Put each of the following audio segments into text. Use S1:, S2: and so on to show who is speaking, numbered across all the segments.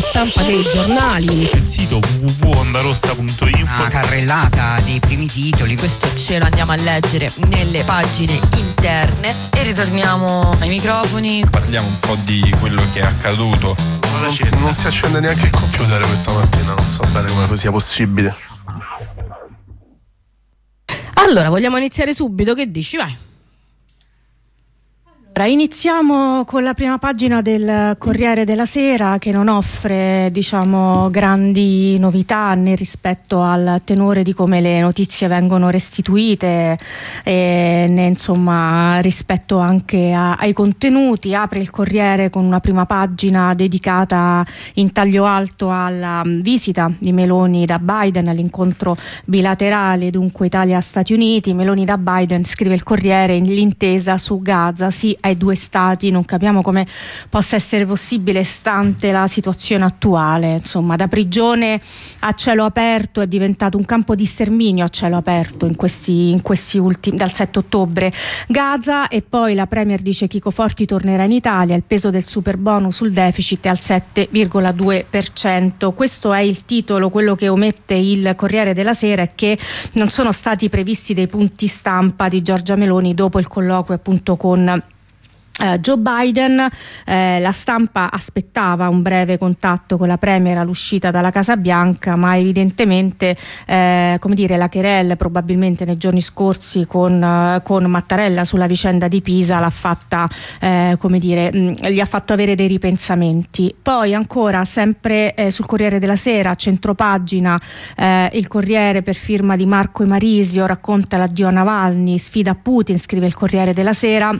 S1: stampa dei giornali.
S2: Il sito www.ondarossa.info
S3: Una carrellata dei primi titoli.
S4: Questo ce lo andiamo a leggere nelle pagine interne
S5: e ritorniamo ai microfoni.
S6: Parliamo un po' di quello che è accaduto.
S7: Non si, non si accende neanche il computer questa mattina, non so bene come sia possibile.
S1: Allora, vogliamo iniziare subito? Che dici? Vai.
S8: Iniziamo con la prima pagina del Corriere della Sera che non offre diciamo, grandi novità né rispetto al tenore di come le notizie vengono restituite e né insomma, rispetto anche a, ai contenuti. Apre il Corriere con una prima pagina dedicata in taglio alto alla visita di Meloni da Biden all'incontro bilaterale dunque Italia-Stati Uniti. Meloni da Biden, scrive il Corriere, l'intesa su Gaza si ai due stati, non capiamo come possa essere possibile stante la situazione attuale, insomma da prigione a cielo aperto è diventato un campo di sterminio a cielo aperto in questi, in questi ultimi, dal 7 ottobre. Gaza e poi la Premier dice Chico Forti tornerà in Italia, il peso del super bonus sul deficit è al 7,2%. Questo è il titolo, quello che omette il Corriere della Sera è che non sono stati previsti dei punti stampa di Giorgia Meloni dopo il colloquio appunto con Uh, Joe Biden, eh, la stampa aspettava un breve contatto con la Premier all'uscita dalla Casa Bianca, ma evidentemente eh, come dire, la Querelle probabilmente nei giorni scorsi con, uh, con Mattarella sulla vicenda di Pisa l'ha fatta, eh, come dire, mh, gli ha fatto avere dei ripensamenti. Poi ancora sempre eh, sul Corriere della Sera, centropagina, il Corriere per firma di Marco Emarisio racconta l'addio a Navalny, sfida Putin, scrive il Corriere della Sera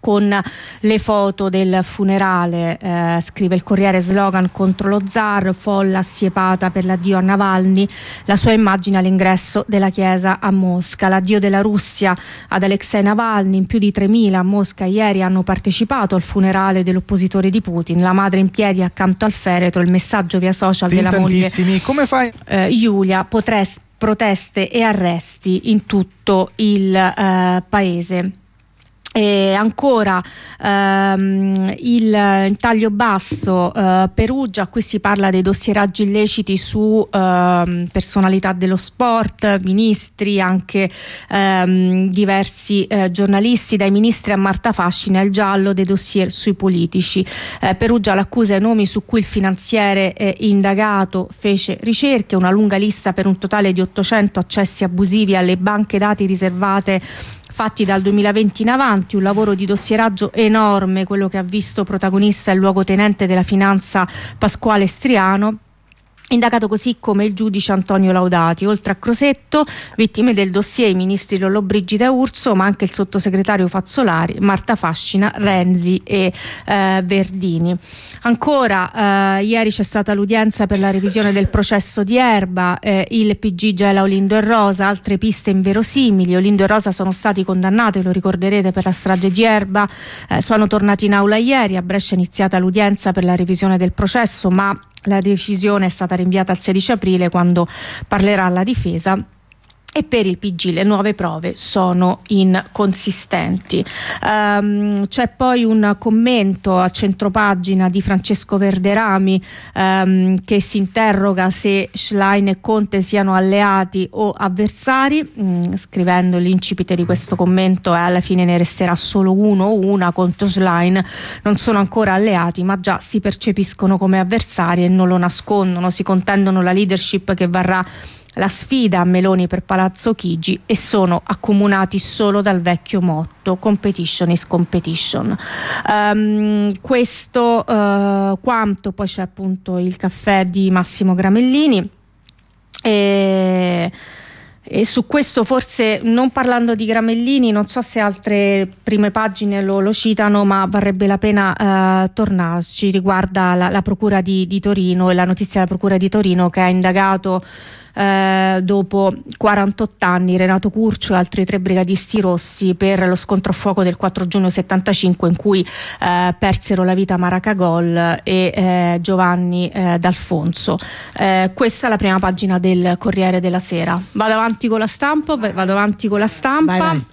S8: con le foto del funerale, eh, scrive il Corriere slogan contro lo zar, folla assiepata per l'addio a Navalny, la sua immagine all'ingresso della chiesa a Mosca, l'addio della Russia ad Alexei Navalny, in più di 3.000 a Mosca ieri hanno partecipato al funerale dell'oppositore di Putin, la madre in piedi accanto al feretro, il messaggio via social
S9: sì,
S8: della moglie
S9: come fai?
S8: Eh, Giulia, potresti proteste e arresti in tutto il eh, paese. E ancora ehm, il taglio basso eh, Perugia, qui si parla dei dossieraggi illeciti su ehm, personalità dello sport, ministri, anche ehm, diversi eh, giornalisti, dai ministri a Marta Fascina, il giallo dei dossier sui politici. Eh, Perugia l'accusa ai nomi su cui il finanziere indagato fece ricerche, una lunga lista per un totale di 800 accessi abusivi alle banche dati riservate fatti dal 2020 in avanti, un lavoro di dossieraggio enorme, quello che ha visto protagonista il luogotenente della finanza Pasquale Striano Indagato così come il giudice Antonio Laudati, oltre a Crosetto, vittime del dossier i ministri Lollobrigida e Urso, ma anche il sottosegretario Fazzolari, Marta Fascina, Renzi e eh, Verdini. Ancora, eh, ieri c'è stata l'udienza per la revisione del processo di Erba, eh, il PG gela Olindo e Rosa, altre piste inverosimili, Olindo e Rosa sono stati condannati, lo ricorderete, per la strage di Erba, eh, sono tornati in aula ieri, a Brescia è iniziata l'udienza per la revisione del processo, ma la decisione è stata rinviata al 16 aprile quando parlerà la difesa e per il PG le nuove prove sono inconsistenti. Um, c'è poi un commento a centropagina di Francesco Verderami um, che si interroga se Schlein e Conte siano alleati o avversari, um, scrivendo l'incipite di questo commento e alla fine ne resterà solo uno o una contro Schlein, non sono ancora alleati ma già si percepiscono come avversari e non lo nascondono, si contendono la leadership che varrà la sfida a Meloni per Palazzo Chigi e sono accomunati solo dal vecchio motto competition is competition. Um, questo uh, quanto poi c'è appunto il caffè di Massimo Gramellini. E... E su questo forse non parlando di Gramellini, non so se altre prime pagine lo, lo citano, ma varrebbe la pena eh, tornarci. Riguarda la, la Procura di, di, Torino e la notizia della Procura di Torino che ha indagato eh, dopo 48 anni Renato Curcio e altri tre brigadisti rossi per lo scontro a fuoco del 4 giugno 75 in cui eh, persero la vita Maracagol e eh, Giovanni eh, D'Alfonso. Eh, questa è la prima pagina del Corriere della Sera. Vado avanti con la stampa, vado avanti con la stampa.
S1: Vai, vai.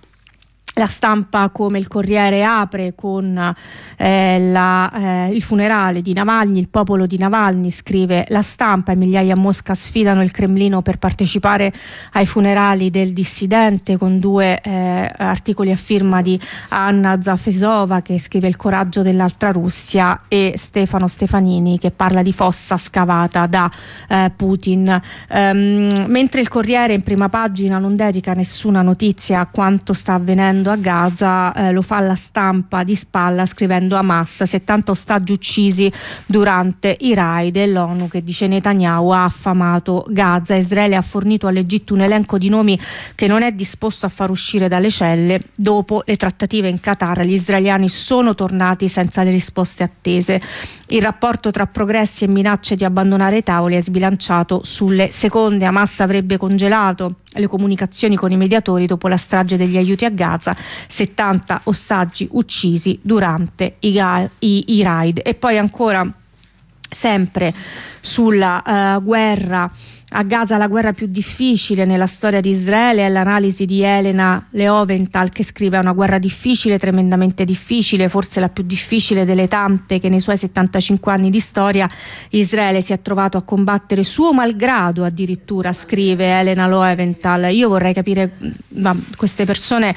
S8: La stampa come il Corriere apre con eh, la, eh, il funerale di Navalny, il popolo di Navalny scrive la stampa e migliaia a Mosca sfidano il Cremlino per partecipare ai funerali del dissidente con due eh, articoli a firma di Anna Zafesova che scrive il coraggio dell'altra Russia e Stefano Stefanini che parla di fossa scavata da eh, Putin. Um, mentre il Corriere in prima pagina non dedica nessuna notizia a quanto sta avvenendo a Gaza eh, lo fa la stampa di spalla scrivendo Hamas 70 ostaggi uccisi durante i raid dell'ONU che dice Netanyahu ha affamato Gaza. Israele ha fornito all'Egitto un elenco di nomi che non è disposto a far uscire dalle celle. Dopo le trattative in Qatar gli israeliani sono tornati senza le risposte attese. Il rapporto tra progressi e minacce di abbandonare i tavoli è sbilanciato sulle seconde. Hamas avrebbe congelato le comunicazioni con i mediatori dopo la strage degli aiuti a Gaza, 70 ostaggi uccisi durante i, i, i raid. E poi ancora sempre sulla uh, guerra a Gaza la guerra più difficile nella storia di Israele è l'analisi di Elena Leoventhal che scrive una guerra difficile, tremendamente difficile, forse la più difficile delle tante che nei suoi 75 anni di storia Israele si è trovato a combattere suo malgrado addirittura, scrive Elena Leoventhal. Io vorrei capire ma queste persone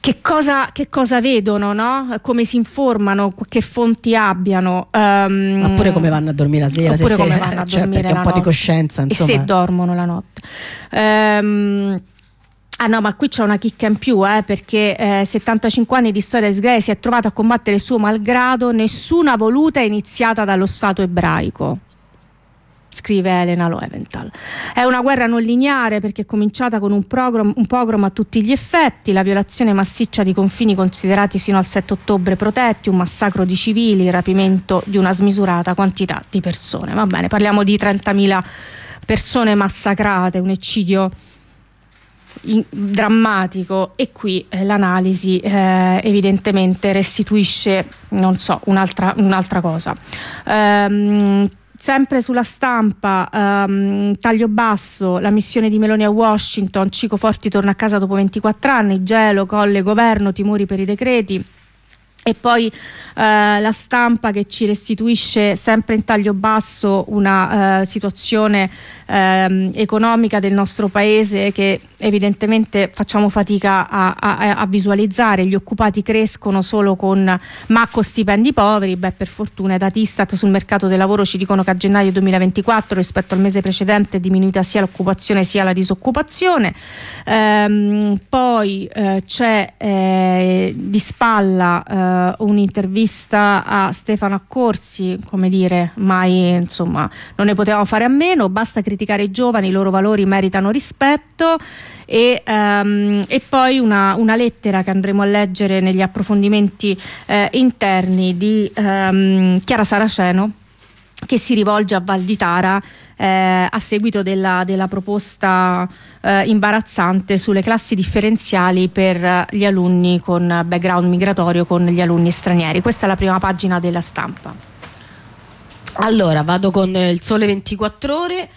S8: che cosa, che cosa vedono, no? come si informano, che fonti abbiano. Um,
S1: oppure come vanno a dormire la sera,
S8: oppure
S1: se
S8: come
S1: se,
S8: vanno a
S1: cioè,
S8: dormire
S1: un po' di
S8: notte.
S1: coscienza, insomma.
S8: E se dormono la notte. Um, Ah no, ma qui c'è una chicca in più, eh, perché eh, 75 anni di storia di Israele si è trovato a combattere il suo malgrado, nessuna voluta iniziata dallo Stato ebraico scrive Elena Loeventhal. È una guerra non lineare perché è cominciata con un, pogrom, un pogrom a tutti gli effetti, la violazione massiccia di confini considerati sino al 7 ottobre protetti, un massacro di civili, il rapimento di una smisurata quantità di persone. Va bene, parliamo di 30.000 persone massacrate, un eccidio in, drammatico e qui eh, l'analisi eh, evidentemente restituisce, non so, un'altra, un'altra cosa. Ehm, Sempre sulla stampa, um, taglio basso, la missione di Meloni a Washington, Cico Forti torna a casa dopo 24 anni, gelo, colle, governo, timori per i decreti. E poi eh, la stampa che ci restituisce sempre in taglio basso una eh, situazione eh, economica del nostro paese che evidentemente facciamo fatica a, a, a, visualizzare. Gli occupati crescono solo con ma con stipendi poveri. Beh, per fortuna i dati Istat sul mercato del lavoro ci dicono che a gennaio 2024 rispetto al mese precedente è diminuita sia l'occupazione sia la disoccupazione. Ehm, poi eh, c'è eh, di spalla eh, un'intervista a Stefano Accorsi, come dire, mai insomma non ne potevamo fare a meno, basta criticare i giovani, i loro valori meritano rispetto e, um, e poi una, una, lettera che andremo a leggere negli approfondimenti eh, interni di um, Chiara Saraceno che si rivolge a Val di Tara eh, a seguito della, della proposta eh, imbarazzante sulle classi differenziali per gli alunni con background migratorio, con gli alunni stranieri. Questa è la prima pagina della stampa.
S1: Allora, vado con il Sole 24 Ore.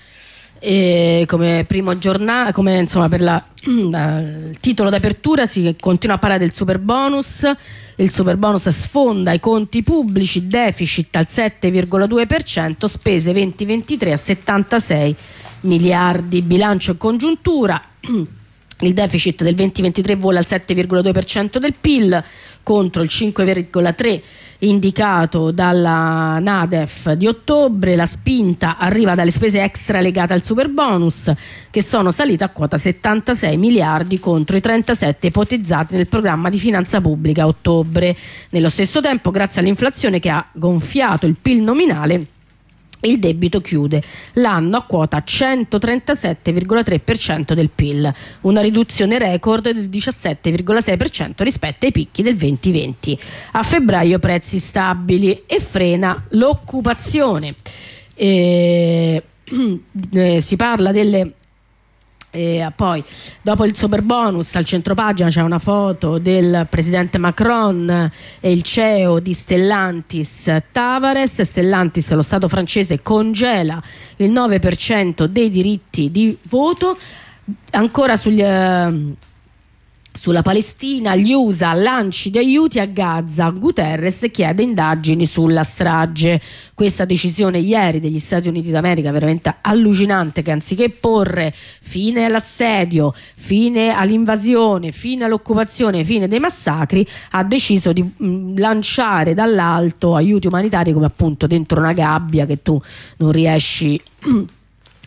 S1: E come primo giornale, come insomma per la, il titolo d'apertura si continua a parlare del super bonus. Il super bonus sfonda i conti pubblici, deficit al 7,2%, spese 2023 a 76 miliardi, bilancio e congiuntura. Il deficit del 2023 vola al 7,2% del PIL contro il 5,3% indicato dalla Nadef di ottobre, la spinta arriva dalle spese extra legate al super bonus che sono salite a quota 76 miliardi contro i 37 ipotizzati nel programma di finanza pubblica a ottobre. Nello stesso tempo, grazie all'inflazione che ha gonfiato il PIL nominale, il debito chiude l'anno a quota 137,3% del PIL, una riduzione record del 17,6% rispetto ai picchi del 2020. A febbraio prezzi stabili e frena l'occupazione. E, eh, si parla delle e poi dopo il super bonus al centro pagina c'è una foto del presidente Macron e il CEO di Stellantis Tavares. Stellantis lo stato francese congela il 9% dei diritti di voto. Ancora sugli, uh, Sulla Palestina, gli USA, lanci di aiuti a Gaza. Guterres chiede indagini sulla strage. Questa decisione ieri degli Stati Uniti d'America veramente allucinante che anziché porre fine all'assedio, fine all'invasione, fine all'occupazione, fine dei massacri, ha deciso di mh, lanciare dall'alto aiuti umanitari come appunto dentro una gabbia che tu non riesci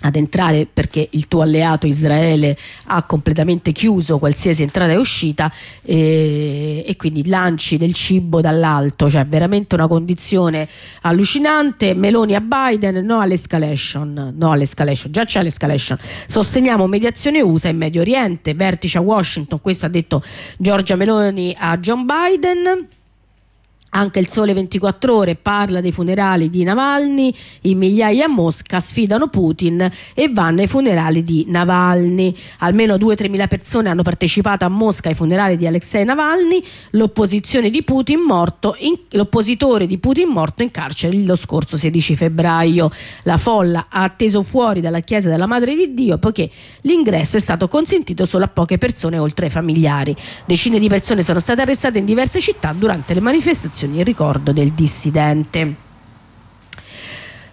S1: ad entrare perché il tuo alleato Israele ha completamente chiuso qualsiasi entrata e uscita e, e quindi lanci del cibo dall'alto, cioè veramente una condizione allucinante. Meloni a Biden, no all'escalation, no all'escalation, già c'è l'escalation. Sosteniamo mediazione USA in Medio Oriente, vertice a Washington, questo ha detto Giorgia Meloni a John Biden. Anche il Sole 24 Ore parla dei funerali di Navalny, in migliaia a Mosca sfidano Putin e vanno ai funerali di Navalny. Almeno 2-3 mila persone hanno partecipato a Mosca ai funerali di Alexei Navalny, di in, l'oppositore di Putin morto in carcere lo scorso 16 febbraio. La folla ha atteso fuori dalla chiesa della Madre di Dio poiché l'ingresso è stato consentito solo a poche persone oltre ai familiari. Decine di persone sono state arrestate in diverse città durante le manifestazioni in ricordo del dissidente.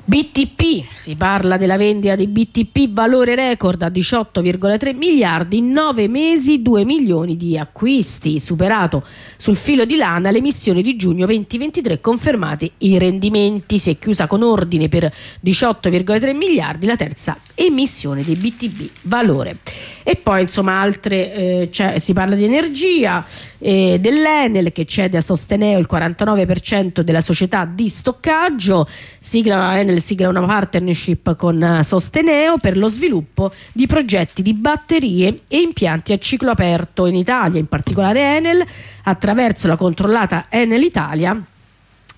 S1: BTP, si parla della vendita di BTP, valore record a 18,3 miliardi, in 9 mesi 2 milioni di acquisti, superato sul filo di lana le missioni di giugno 2023, confermati i rendimenti, si è chiusa con ordine per 18,3 miliardi la terza emissione dei BTP valore. E poi insomma altre, eh, cioè, si parla di energia, eh, dell'Enel che cede a Sosteneo il 49% della società di stoccaggio, sigla Enel sigla una partnership con eh, Sosteneo per lo sviluppo di progetti di batterie e impianti a ciclo aperto in Italia, in particolare Enel, attraverso la controllata Enel Italia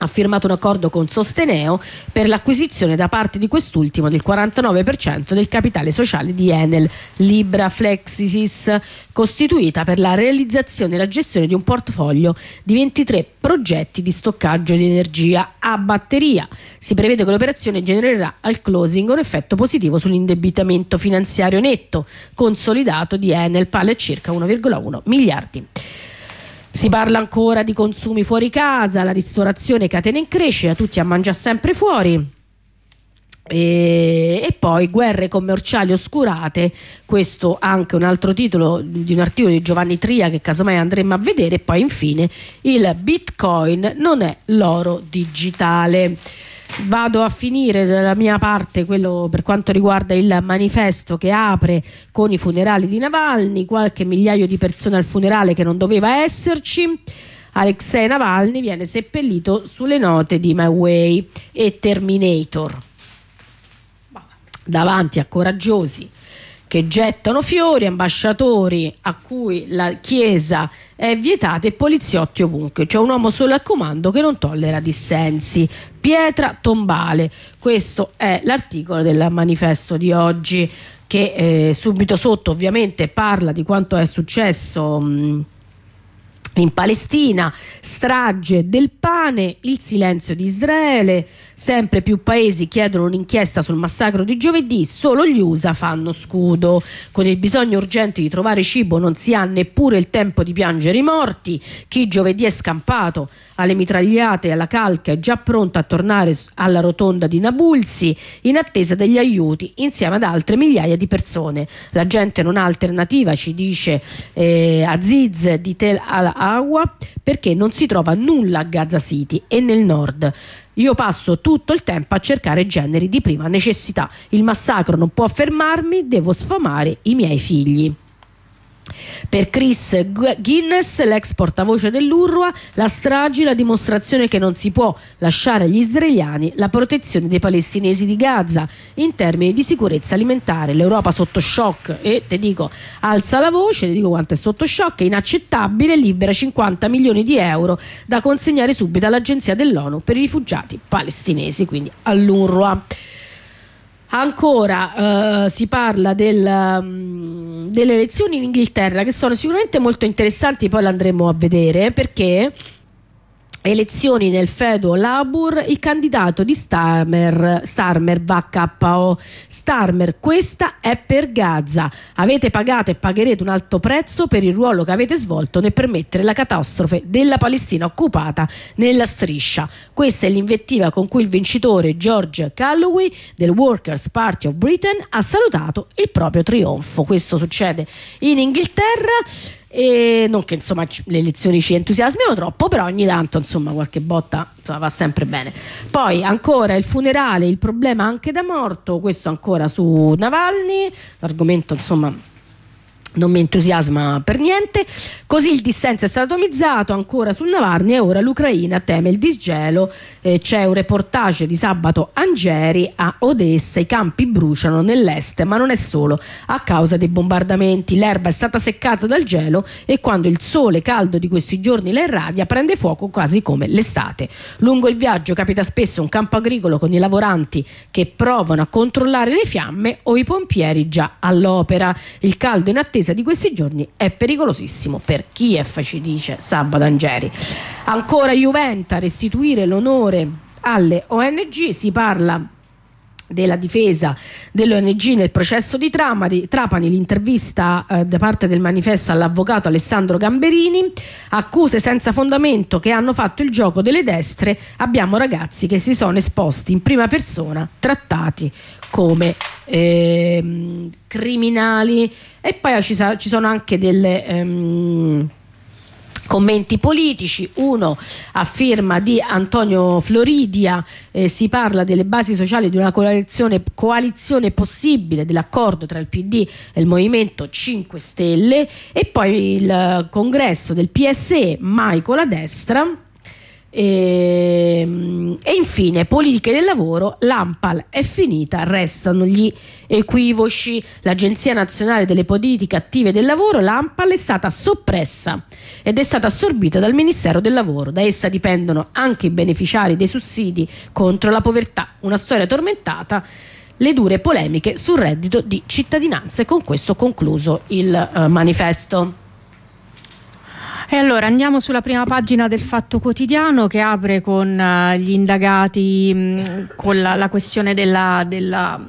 S1: ha firmato un accordo con Sosteneo per l'acquisizione da parte di quest'ultimo del 49% del capitale sociale di Enel Libra Flexisis, costituita per la realizzazione e la gestione di un portfolio di 23 progetti di stoccaggio di energia a batteria. Si prevede che l'operazione genererà al closing un effetto positivo sull'indebitamento finanziario netto consolidato di Enel, pale a circa 1,1 miliardi. Si parla ancora di consumi fuori casa, la ristorazione catena in crescita, tutti a mangiare sempre fuori. E, e, poi guerre commerciali oscurate, questo anche un altro titolo di un articolo di Giovanni Tria che casomai andremo a vedere e poi infine il bitcoin non è l'oro digitale vado a finire la mia parte, quello per quanto riguarda il manifesto che apre con i funerali di Navalny, qualche migliaio di persone al funerale che non doveva esserci. Alexei Navalny viene seppellito sulle note di My Way e Terminator. Davanti a coraggiosi che gettano fiori, ambasciatori a cui la Chiesa è vietata e poliziotti ovunque. C'è un uomo solo al comando che non tollera dissensi. Pietra tombale. Questo è l'articolo del manifesto di oggi che eh, subito sotto ovviamente parla di quanto è successo. Mh, in Palestina, strage del pane, il silenzio di Israele, sempre più paesi chiedono un'inchiesta sul massacro di giovedì, solo gli USA fanno scudo. Con il bisogno urgente di trovare cibo non si ha neppure il tempo di piangere i morti, chi giovedì è scampato alle mitragliate e alla calca è già pronto a tornare alla rotonda di Nabulsi in attesa degli aiuti insieme ad altre migliaia di persone. La gente non ha alternativa, ci dice eh, Aziz di Tel al-Awa, perché non si trova nulla a Gaza City e nel nord. Io passo tutto il tempo a cercare generi di prima necessità. Il massacro non può fermarmi, devo sfamare i miei figli. Per Chris Guinness, l'ex portavoce dell'URWA, la strage la dimostrazione che non si può lasciare agli israeliani la protezione dei palestinesi di Gaza in termini di sicurezza alimentare. L'Europa sotto shock e te dico alza la voce, ti dico quanto è sotto shock, è inaccettabile, libera 50 milioni di euro da consegnare subito all'agenzia dell'ONU per i rifugiati palestinesi, quindi all'URWA. Ancora eh, si parla del, um, delle elezioni in Inghilterra che sono sicuramente molto interessanti, poi le andremo a vedere perché elezioni nel feudo Labour, il candidato di Starmer, Starmer va KO. Starmer, questa è per Gaza. Avete pagato e pagherete un alto prezzo per il ruolo che avete svolto nel permettere la catastrofe della Palestina occupata nella striscia. Questa è l'invettiva con cui il vincitore George Calloway del Workers' Party of Britain ha salutato il proprio trionfo. Questo succede in Inghilterra e non che insomma le elezioni ci entusiasmino troppo però ogni tanto insomma qualche botta insomma, va sempre bene. Poi ancora il funerale il problema anche da morto questo ancora su Navalny l'argomento insomma non mi entusiasma per niente. Così il dissenso è stato atomizzato ancora sul Navarni e ora l'Ucraina teme il disgelo. Eh, c'è un reportage di sabato Angeri a Odessa, i campi bruciano nell'est, ma non è solo a causa dei bombardamenti. L'erba è stata seccata dal gelo e quando il sole caldo di questi giorni la irradia prende fuoco quasi come l'estate. Lungo il viaggio capita spesso un campo agricolo con i lavoranti che provano a controllare le fiamme o i pompieri già all'opera. Il caldo in attesa attesa di questi giorni è pericolosissimo per Kiev, ci dice Sabato Angeri. Ancora Juventa, restituire l'onore alle ONG, si parla della difesa dell'ONG nel processo di Trapani, Trapani l'intervista eh, da parte del manifesto all'avvocato Alessandro Gamberini, accuse senza fondamento che hanno fatto il gioco delle destre, abbiamo ragazzi che si sono esposti in prima persona, trattati come eh, criminali. E poi ci, ci sono anche delle... Ehm, commenti politici, uno a firma di Antonio Floridia, eh, si parla delle basi sociali di una coalizione, coalizione possibile dell'accordo tra il PD e il Movimento 5 Stelle e poi il congresso del PSE, mai con la destra, e, ehm, e, infine, politiche del lavoro, l'AMPAL è finita, restano gli equivoci. L'Agenzia Nazionale delle Politiche Attive del Lavoro, l'AMPAL, è stata soppressa ed è stata assorbita dal Ministero del Lavoro. Da essa dipendono anche i beneficiari dei sussidi contro la povertà, una storia tormentata. Le dure polemiche sul reddito di cittadinanza. E con questo concluso il uh, manifesto.
S8: E allora andiamo sulla prima pagina del Fatto Quotidiano che apre con uh, gli indagati, mh, con la, la questione della, della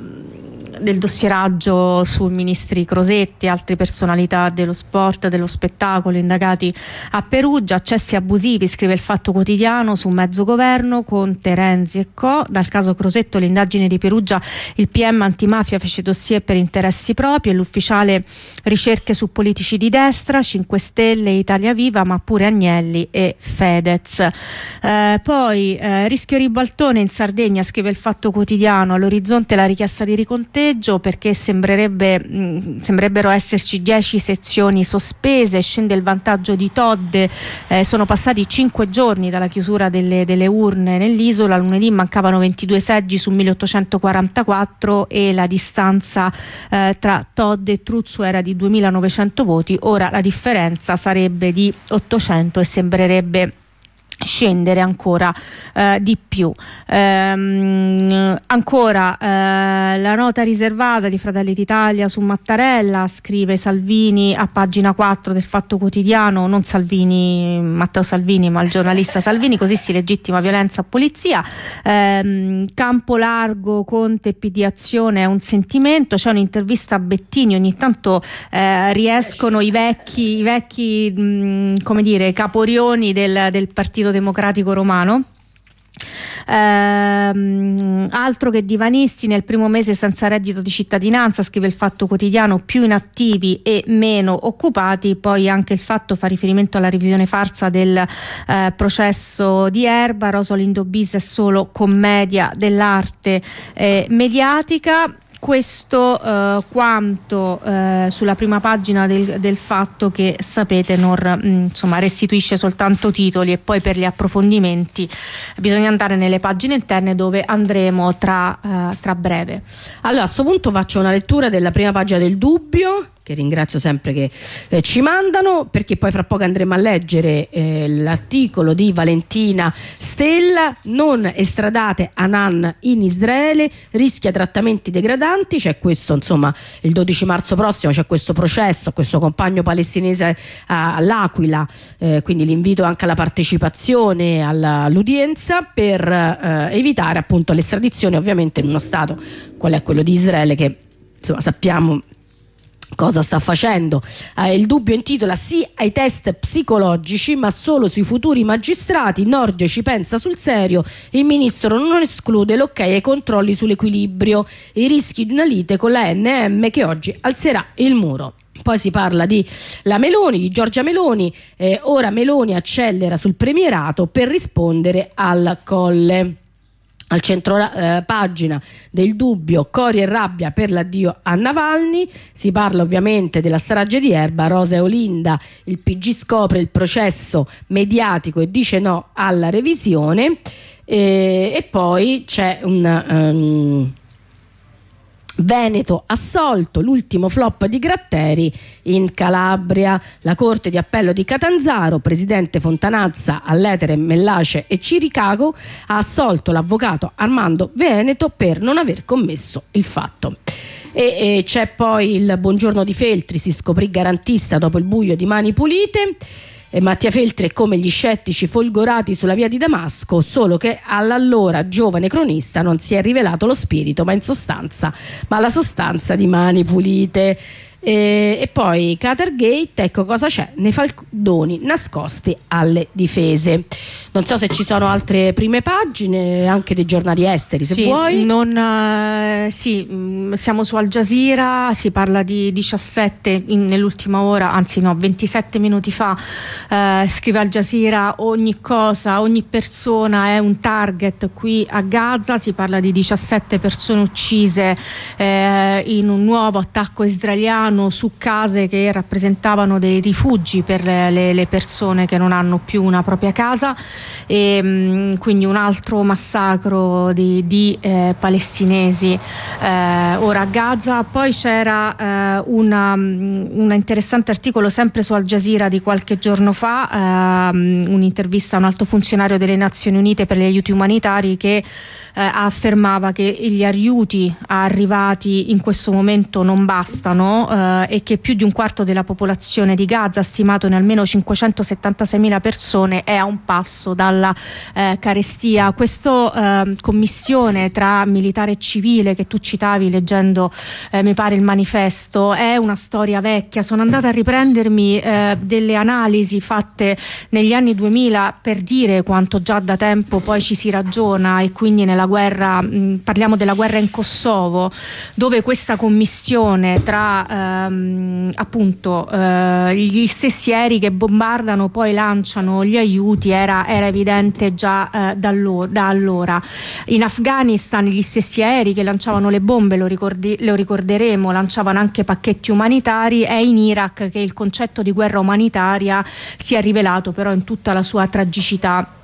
S8: del dossieraggio su ministri Crosetti, altre personalità dello sport, dello spettacolo indagati a Perugia, accessi abusivi, scrive il Fatto Quotidiano su mezzo governo con Terenzi e Co. Dal caso Crosetto l'indagine di Perugia, il PM antimafia fece dossier per interessi propri e l'ufficiale ricerche su politici di destra, 5 Stelle, Italia Viva, ma pure Agnelli e Fedez. Eh, poi eh, rischio ribaltone in Sardegna, scrive il Fatto Quotidiano, all'orizzonte la richiesta di riconteggio sorteggio perché mh, sembrerebbero esserci 10 sezioni sospese, scende il vantaggio di Todde, eh, sono passati 5 giorni dalla chiusura delle, delle urne nell'isola, lunedì mancavano 22 seggi su 1844 e la distanza eh, tra Todde e Truzzo era di 2900 voti, ora la differenza sarebbe di 800 e sembrerebbe scendere ancora eh, di più. Ehm, ancora eh, la nota riservata di Fratelli d'Italia su Mattarella, scrive Salvini a pagina 4 del Fatto Quotidiano, non Salvini, Matteo Salvini, ma il giornalista Salvini, così si legittima violenza a polizia. Ehm, campo largo, Conte, PD Azione è un sentimento, c'è un'intervista a Bettini, ogni tanto eh, riescono i vecchi, i vecchi mh, come dire, caporioni del, del partito Democratico Romano. Ehm, altro che divanisti nel primo mese senza reddito di cittadinanza, scrive il Fatto Quotidiano, più inattivi e meno occupati. Poi anche il fatto fa riferimento alla revisione farsa del eh, processo di Erba. Rosalindo Bis è solo commedia dell'arte eh, mediatica questo eh, quanto eh, sulla prima pagina del, del, fatto che sapete non mm, insomma, restituisce soltanto titoli e poi per gli approfondimenti bisogna andare nelle pagine interne dove andremo tra, eh, tra breve.
S1: Allora a questo punto faccio una lettura della prima pagina del dubbio che ringrazio sempre che eh, ci mandano, perché poi fra poco andremo a leggere eh, l'articolo di Valentina Stella, non estradate Anan in Israele, rischia trattamenti degradanti, c'è questo insomma il 12 marzo prossimo c'è questo processo, questo compagno palestinese all'Aquila, eh, quindi l'invito anche alla partecipazione all'udienza per eh, evitare appunto l'estradizione ovviamente in uno Stato, qual è quello di Israele che insomma sappiamo cosa sta facendo. Eh, il dubbio intitola sì ai test psicologici, ma solo sui futuri magistrati. Nordio ci pensa sul serio. Il ministro non esclude l'ok ai controlli sull'equilibrio i rischi di una lite con la NM che oggi alzerà il muro. Poi si parla di la Meloni, di Giorgia Meloni. Eh, ora Meloni accelera sul premierato per rispondere al colle al centro eh, pagina del dubbio Cori e rabbia per l'addio a Navalny si parla ovviamente della strage di Erba. Rosa e Olinda il PG scopre il processo mediatico e dice no alla revisione. E, e poi c'è un um, Veneto assolto, l'ultimo flop di Gratteri in Calabria, la Corte di Appello di Catanzaro, presidente Fontanazza, Alletere, Mellace e Ciricago ha assolto l'avvocato Armando Veneto per non aver commesso il fatto. E, e c'è poi il buongiorno di Feltri, si scoprì garantista dopo il buio di Mani Pulite e Mattia Feltri è come gli scettici folgorati sulla via di Damasco, solo che all'allora giovane cronista non si è rivelato lo spirito, ma in sostanza, ma la sostanza di mani pulite. E, e poi Catergate, ecco cosa c'è nei faldoni nascosti alle difese. Non so se ci sono altre prime pagine, anche dei giornali esteri, se
S8: sì,
S1: vuoi.
S8: Non, uh, sì, mm, siamo su Al Jazeera, si parla di 17 in, nell'ultima ora, anzi no, 27 minuti fa, uh, scrive Al Jazeera ogni cosa, ogni persona è un target qui a Gaza, si parla di 17 persone uccise eh, in un nuovo attacco israeliano su case che rappresentavano dei rifugi per le, le persone che non hanno più una propria casa e mh, quindi un altro massacro di, di eh, palestinesi eh, ora a Gaza. Poi c'era eh, una, un interessante articolo sempre su Al Jazeera di qualche giorno fa, ehm, un'intervista a un alto funzionario delle Nazioni Unite per gli aiuti umanitari che eh, affermava che gli aiuti arrivati in questo momento non bastano eh, e che più di un quarto della popolazione di Gaza, stimato in almeno 576.000 persone, è a un passo dalla eh, carestia. Questa eh, commissione tra militare e civile che tu citavi leggendo, eh, mi pare, il manifesto, è una storia vecchia. Sono andata a riprendermi eh, delle analisi fatte negli anni 2000 per dire quanto già da tempo poi ci si ragiona e quindi nella guerra, mh, parliamo della guerra in Kosovo, dove questa commissione tra ehm, appunto eh, gli stessi aerei che bombardano poi lanciano gli aiuti era, era evidente già eh, da, allora. In Afghanistan gli stessi aerei che lanciavano le bombe, lo, ricordi, lo ricorderemo, lanciavano anche pacchetti umanitari, è in Iraq che il concetto di guerra umanitaria si è rivelato però in tutta la sua tragicità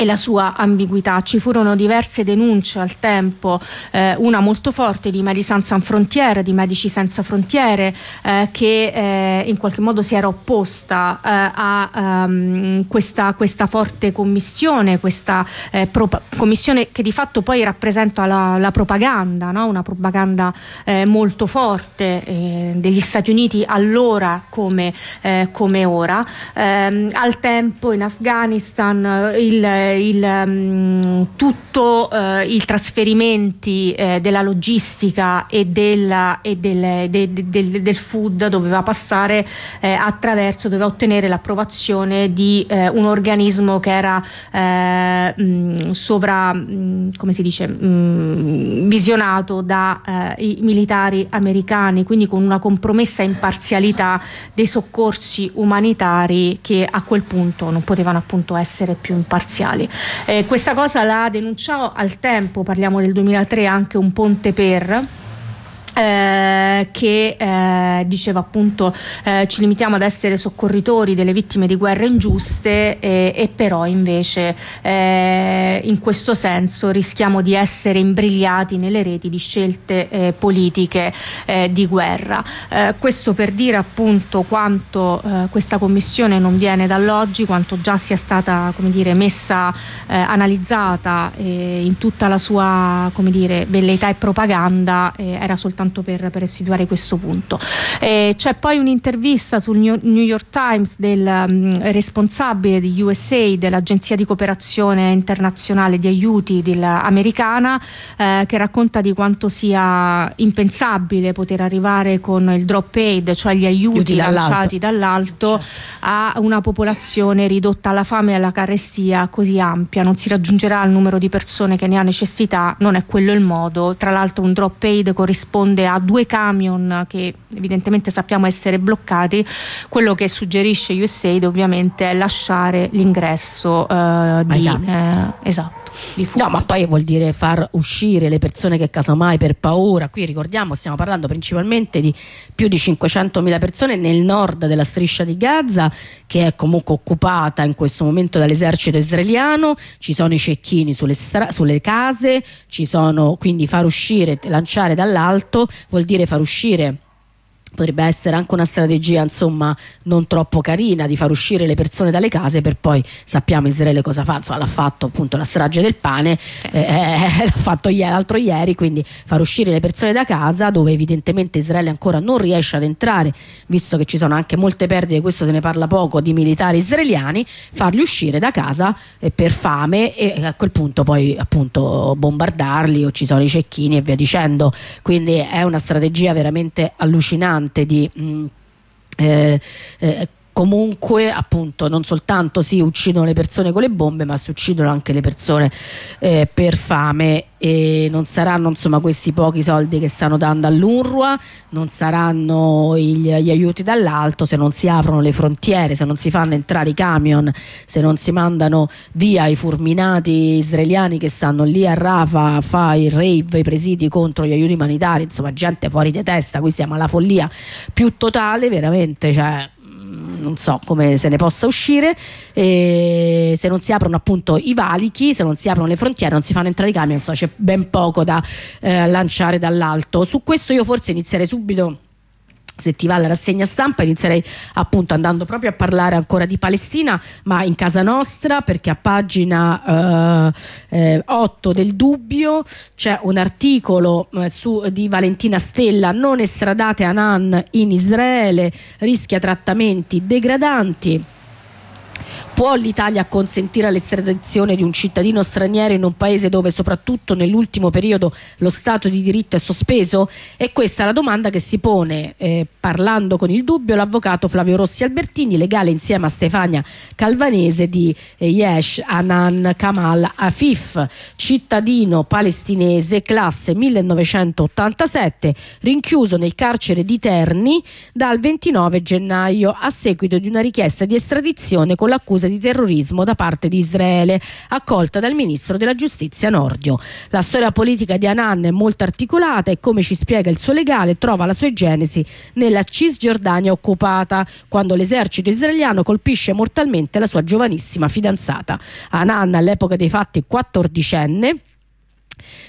S8: e la sua ambiguità. Ci furono diverse denunce al tempo, eh, una molto forte di Médecins Sans Frontières, di Medici Senza Frontiere, eh, che eh, in qualche modo si era opposta eh, a um, questa, questa, forte commissione, questa eh, commissione che di fatto poi rappresenta la, la propaganda, no? una propaganda eh, molto forte degli Stati Uniti allora come, come ora. Ehm, al tempo in Afghanistan il il, um, tutto uh, i trasferimenti uh, della logistica e, della, e del, de, de, de, del, food doveva passare uh, attraverso, doveva ottenere l'approvazione di un organismo che era mh, sovra, mh, come si dice, mh, visionato dai militari americani, quindi con una compromessa imparzialità dei soccorsi umanitari che a quel punto non potevano appunto essere più imparziali nazionali. Eh, questa cosa la denunciò al tempo, parliamo del 2003, anche un Ponte per eh, che eh, diceva appunto eh, ci limitiamo ad essere soccorritori delle vittime di guerre ingiuste e, però invece eh, in questo senso rischiamo di essere imbrigliati nelle reti di scelte eh, politiche di guerra. questo per dire appunto quanto questa commissione non viene dall'oggi, quanto già sia stata come dire, messa, analizzata in tutta la sua come dire, velleità e propaganda, era soltanto soltanto per, per situare questo punto. Eh, c'è poi un'intervista sul New York Times del um, responsabile di USA, dell'Agenzia di cooperazione internazionale di aiuti americana, eh, che racconta di quanto sia impensabile poter arrivare con il drop aid, cioè gli aiuti, aiuti lanciati dall'alto, a una popolazione ridotta alla fame e alla carestia così ampia. Non si raggiungerà il numero di persone che ne ha necessità, non è quello il modo. Tra l'altro un drop aid corrisponde risponde a due camion che evidentemente sappiamo essere bloccati, quello che suggerisce USAID ovviamente è lasciare l'ingresso eh, di... Eh, esatto.
S1: No, ma poi vuol dire far uscire le persone che casomai per paura, qui ricordiamo stiamo parlando principalmente di più di 500.000 persone nel nord della striscia di Gaza che è comunque occupata in questo momento dall'esercito israeliano, ci sono i cecchini sulle, sulle case, ci sono quindi far uscire, lanciare dall'alto vuol dire far uscire potrebbe essere anche una strategia insomma non troppo carina di far uscire le persone dalle case per poi sappiamo Israele cosa fa. Insomma l'ha fatto appunto la strage del pane eh, eh, l'ha fatto ieri, l'altro ieri quindi far uscire le persone da casa dove evidentemente Israele ancora non riesce ad entrare visto che ci sono anche molte perdite questo se ne parla poco di militari israeliani farli uscire da casa eh, per fame e a quel punto poi appunto bombardarli o ci sono i cecchini e via dicendo. Quindi è una strategia veramente allucinante importante di mh, mm, eh, eh, comunque appunto non soltanto si uccidono le persone con le bombe ma si uccidono anche le persone eh, per fame. E non saranno insomma questi pochi soldi che stanno dando all'UNRWA non saranno gli, gli aiuti dall'alto se non si aprono le frontiere se non si fanno entrare i camion se non si mandano via i fulminati israeliani che stanno lì a Rafa a fare il rave i presidi contro gli aiuti umanitari. Insomma gente fuori di testa qui siamo alla follia più totale veramente cioè non so come se ne possa uscire e se non si aprono appunto i valichi se non si aprono le frontiere non si fanno entrare i camion insomma c'è ben poco da eh, lanciare dall'alto. Su questo io forse inizierei subito se ti va la rassegna stampa inizierei appunto andando proprio a parlare ancora di Palestina ma in casa nostra perché a pagina eh, eh, 8 del dubbio c'è un articolo eh, su, di Valentina Stella non estradate Anan in Israele rischia trattamenti degradanti Può l'Italia consentire l'estradizione di un cittadino straniero in un paese dove soprattutto nell'ultimo periodo lo Stato di diritto è sospeso? E questa è la domanda che si pone eh, parlando con il dubbio l'avvocato Flavio Rossi Albertini, legale insieme a Stefania Calvanese di eh, Yesh Anan Kamal Afif, cittadino palestinese classe 1987, rinchiuso nel carcere di Terni dal 29 gennaio a seguito di una richiesta di estradizione con l'accusa di terrorismo da parte di Israele, accolta dal ministro della giustizia Nordio. La storia politica di Anan è molto articolata e come ci spiega il suo legale trova la sua genesi nella Cisgiordania occupata, quando l'esercito israeliano colpisce mortalmente la sua giovanissima fidanzata. Anan all'epoca dei fatti quattordicenne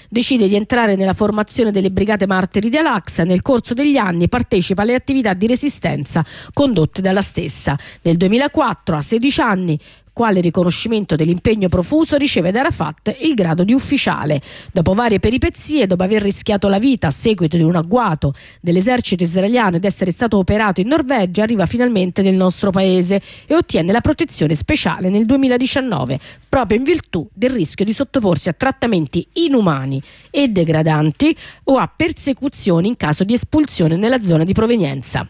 S1: decide di entrare nella formazione delle Brigate Martiri di Al-Aqsa. Nel corso degli anni partecipa alle attività di resistenza condotte dalla stessa. Nel 2004, a 16 anni, quale riconoscimento dell'impegno profuso riceve da Arafat il grado di ufficiale. Dopo varie peripezie, dopo aver rischiato la vita a seguito di un agguato dell'esercito israeliano ed essere stato operato in Norvegia, arriva finalmente nel nostro paese e ottiene la protezione speciale nel 2019, proprio in virtù del rischio di sottoporsi a trattamenti inumani e degradanti o a persecuzioni in caso di espulsione nella zona di provenienza.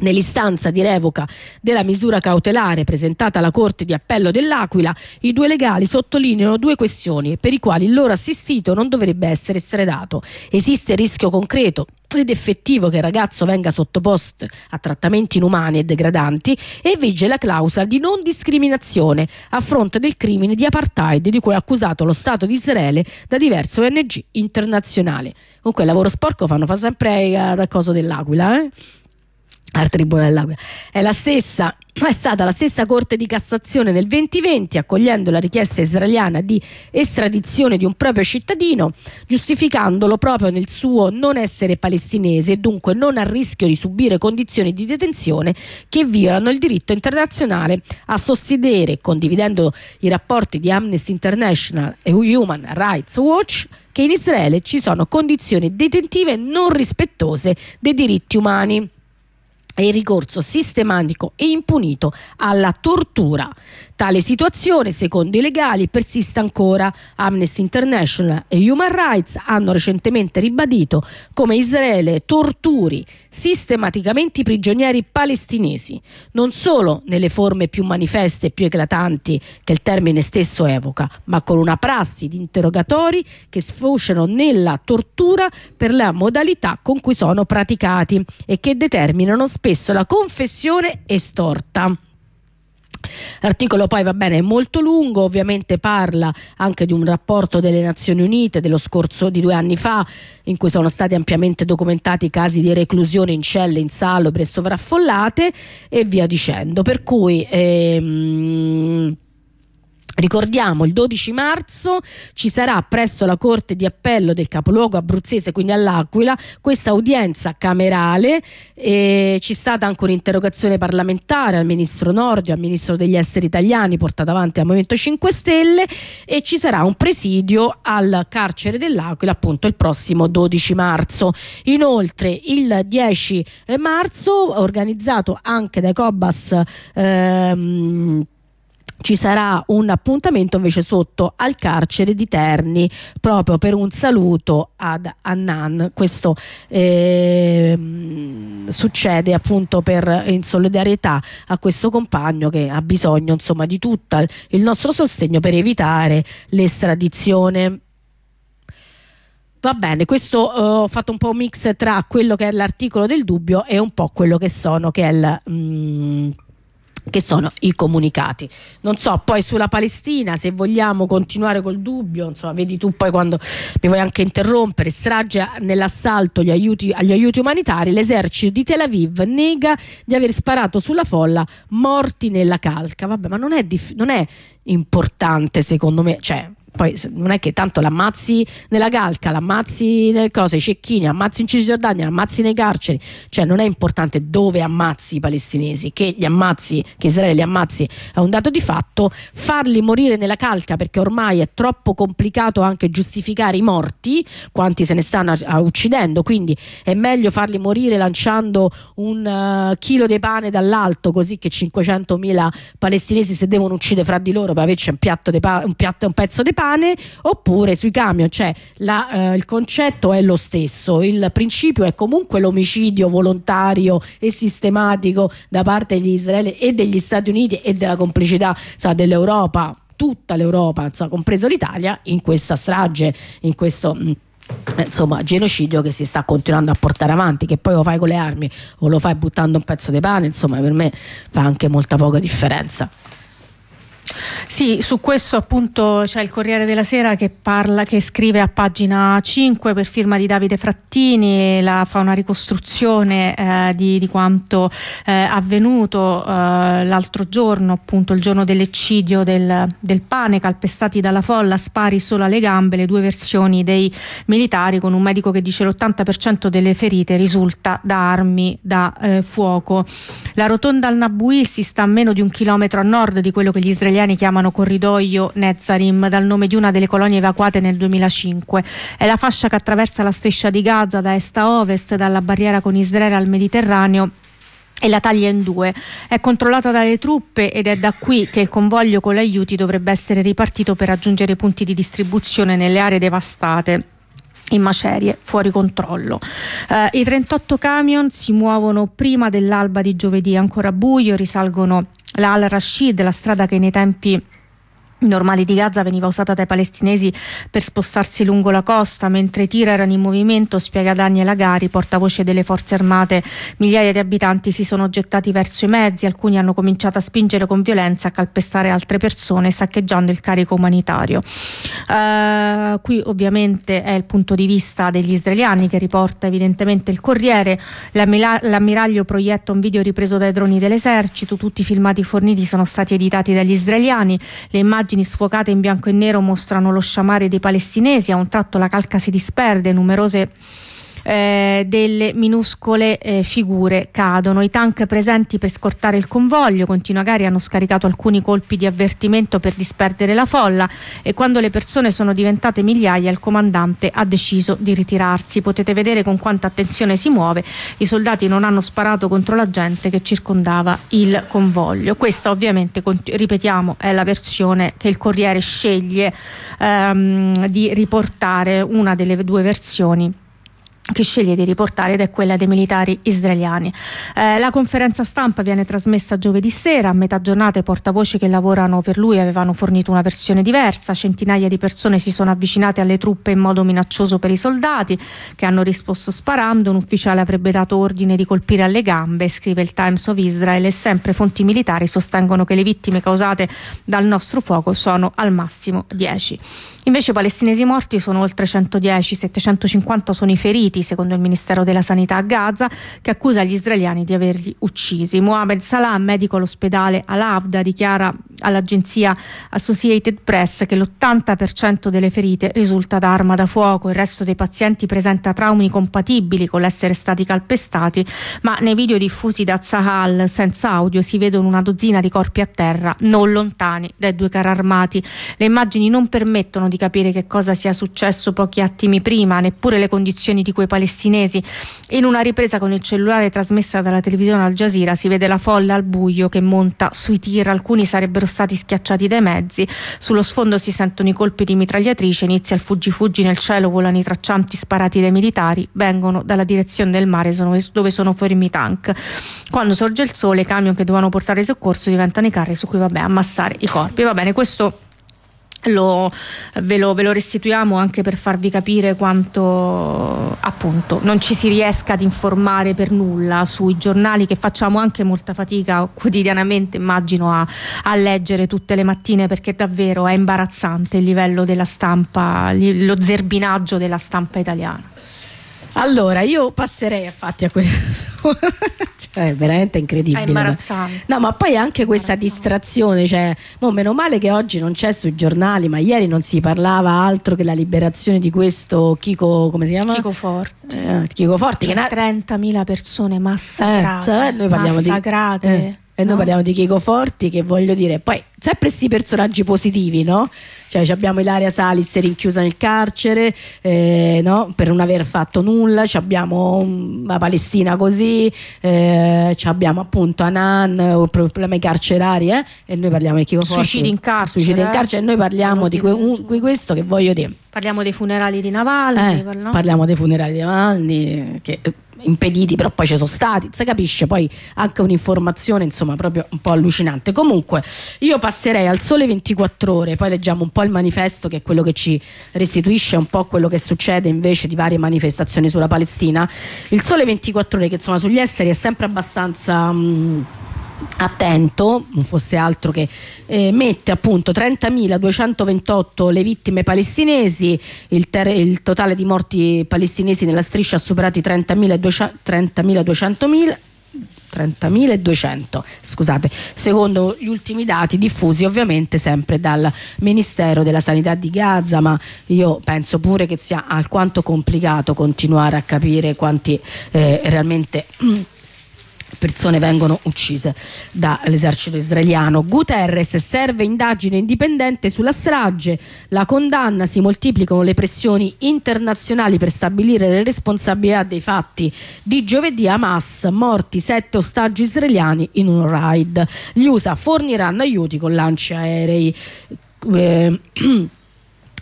S1: Nell'istanza di revoca della misura cautelare presentata alla Corte di Appello dell'Aquila, i due legali sottolineano due questioni per i quali il loro assistito non dovrebbe essere estradato. Esiste il rischio concreto ed effettivo che il ragazzo venga sottoposto a trattamenti inumani e degradanti e vige la clausola di non discriminazione a fronte del crimine di apartheid di cui è accusato lo Stato di Israele da diverse ONG internazionali. Comunque il lavoro sporco fanno fa sempre al coso dell'Aquila, eh? Al Tribunale dell'Aquila. È la stessa è stata la stessa Corte di Cassazione nel 2020, accogliendo la richiesta israeliana di estradizione di un proprio cittadino, giustificandolo proprio nel suo non essere palestinese e dunque non a rischio di subire condizioni di detenzione che violano il diritto internazionale, a sostenere, condividendo i rapporti di Amnesty International e Human Rights Watch, che in Israele ci sono condizioni detentive non rispettose dei diritti umani e il ricorso sistematico e impunito alla tortura. Tale situazione, secondo i legali, persiste ancora. Amnesty International e Human Rights hanno recentemente ribadito come Israele torturi sistematicamente i prigionieri palestinesi, non solo nelle forme più manifeste e più eclatanti che il termine stesso evoca, ma con una prassi di interrogatori che sfociano nella tortura per la modalità con cui sono praticati e che determinano spesso la confessione estorta. L'articolo poi va bene, è molto lungo, ovviamente parla anche di un rapporto delle Nazioni Unite dello scorso di due anni fa in cui sono stati ampiamente documentati casi di reclusione in celle insalubri e sovraffollate e via dicendo. Per cui ehm, Ricordiamo il 12 marzo ci sarà presso la Corte di Appello del capoluogo abruzzese, quindi all'Aquila, questa udienza camerale. E c'è stata anche un'interrogazione parlamentare al ministro Nordio, al ministro degli esteri italiani, portata avanti al Movimento 5 Stelle e ci sarà un presidio al carcere dell'Aquila appunto il prossimo 12 marzo. Inoltre il 10 marzo, organizzato anche dai Cobas ehm, ci sarà un appuntamento invece sotto al carcere di Terni proprio per un saluto ad Annan. Questo eh, succede appunto per, in solidarietà a questo compagno che ha bisogno insomma di tutto il nostro sostegno per evitare l'estradizione. Va bene, questo uh, ho fatto un po' un mix tra quello che è l'articolo del dubbio e un po' quello che sono che è il mm, che sono i comunicati. Non so, poi sulla Palestina, se vogliamo continuare col dubbio, insomma, vedi tu poi quando mi vuoi anche interrompere, strage nell'assalto agli aiuti, agli aiuti umanitari, l'esercito di Tel Aviv nega di aver sparato sulla folla morti nella calca. Vabbè, ma non è, dif- non è importante secondo me, cioè poi non è che tanto l'ammazzi nella calca, l'ammazzi nelle cose, i cecchini, ammazzi in Cisgiordania, ammazzi nei carceri, cioè non è importante dove ammazzi i palestinesi, che gli ammazzi, che Israele li ammazzi è un dato di fatto, farli morire nella calca perché ormai è troppo complicato anche giustificare i morti, quanti se ne stanno uccidendo, quindi è meglio farli morire lanciando un uh, chilo di pane dall'alto così che 500.000 palestinesi si devono uccidere fra di loro per averci un piatto, pa- un, piatto un pezzo di pane pane oppure sui camion, cioè la, eh, il concetto è lo stesso, il principio è comunque l'omicidio volontario e sistematico da parte di Israele e degli Stati Uniti e della complicità sa, dell'Europa, tutta l'Europa, sa, compreso l'Italia, in questa strage, in questo mm, insomma genocidio che si sta continuando a portare avanti che poi lo fai con le armi o lo fai buttando un pezzo di pane insomma per me fa anche molta poca differenza
S8: sì, su questo appunto c'è il Corriere della Sera che parla, che scrive a pagina 5 per firma di Davide Frattini, la, fa una ricostruzione eh, di, di, quanto eh, avvenuto eh, l'altro giorno, appunto il giorno dell'eccidio del, del, pane, calpestati dalla folla, spari solo alle gambe, le due versioni dei militari con un medico che dice l'80% delle ferite risulta da armi da eh, fuoco. La rotonda al Nabui si sta a meno di un chilometro a nord di quello che gli israeliani israeliani chiamano corridoio Nezarim dal nome di una delle colonie evacuate nel 2005. È la fascia che attraversa la striscia di Gaza da est a ovest, dalla barriera con Israele al Mediterraneo e la taglia in due. È controllata dalle truppe ed è da qui che il convoglio con gli aiuti dovrebbe essere ripartito per raggiungere punti di distribuzione nelle aree devastate in macerie fuori controllo. Uh, I 38 camion si muovono prima dell'alba di giovedì, ancora buio, risalgono Al Rashid, la strada che nei tempi normali di Gaza veniva usata dai palestinesi per spostarsi lungo la costa mentre i tir erano in movimento spiega Daniel Agari portavoce delle forze armate. Migliaia di abitanti si sono gettati verso i mezzi alcuni hanno cominciato a spingere con violenza a calpestare altre persone saccheggiando il carico umanitario. Uh, qui ovviamente è il punto di vista degli israeliani che riporta evidentemente il Corriere. L'ammiraglio proietta un video ripreso dai droni dell'esercito tutti i filmati forniti sono stati editati dagli israeliani. Le immagini immagini sfocate in bianco e nero mostrano lo sciamare dei palestinesi, a un tratto la calca si disperde, numerose eh, delle minuscole eh, figure cadono. I tank presenti per scortare il convoglio, continua Gari, hanno scaricato alcuni colpi di avvertimento per disperdere la folla e quando le persone sono diventate migliaia il comandante ha deciso di ritirarsi. Potete vedere con quanta attenzione si muove. I soldati non hanno sparato contro la gente che circondava il convoglio. Questa ovviamente, ripetiamo, è la versione che il Corriere sceglie ehm, di riportare, una delle due versioni che sceglie di riportare ed è quella dei militari israeliani. Eh, la conferenza stampa viene trasmessa giovedì sera, a metà giornata i portavoci che lavorano per lui avevano fornito una versione diversa, centinaia di persone si sono avvicinate alle truppe in modo minaccioso per i soldati che hanno risposto sparando, un ufficiale avrebbe dato ordine di colpire alle gambe, scrive il Times of Israel e sempre fonti militari sostengono che le vittime causate dal nostro fuoco sono al massimo 10. Invece i palestinesi morti sono oltre 110, 750 sono i feriti, secondo il Ministero della Sanità a Gaza, che accusa gli israeliani di averli uccisi. Mohamed Salah, medico all'ospedale Al-Avda, dichiara all'agenzia Associated Press che l'80% delle ferite risulta da arma da fuoco, il resto dei pazienti presenta traumi compatibili con l'essere stati calpestati, ma nei video diffusi da Zahal senza audio si vedono una dozzina di corpi a terra non lontani dai due carri armati. Le immagini non permettono di capire che cosa sia successo pochi attimi prima, neppure le condizioni di quei palestinesi. In una ripresa con il cellulare trasmessa dalla televisione Al Jazeera si vede la folla al buio che monta sui tir, alcuni sarebbero stati schiacciati dai mezzi, sullo sfondo si sentono i colpi di mitragliatrice, inizia il fuggi-fuggi nel cielo, volano i traccianti sparati dai militari, vengono dalla direzione del mare dove sono fermi i tank. Quando sorge il sole i camion che dovevano portare soccorso diventano i carri su cui vabbè ammassare i corpi. Va bene, questo lo, ve, lo, ve, lo, restituiamo anche per farvi capire quanto appunto non ci si riesca ad informare per nulla sui giornali che facciamo anche molta fatica quotidianamente immagino a, a leggere tutte le mattine perché davvero è imbarazzante il livello della stampa lo zerbinaggio della stampa italiana
S1: allora, io passerei infatti a questo. cioè, è veramente incredibile. È
S8: imbarazzante.
S1: No, ma poi anche questa distrazione, cioè, mo, meno male che oggi non c'è sui giornali, ma ieri non si parlava altro che la liberazione di questo Chico, come si chiama?
S8: Chico Forti.
S1: Eh, Chico Forti che
S8: 30.000 persone massacrate.
S1: Eh, noi parliamo
S8: massacrate.
S1: di eh, e noi parliamo di Chico Forti che voglio dire, poi sempre questi personaggi positivi, no? Cioè abbiamo Ilaria Salis rinchiusa nel carcere eh, no? per non aver fatto nulla, abbiamo la Palestina così, eh, abbiamo appunto Anan, problemi carcerari eh? e noi parliamo di Chico Forti.
S8: Suicidi in carcere.
S1: Suicidi in carcere e noi parliamo di, que- un, di, questo che voglio dire.
S8: Parliamo dei funerali di Navalny.
S1: Eh, no? Parliamo dei funerali di Navalny che impediti, però poi ci sono stati, si capisce, poi anche un'informazione insomma proprio un po' allucinante. Comunque io passerei al sole 24 ore, poi leggiamo un po' il manifesto che è quello che ci restituisce un po' quello che succede invece di varie manifestazioni sulla Palestina. Il sole 24 ore che insomma sugli esteri è sempre abbastanza... Mh, attento, non fosse altro che eh, mette appunto 30.228 le vittime palestinesi, il, ter- il, totale di morti palestinesi nella striscia ha superato i 30.200.000 30.200 scusate, secondo gli ultimi dati diffusi ovviamente sempre dal Ministero della Sanità di Gaza, ma io penso pure che sia alquanto complicato continuare a capire quanti eh, realmente persone vengono uccise dall'esercito israeliano. Guterres serve indagine indipendente sulla strage, la condanna, si moltiplicano le pressioni internazionali per stabilire le responsabilità dei fatti di giovedì Hamas, morti sette ostaggi israeliani in un raid. Gli USA forniranno aiuti con lanci aerei. Eh,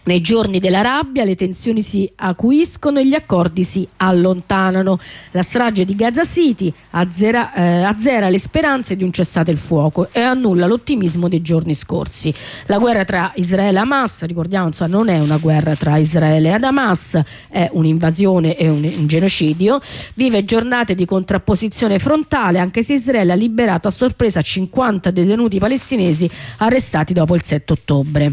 S1: Nei giorni della rabbia le tensioni si acuiscono e gli accordi si allontanano. La strage di Gaza City azzera, eh, azzera le speranze di un cessate il fuoco e annulla l'ottimismo dei giorni scorsi. La guerra tra Israele e Hamas, ricordiamo, insomma, non è una guerra tra Israele ed Hamas, è un'invasione e un, un genocidio. Vive giornate di contrapposizione frontale anche se Israele ha liberato a sorpresa 50 detenuti palestinesi arrestati dopo il 7 ottobre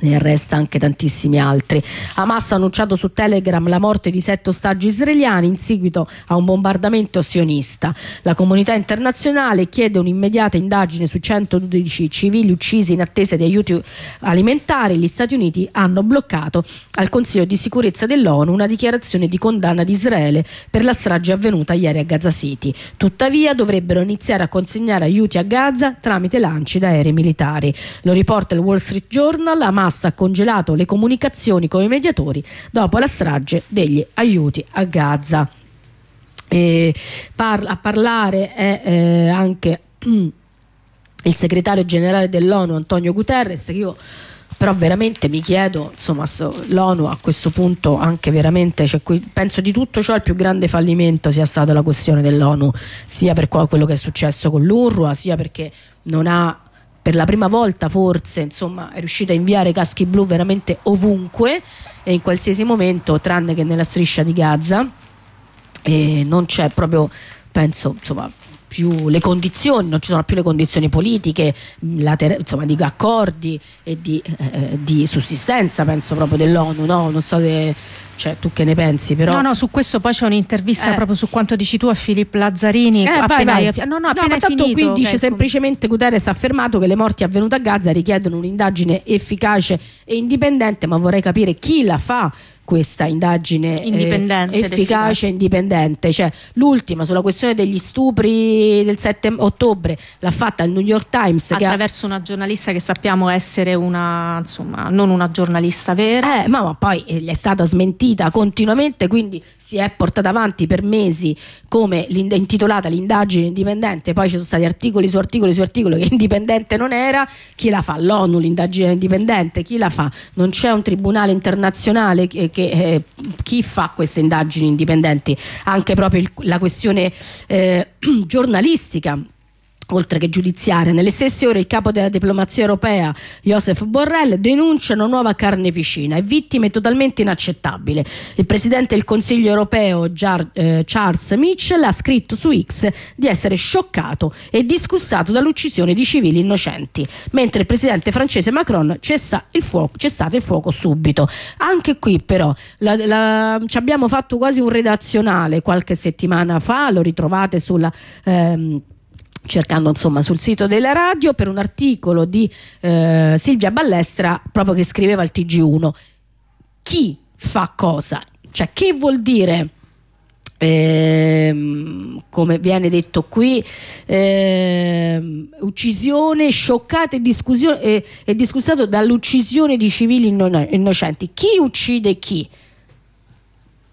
S1: ne arresta anche tantissimi altri. Hamas ha annunciato su Telegram la morte di sette ostaggi israeliani in seguito a un bombardamento sionista. La comunità internazionale chiede un'immediata indagine su 112 civili uccisi in attesa di aiuti alimentari. Gli Stati Uniti hanno bloccato al Consiglio di sicurezza dell'ONU una dichiarazione di condanna di Israele per la strage avvenuta ieri a Gaza City. Tuttavia dovrebbero iniziare a consegnare aiuti a Gaza tramite lanci da aerei militari. Lo riporta il Wall Street Journal. Hamas Hamas ha congelato le comunicazioni con i mediatori dopo la strage degli aiuti a Gaza. Parla, a parlare è eh, anche il segretario generale dell'ONU Antonio Guterres io però veramente mi chiedo insomma l'ONU a questo punto anche veramente cioè, penso di tutto ciò il più grande fallimento sia stata la questione dell'ONU sia per quello che è successo con l'URWA sia perché non ha per la prima volta forse insomma, è riuscita a inviare caschi blu veramente ovunque e in qualsiasi momento tranne che nella striscia di Gaza. E non c'è proprio penso insomma più le condizioni, non ci sono più le condizioni politiche, later- insomma, di accordi e di, eh, di, sussistenza, penso proprio dell'ONU, no? Non so se cioè, tu che ne pensi, però.
S8: No, no, su questo poi c'è un'intervista eh. proprio su quanto dici tu a Filippo Lazzarini.
S1: Eh, appena vai, vai. No, no, appena no, tanto finito, qui dice semplicemente Guterres ha affermato che le morti avvenute a Gaza richiedono un'indagine efficace e indipendente, ma vorrei capire chi la fa questa indagine
S8: eh, indipendente,
S1: eh, efficace e indipendente. Cioè, l'ultima sulla questione degli stupri del 7 ottobre l'ha fatta il New York Times.
S8: Attraverso
S1: ha...
S8: una giornalista che sappiamo essere una, insomma, non una giornalista vera.
S1: Eh, ma, ma poi eh, è stata smentita continuamente, quindi si è portata avanti per mesi come intitolata l'indagine indipendente. Poi ci sono stati articoli su articoli su articoli che indipendente non era. Chi la fa? L'ONU, l'indagine indipendente. Chi la fa? Non c'è un tribunale internazionale che che eh, chi fa queste indagini indipendenti, anche proprio il, la questione eh, giornalistica oltre che giudiziaria. Nelle stesse ore il capo della diplomazia europea, Joseph Borrell, denuncia una nuova carneficina e vittime totalmente inaccettabile. Il presidente del Consiglio europeo, eh, Charles Mitchell, ha scritto su X di essere scioccato e disgustato dall'uccisione di civili innocenti, mentre il presidente francese Macron cessa il fuoco, cessate il fuoco subito. Anche qui però la, la, ci abbiamo fatto quasi un redazionale qualche settimana fa, lo ritrovate sulla... Ehm, cercando insomma sul sito della radio per un articolo di eh, Silvia Ballestra proprio che scriveva al TG1 chi fa cosa? Cioè che vuol dire? Eh, come viene detto qui eh, uccisione scioccata e, e, e disgustato dall'uccisione di civili innocenti. Chi uccide chi?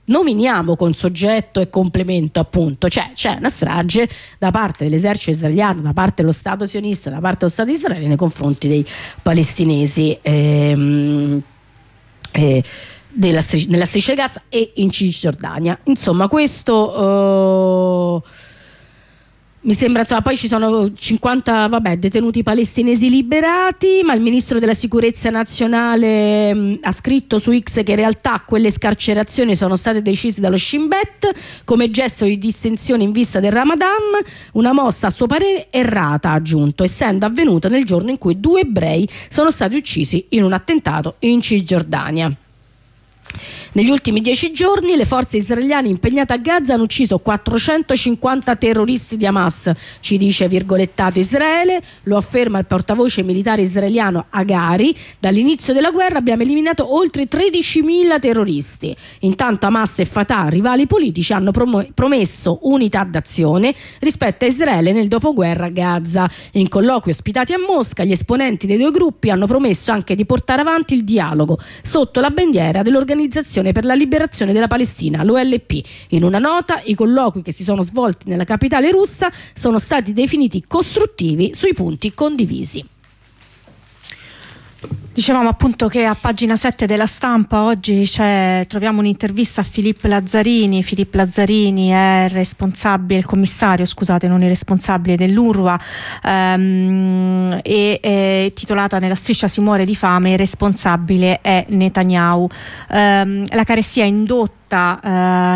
S1: Nominiamo con soggetto e complemento appunto, cioè c'è una strage da parte dell'esercito israeliano, da parte dello Stato sionista, da parte dello Stato di Israele nei confronti dei palestinesi ehm, eh, della, nella striscia di Gaza e in Cisgiordania. Insomma questo... Eh, mi sembra, insomma, poi ci sono 50 vabbè, detenuti palestinesi liberati, ma il ministro della sicurezza nazionale mh, ha scritto su X che in realtà quelle scarcerazioni sono state decise dallo Shin Bet come gesto di distensione in vista del Ramadan, una mossa a suo parere errata, ha aggiunto, essendo avvenuta nel giorno in cui due ebrei sono stati uccisi in un attentato in Cisgiordania. Negli ultimi dieci giorni le forze israeliane impegnate a Gaza hanno ucciso 450 terroristi di Hamas, ci dice virgolettato Israele, lo afferma il portavoce militare israeliano Agari. Dall'inizio della guerra abbiamo eliminato oltre 13.000 terroristi. Intanto Hamas e Fatah, rivali politici, hanno prom- promesso unità d'azione rispetto a Israele nel dopoguerra a Gaza. In colloqui ospitati a Mosca, gli esponenti dei due gruppi hanno promesso anche di portare avanti il dialogo sotto la bandiera dell'organizzazione l'Organizzazione per la Liberazione della Palestina, l'OLP. In una nota, i colloqui che si sono svolti nella capitale russa sono stati definiti costruttivi sui punti condivisi.
S8: Dicevamo appunto che a pagina 7 della stampa oggi troviamo un'intervista a Filippo Lazzarini. Filippo Lazzarini è responsabile, il commissario, scusate, non il responsabile dell'URWA ehm, e è titolata Nella striscia si muore di fame, il responsabile è Netanyahu. Ehm, la carestia indotta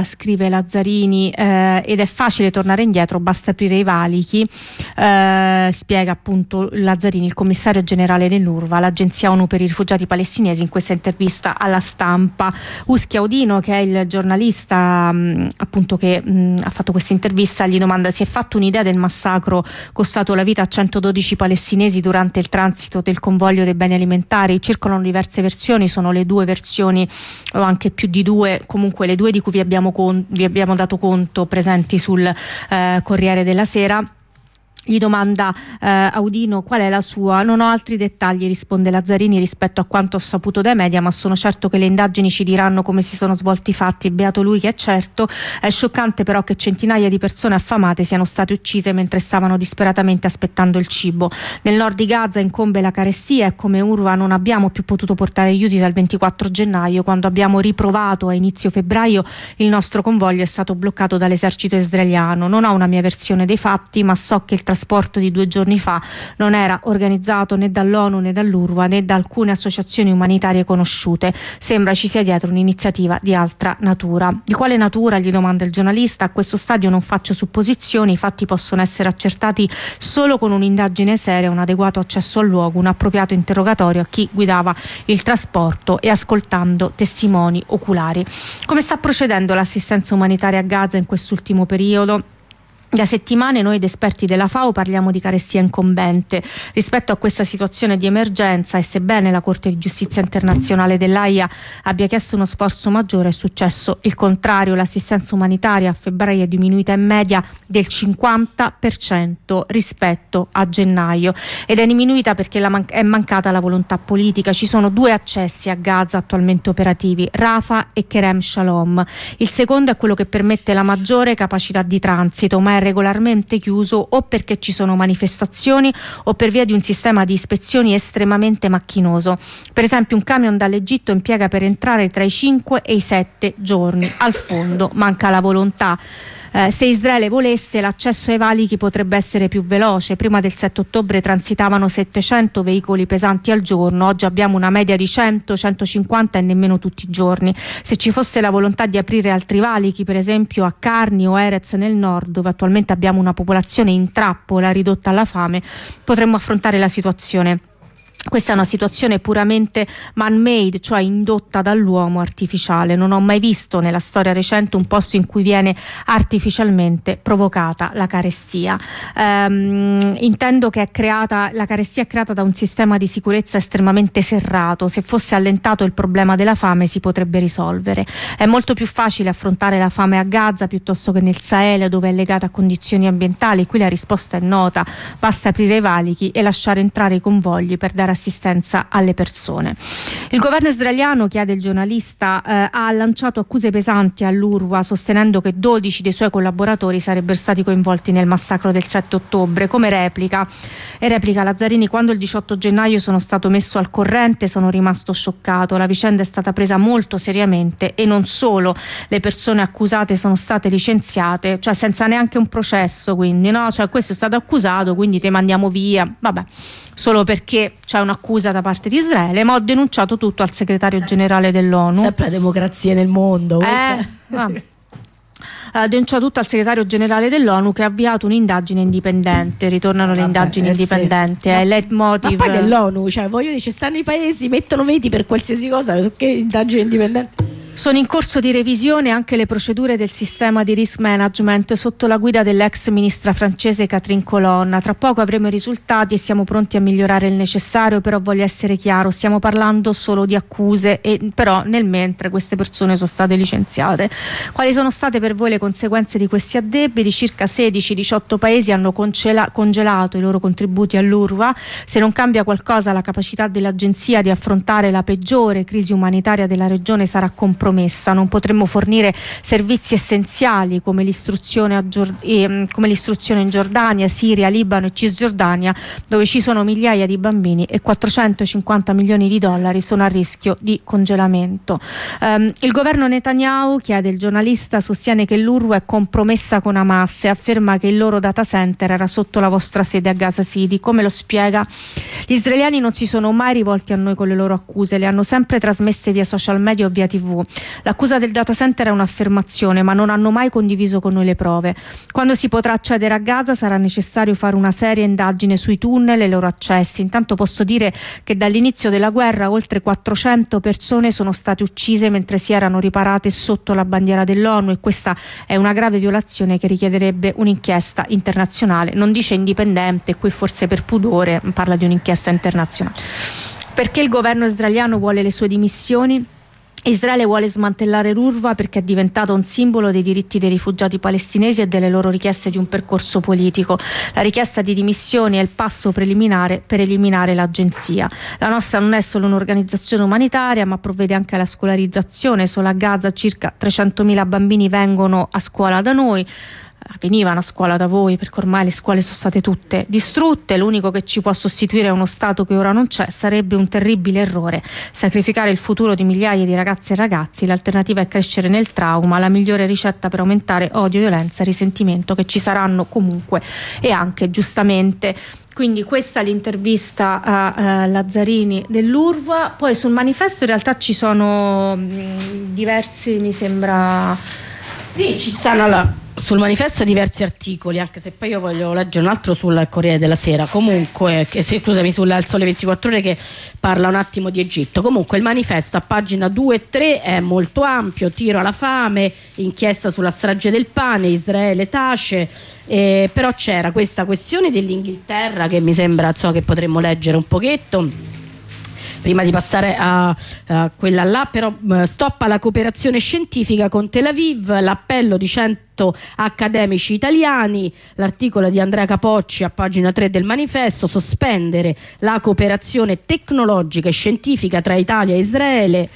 S8: eh, scrive Lazzarini, eh, ed è facile tornare indietro, basta aprire i valichi, eh, spiega appunto Lazzarini, il commissario generale dell'URVA, l'agenzia ONU per i rifugiati palestinesi, in questa intervista alla stampa. Uschi Audino, che è il giornalista mh, appunto che mh, ha fatto questa intervista, gli domanda: si è fatto un'idea del massacro costato la vita a 112 palestinesi durante il transito del convoglio dei beni alimentari? Circolano diverse versioni, sono le due versioni o anche più di due, comunque le due di cui vi abbiamo, con, vi abbiamo dato conto presenti sul eh, Corriere della Sera gli domanda eh, Audino qual è la sua, non ho altri dettagli, risponde Lazzarini rispetto a quanto ho saputo dai media, ma sono certo che le indagini ci diranno come si sono svolti i fatti, beato lui che è certo. È scioccante però che centinaia di persone affamate siano state uccise mentre stavano disperatamente aspettando il cibo. Nel nord di Gaza incombe la carestia e come Urva non abbiamo più potuto portare aiuti dal 24 gennaio, quando abbiamo riprovato a inizio febbraio il nostro convoglio è stato bloccato dall'esercito israeliano. Non ho una mia versione dei fatti, ma so che il trasporto trasporto di due giorni fa non era organizzato né dall'ONU né dall'URWA né da alcune associazioni umanitarie conosciute. Sembra ci sia dietro un'iniziativa di altra natura. Di quale natura? gli domanda il giornalista. A questo stadio non faccio supposizioni, i fatti possono essere accertati solo con un'indagine seria, un adeguato accesso al luogo, un appropriato interrogatorio a chi guidava il trasporto e ascoltando testimoni oculari. Come sta procedendo l'assistenza umanitaria a Gaza in quest'ultimo periodo? Da settimane noi ed esperti della FAO parliamo di carestia incombente. Rispetto a questa situazione di emergenza e sebbene la Corte di Giustizia internazionale dell'AIA abbia chiesto uno sforzo maggiore è successo il contrario. L'assistenza umanitaria a febbraio è diminuita in media del 50% rispetto a gennaio ed è diminuita perché man- è mancata la volontà politica. Ci sono due accessi a Gaza attualmente operativi, Rafa e Kerem Shalom. Il secondo è quello che permette la maggiore capacità di transito, ma è regolarmente chiuso o perché ci sono manifestazioni o per via di un sistema di ispezioni estremamente macchinoso. Per esempio un camion dall'Egitto impiega per entrare tra i 5 e i 7 giorni. Al fondo manca la volontà. Eh, se Israele volesse l'accesso ai valichi potrebbe essere più veloce. Prima del 7 ottobre transitavano 700 veicoli pesanti al giorno, oggi abbiamo una media di 100-150 e nemmeno tutti i giorni. Se ci fosse la volontà di aprire altri valichi, per esempio a Carni o Erez nel nord, dove attualmente abbiamo una popolazione in trappola ridotta alla fame, potremmo affrontare la situazione. Questa è una situazione puramente man-made, cioè indotta dall'uomo artificiale. Non ho mai visto nella storia recente un posto in cui viene artificialmente provocata la carestia. Ehm, intendo che creata, la carestia è creata da un sistema di sicurezza estremamente serrato. Se fosse allentato il problema della fame si potrebbe risolvere. È molto più facile affrontare la fame a Gaza piuttosto che nel Sahel dove è legata a condizioni ambientali. Qui la risposta è nota. Basta aprire i valichi e lasciare entrare i convogli per dare assistenza alle persone. Il governo israeliano, chiede il giornalista, eh, ha lanciato accuse pesanti all'URWA sostenendo che 12 dei suoi collaboratori sarebbero stati coinvolti nel massacro del 7 ottobre. Come replica? E replica Lazzarini, quando il 18 gennaio sono stato messo al corrente sono rimasto scioccato. La vicenda è stata presa molto seriamente e non solo le persone accusate sono state licenziate, cioè senza neanche un processo, quindi no? Cioè questo è stato accusato, quindi te mandiamo via. Vabbè solo perché c'è un'accusa da parte di Israele, ma ho denunciato tutto al segretario generale dell'ONU.
S1: Sempre democrazia nel mondo.
S8: Eh, ha denunciato tutto al segretario generale dell'ONU che ha avviato un'indagine indipendente. Ritornano le indagini eh indipendenti. Sì. È il leitmotiv.
S1: Ma poi dell'ONU, cioè voglio dire, ci stanno i paesi, mettono veti per qualsiasi cosa, che indagine indipendente?
S8: Sono in corso di revisione anche le procedure del sistema di risk management sotto la guida dell'ex ministra francese Catherine Colonna. Tra poco avremo i risultati e siamo pronti a migliorare il necessario, però voglio essere chiaro, stiamo parlando solo di accuse e però nel mentre queste persone sono state licenziate. Quali sono state per voi le conseguenze di questi addebiti? Circa 16-18 paesi hanno congela- congelato i loro contributi all'URWA. Se non cambia qualcosa la capacità dell'agenzia di affrontare la peggiore crisi umanitaria della regione sarà compromessa compromessa. Non potremmo fornire servizi essenziali come l'istruzione, eh, come l'istruzione in Giordania, Siria, Libano e Cisgiordania, dove ci sono migliaia di bambini e 450 milioni di dollari sono a rischio di congelamento. Um, il governo Netanyahu, chiede il giornalista, sostiene che l'URWA è compromessa con Hamas e afferma che il loro data center era sotto la vostra sede a Gaza City. Come lo spiega? Gli israeliani non si sono mai rivolti a noi con le loro accuse, le hanno sempre trasmesse via social media o via tv. L'accusa del data center è un'affermazione, ma non hanno mai condiviso con noi le prove. Quando si potrà accedere a Gaza sarà necessario fare una seria indagine sui tunnel e i loro accessi. Intanto posso dire che dall'inizio della guerra oltre 400 persone sono state uccise mentre si erano riparate sotto la bandiera dell'ONU e questa è una grave violazione che richiederebbe un'inchiesta internazionale. Non dice indipendente, qui forse per pudore parla di un'inchiesta internazionale. Perché il governo israeliano vuole le sue dimissioni? Israele vuole smantellare l'URVA perché è diventato un simbolo dei diritti dei rifugiati palestinesi e delle loro richieste di un percorso politico. La richiesta di dimissioni è il passo preliminare per eliminare l'agenzia. La nostra non è solo un'organizzazione umanitaria, ma provvede anche alla scolarizzazione. Solo a Gaza circa 300.000 bambini vengono a scuola da noi venivano a scuola da voi perché ormai le scuole sono state tutte distrutte, l'unico che ci può sostituire è uno Stato che ora non c'è, sarebbe un terribile errore. Sacrificare il futuro di migliaia di ragazze e ragazzi, l'alternativa è crescere nel trauma, la migliore ricetta per aumentare odio, violenza risentimento che ci saranno comunque e anche giustamente quindi questa è l'intervista a, a Lazzarini dell'Urva. Poi sul manifesto in realtà ci sono mh, diversi, mi sembra.
S1: Sì, ci stanno. Là sul manifesto diversi articoli, anche se poi io voglio leggere un altro sul Corriere della Sera, comunque, che, scusami, sul Sole 24 Ore che parla un attimo di Egitto. Comunque il manifesto a pagina 2 e 3 è molto ampio, tiro alla fame, inchiesta sulla strage del pane, Israele tace, eh, però c'era questa questione dell'Inghilterra che mi sembra so, che potremmo leggere un pochetto prima di passare a, a quella là, però stoppa la cooperazione scientifica con Tel Aviv, l'appello di 100 accademici italiani, l'articolo di Andrea Capocci a pagina 3 del manifesto, sospendere la cooperazione tecnologica e scientifica tra Italia e Israele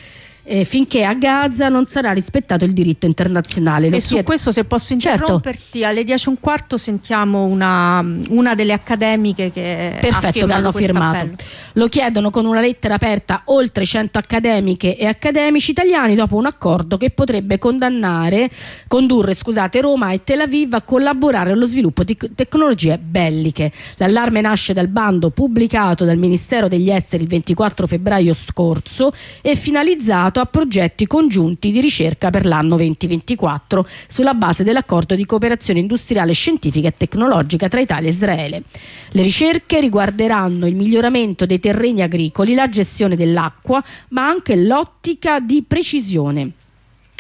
S1: eh, finché a Gaza non sarà rispettato il diritto internazionale.
S8: Lo e su questo, se posso interromperti, certo. alle 10 e un quarto sentiamo una, una delle accademiche che,
S1: Perfetto, che hanno firmato. Appello. Lo chiedono con una lettera aperta oltre 100 accademiche e accademici italiani dopo un accordo che potrebbe condannare, condurre scusate, Roma e Tel Aviv a collaborare allo sviluppo di tecnologie belliche. L'allarme nasce dal bando pubblicato dal Ministero degli Esteri il 24 febbraio scorso e finalizzato a progetti congiunti di ricerca per l'anno 2024 sulla base dell'accordo di cooperazione industriale, scientifica e tecnologica tra Italia e Israele. Le ricerche riguarderanno il miglioramento dei terreni agricoli, la gestione dell'acqua, ma anche l'ottica di precisione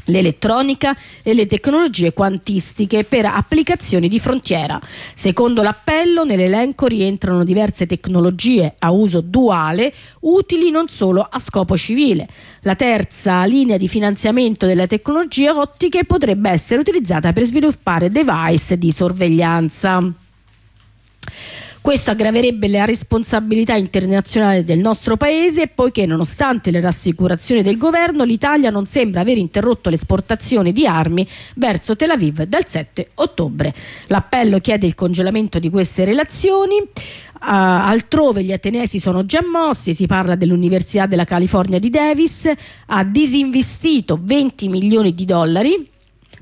S1: l'elettronica e le tecnologie quantistiche per applicazioni di frontiera. Secondo l'appello, nell'elenco rientrano diverse tecnologie a uso duale utili non solo a scopo civile. La terza linea di finanziamento delle tecnologie ottiche potrebbe essere utilizzata per sviluppare device di sorveglianza. Questo aggraverebbe la responsabilità internazionale del nostro paese poiché nonostante le rassicurazioni del governo l'Italia non sembra aver interrotto l'esportazione di armi verso Tel Aviv dal 7 ottobre. L'appello chiede il congelamento di queste relazioni. Uh, altrove gli atenesi sono già mossi, si parla dell'Università della California di Davis, ha disinvestito 20 milioni di dollari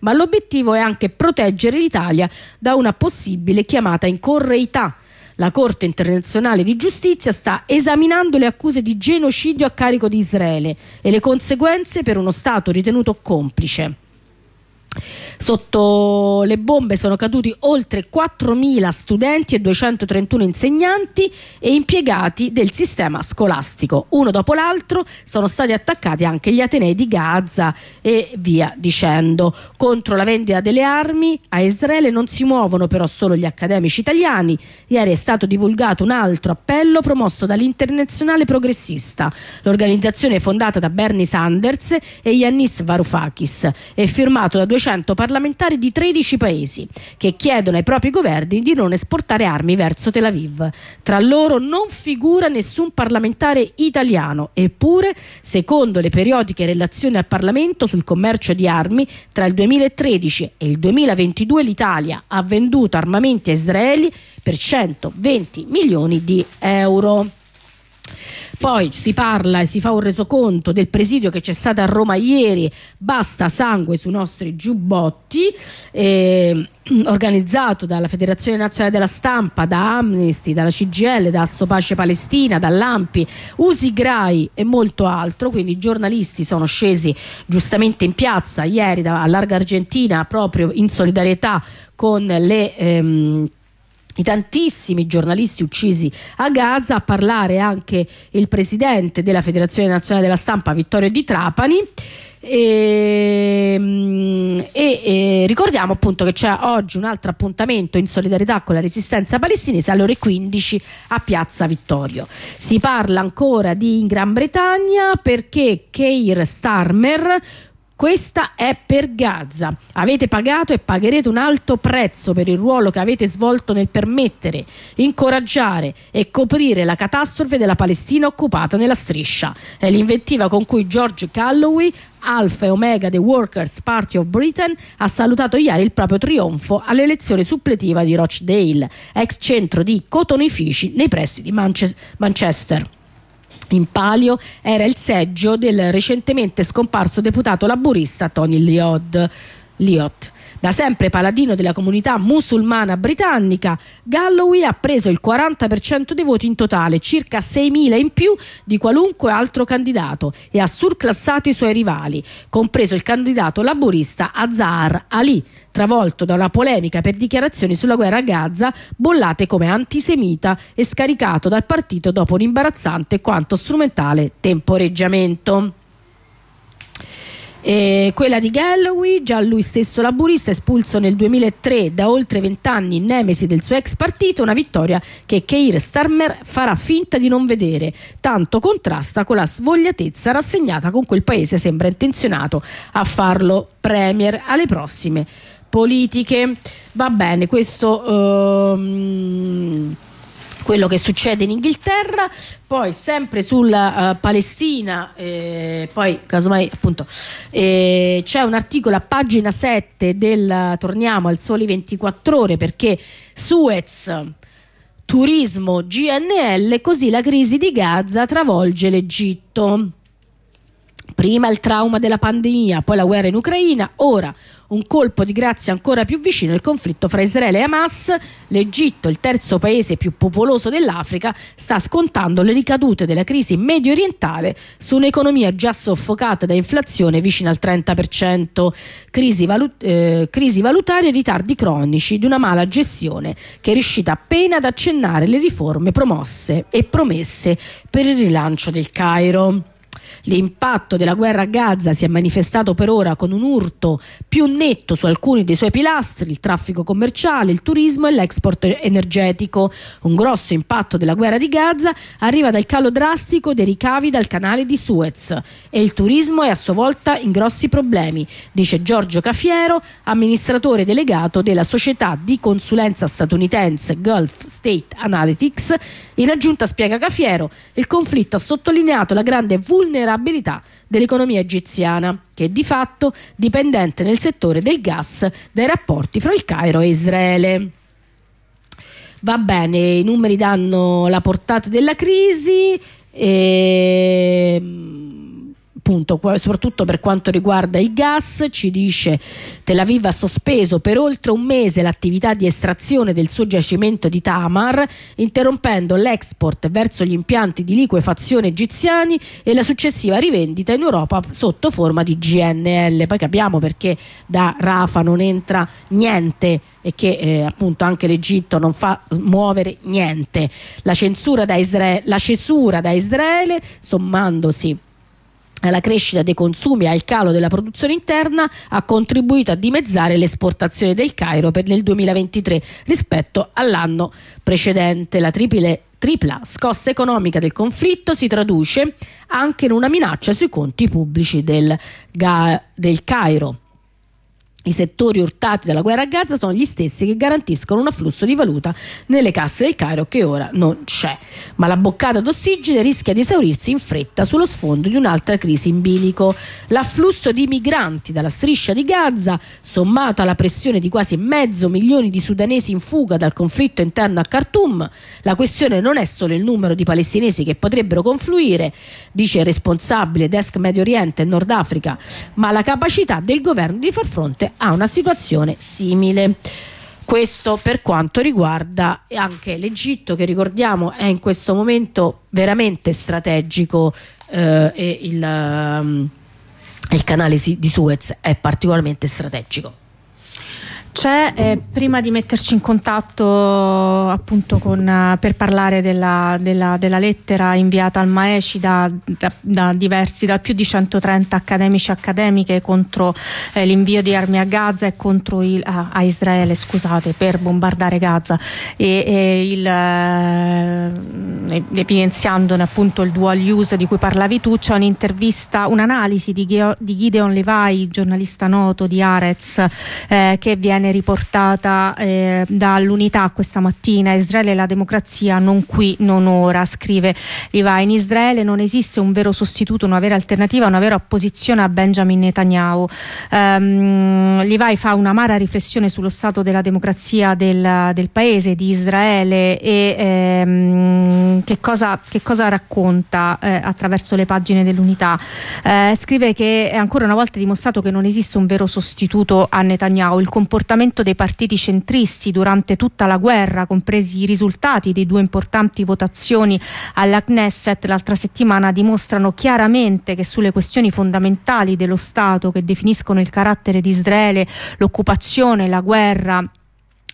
S1: ma l'obiettivo è anche proteggere l'Italia da una possibile chiamata in correità la Corte internazionale di giustizia sta esaminando le accuse di genocidio a carico di Israele e le conseguenze per uno Stato ritenuto complice. Sotto le bombe sono caduti oltre 4.000 studenti e 231 insegnanti e impiegati del sistema scolastico. Uno dopo l'altro sono stati attaccati anche gli Atenei di Gaza e via dicendo. Contro la vendita delle armi a Israele non si muovono però solo gli accademici italiani. Ieri è stato divulgato un altro appello promosso dall'Internazionale Progressista, l'organizzazione fondata da Bernie Sanders e Yannis Varoufakis e firmato da 200 200 parlamentari di 13 paesi che chiedono ai propri governi di non esportare armi verso Tel Aviv. Tra loro non figura nessun parlamentare italiano, eppure, secondo le periodiche relazioni al Parlamento sul commercio di armi, tra il 2013 e il 2022 l'Italia ha venduto armamenti a Israele per 120 milioni di euro. Poi si parla e si fa un resoconto del presidio che c'è stato a Roma ieri, basta sangue sui nostri giubbotti, eh, organizzato dalla Federazione Nazionale della Stampa, da Amnesty, dalla CGL, da Assopace Palestina, dall'Ampi, Usi Grai e molto altro. Quindi i giornalisti sono scesi giustamente in piazza ieri da, a Larga Argentina proprio in solidarietà con le... Ehm, i tantissimi giornalisti uccisi a Gaza, a parlare anche il presidente della Federazione Nazionale della Stampa Vittorio Di Trapani. E, e, e, ricordiamo appunto che c'è oggi un altro appuntamento in solidarietà con la resistenza palestinese alle ore 15 a Piazza Vittorio. Si parla ancora di Gran Bretagna perché Keir Starmer questa è per Gaza. Avete pagato e pagherete un alto prezzo per il ruolo che avete svolto nel permettere, incoraggiare e coprire la catastrofe della Palestina occupata nella striscia. È l'inventiva con cui George Calloway Alfa e Omega The Workers Party of Britain ha salutato ieri il proprio trionfo all'elezione suppletiva di Rochdale, ex centro di cotonifici nei pressi di Manchester. In palio era il seggio del recentemente scomparso deputato laburista Tony Liot. Liot. Da sempre paladino della comunità musulmana britannica, Galloway ha preso il 40% dei voti in totale, circa 6.000 in più di qualunque altro candidato, e ha surclassato i suoi rivali, compreso il candidato laburista Azhar Ali, travolto da una polemica per dichiarazioni sulla guerra a Gaza bollate come antisemita e scaricato dal partito dopo un imbarazzante quanto strumentale temporeggiamento. E quella di Galloway, già lui stesso laburista, espulso nel 2003 da oltre vent'anni in nemesi del suo ex partito, una vittoria che Keir Starmer farà finta di non vedere, tanto contrasta con la svogliatezza rassegnata con quel paese sembra intenzionato a farlo premier alle prossime politiche. Va bene, questo... Um, quello che succede in Inghilterra, poi sempre sulla uh, Palestina, eh, poi casomai appunto eh, c'è un articolo a pagina 7 del, torniamo al Sole 24 ore perché Suez, turismo, GNL, così la crisi di Gaza travolge l'Egitto. Prima il trauma della pandemia, poi la guerra in Ucraina, ora un colpo di grazia ancora più vicino il conflitto fra Israele e Hamas. L'Egitto, il terzo paese più popoloso dell'Africa, sta scontando le ricadute della crisi medio orientale su un'economia già soffocata da inflazione vicina al 30%, crisi, valut- eh, crisi valutaria e ritardi cronici di una mala gestione che è riuscita appena ad accennare le riforme promosse e promesse per il rilancio del Cairo. L'impatto della guerra a Gaza si è manifestato per ora con un urto più netto su alcuni dei suoi pilastri, il traffico commerciale, il turismo e l'export energetico. Un grosso impatto della guerra di Gaza arriva dal calo drastico dei ricavi dal canale di Suez e il turismo è a sua volta in grossi problemi, dice Giorgio Cafiero, amministratore delegato della società di consulenza statunitense Gulf State Analytics. In aggiunta spiega Cafiero, il conflitto ha sottolineato la grande vulnerabilità vulnerabilità dell'economia egiziana, che è di fatto dipendente nel settore del gas dai rapporti fra il Cairo e Israele. Va bene, i numeri danno la portata della crisi. E appunto, soprattutto per quanto riguarda il gas, ci dice Tel Aviv ha sospeso per oltre un mese l'attività di estrazione del suo giacimento di Tamar, interrompendo l'export verso gli impianti di liquefazione egiziani e la successiva rivendita in Europa sotto forma di GNL. Poi capiamo perché da Rafa non entra niente e che eh, appunto anche l'Egitto non fa muovere niente. La, da Israele, la cesura da Israele, sommandosi alla crescita dei consumi e al calo della produzione interna ha contribuito a dimezzare l'esportazione del Cairo per nel 2023 rispetto all'anno precedente. La tripile, tripla scossa economica del conflitto si traduce anche in una minaccia sui conti pubblici del, del Cairo. I settori urtati dalla guerra a Gaza sono gli stessi che garantiscono un afflusso di valuta nelle casse del Cairo che ora non c'è. Ma la boccata d'ossigeno rischia di esaurirsi in fretta sullo sfondo di un'altra crisi in bilico. L'afflusso di migranti dalla striscia di Gaza, sommato alla pressione di quasi mezzo milione di sudanesi in fuga dal conflitto interno a Khartoum, la questione non è solo il numero di palestinesi che potrebbero confluire, dice il responsabile desk Medio Oriente e Nord Africa, ma la capacità del governo di far fronte a una situazione simile. Questo per quanto riguarda anche l'Egitto che ricordiamo è in questo momento veramente strategico eh, e il, um, il canale di Suez è particolarmente strategico.
S8: C'è, eh, prima di metterci in contatto appunto con, uh, per parlare della, della, della, lettera inviata al Maeci da, da, da, diversi, da più di 130 accademici e accademiche contro eh, l'invio di armi a Gaza e contro il, a, a, Israele scusate, per bombardare Gaza. E, e il, eh, evidenziandone appunto il dual use di cui parlavi tu, c'è un'intervista, un'analisi di, di Gideon Levi, giornalista noto di Arez, eh, che viene viene riportata eh, dall'unità questa mattina. Israele e la democrazia non qui, non ora, scrive Iva. In Israele non esiste un vero sostituto, una vera alternativa, una vera opposizione a Benjamin Netanyahu. Um, Levi fa un'amara riflessione sullo stato della democrazia del, del paese, di Israele e ehm, che, cosa, che, cosa, racconta eh, attraverso le pagine dell'unità. Eh, scrive che è ancora una volta dimostrato che non esiste un vero sostituto a Netanyahu. Il comportamento comportamento dei partiti centristi durante tutta la guerra, compresi i risultati di due importanti votazioni alla Knesset l'altra settimana, dimostrano chiaramente che sulle questioni fondamentali dello Stato che definiscono il carattere di Israele, l'occupazione, la guerra,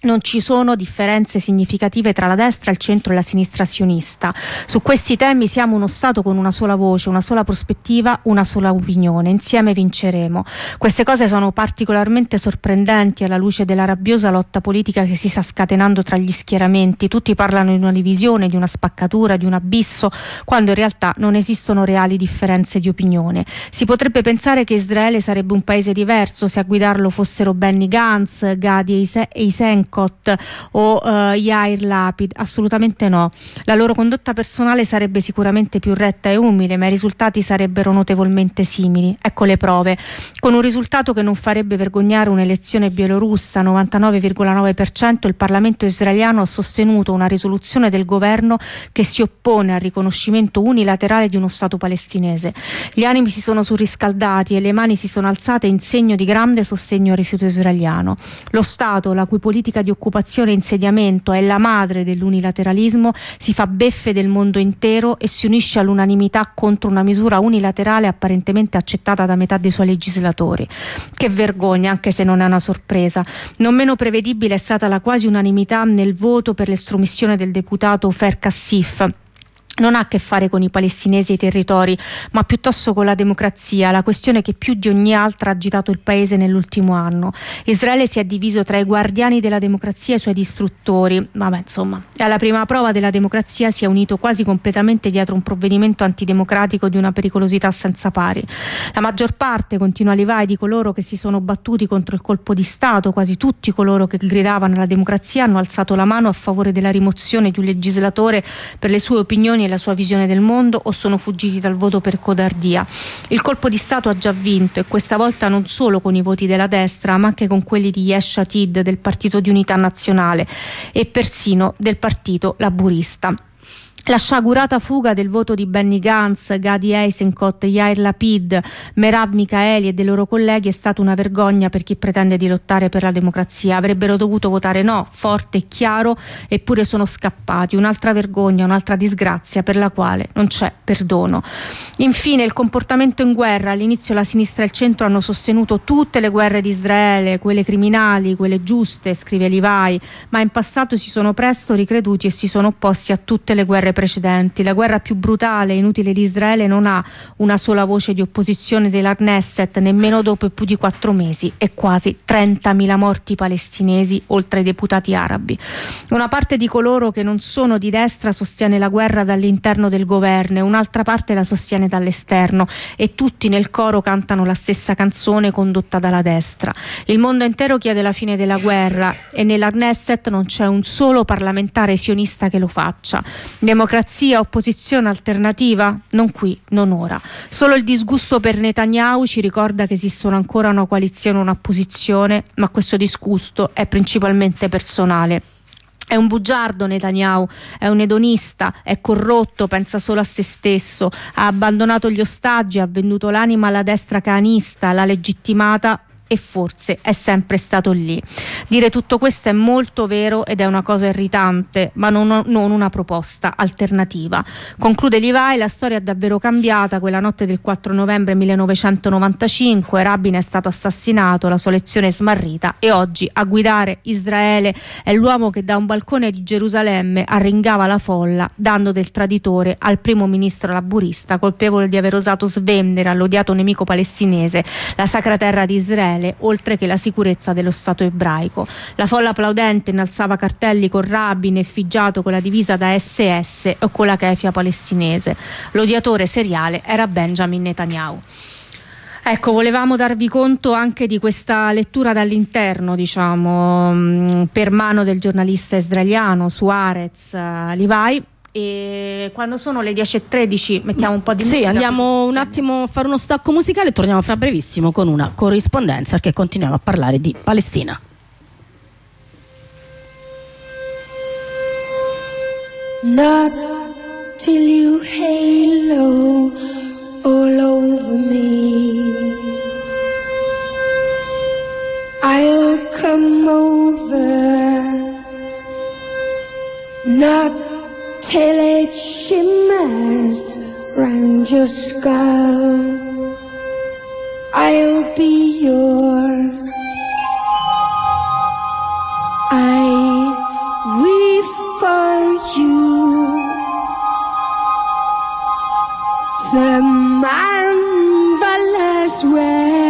S8: non ci sono differenze significative tra la destra, il centro e la sinistra sionista. Su questi temi siamo uno Stato con una sola voce, una sola prospettiva, una sola opinione. Insieme vinceremo. Queste cose sono particolarmente sorprendenti alla luce della rabbiosa lotta politica che si sta scatenando tra gli schieramenti. Tutti parlano di una divisione, di una spaccatura, di un abisso, quando in realtà non esistono reali differenze di opinione. Si potrebbe pensare che Israele sarebbe un paese diverso se a guidarlo fossero Benny Gantz, Gadi Eisenko, Marcotte o uh, Yair Lapid, assolutamente no. La loro condotta personale sarebbe sicuramente più retta e umile, ma i risultati sarebbero notevolmente simili. Ecco le prove. Con un risultato che non farebbe vergognare un'elezione bielorussa, 99,9% il Parlamento israeliano ha sostenuto una risoluzione del governo che si oppone al riconoscimento unilaterale di uno Stato palestinese. Gli animi si sono surriscaldati e le mani si sono alzate in segno di grande sostegno al rifiuto israeliano. Lo Stato, la cui politica di occupazione e insediamento è la madre dell'unilateralismo, si fa beffe del mondo intero e si unisce all'unanimità contro una misura unilaterale apparentemente accettata da metà dei suoi legislatori. Che vergogna, anche se non è una sorpresa. Non meno prevedibile è stata la quasi unanimità nel voto per l'estromissione del deputato Fer Kassif non ha a che fare con i palestinesi e i territori, ma piuttosto con la democrazia, la questione che più di ogni altra ha agitato il paese nell'ultimo anno. Israele si è diviso tra i guardiani della democrazia e i suoi distruttori, vabbè insomma, alla prima prova della democrazia si è unito quasi completamente dietro un provvedimento antidemocratico di una pericolosità senza pari. La maggior parte, continua Levi, di coloro che si sono battuti contro il colpo di Stato, quasi tutti coloro che gridavano alla democrazia hanno alzato la mano a favore della rimozione di un legislatore per le sue opinioni e la sua visione del mondo o sono fuggiti dal voto per codardia. Il colpo di Stato ha già vinto e questa volta non solo con i voti della destra ma anche con quelli di Yesh Atid del Partito di Unità Nazionale e persino del Partito Laburista. La sciagurata fuga del voto di Benny Gantz, Gadi Eisenkot, Yair Lapid, Merav Michaeli e dei loro colleghi è stata una vergogna per chi pretende di lottare per la democrazia. Avrebbero dovuto votare no, forte e chiaro, eppure sono scappati. Un'altra vergogna, un'altra disgrazia per la quale non c'è perdono. Infine, il comportamento in guerra. All'inizio la sinistra e il centro hanno sostenuto tutte le guerre di Israele, quelle criminali, quelle giuste, scrive Livai, ma in passato si sono presto ricreduti e si sono opposti a tutte le guerre precedenti. La guerra più brutale e inutile di Israele non ha una sola voce di opposizione della nemmeno dopo più di quattro mesi e quasi 30.000 morti palestinesi oltre ai deputati arabi. Una parte di coloro che non sono di destra sostiene la guerra dall'interno del governo e un'altra parte la sostiene dall'esterno e tutti nel coro cantano la stessa canzone condotta dalla destra. Il mondo intero chiede la fine della guerra e nella non c'è un solo parlamentare sionista che lo faccia. Democrazia, opposizione, alternativa? Non qui, non ora. Solo il disgusto per Netanyahu ci ricorda che esistono ancora una coalizione e un'opposizione, ma questo disgusto è principalmente personale. È un bugiardo Netanyahu, è un edonista, è corrotto, pensa solo a se stesso, ha abbandonato gli ostaggi, ha venduto l'anima alla destra canista, l'ha legittimata e forse è sempre stato lì. Dire tutto questo è molto vero ed è una cosa irritante, ma non, non una proposta alternativa. Conclude Levi, la storia è davvero cambiata, quella notte del 4 novembre 1995 Rabin è stato assassinato, la sua lezione è smarrita e oggi a guidare Israele è l'uomo che da un balcone di Gerusalemme arringava la folla dando del traditore al primo ministro laburista colpevole di aver osato svendere all'odiato nemico palestinese la sacra terra di Israele Israele, oltre che la sicurezza dello Stato ebraico. La folla applaudente innalzava cartelli con Rabin effigiato con la divisa da SS o con la kefia palestinese. L'odiatore seriale era Benjamin Netanyahu. Ecco, volevamo darvi conto anche di questa lettura dall'interno, diciamo, mm, per mano del giornalista israeliano Suarez uh, Levi e quando sono le 10.13 mettiamo un po' di
S1: sì,
S8: musica.
S1: Sì, andiamo un attimo a fare uno stacco musicale e torniamo fra brevissimo con una corrispondenza perché continuiamo a parlare di Palestina.
S9: Not till you halo all over me. I'll come over. Not till it shimmers round your skull. I'll be yours. I weave for you the marvelous when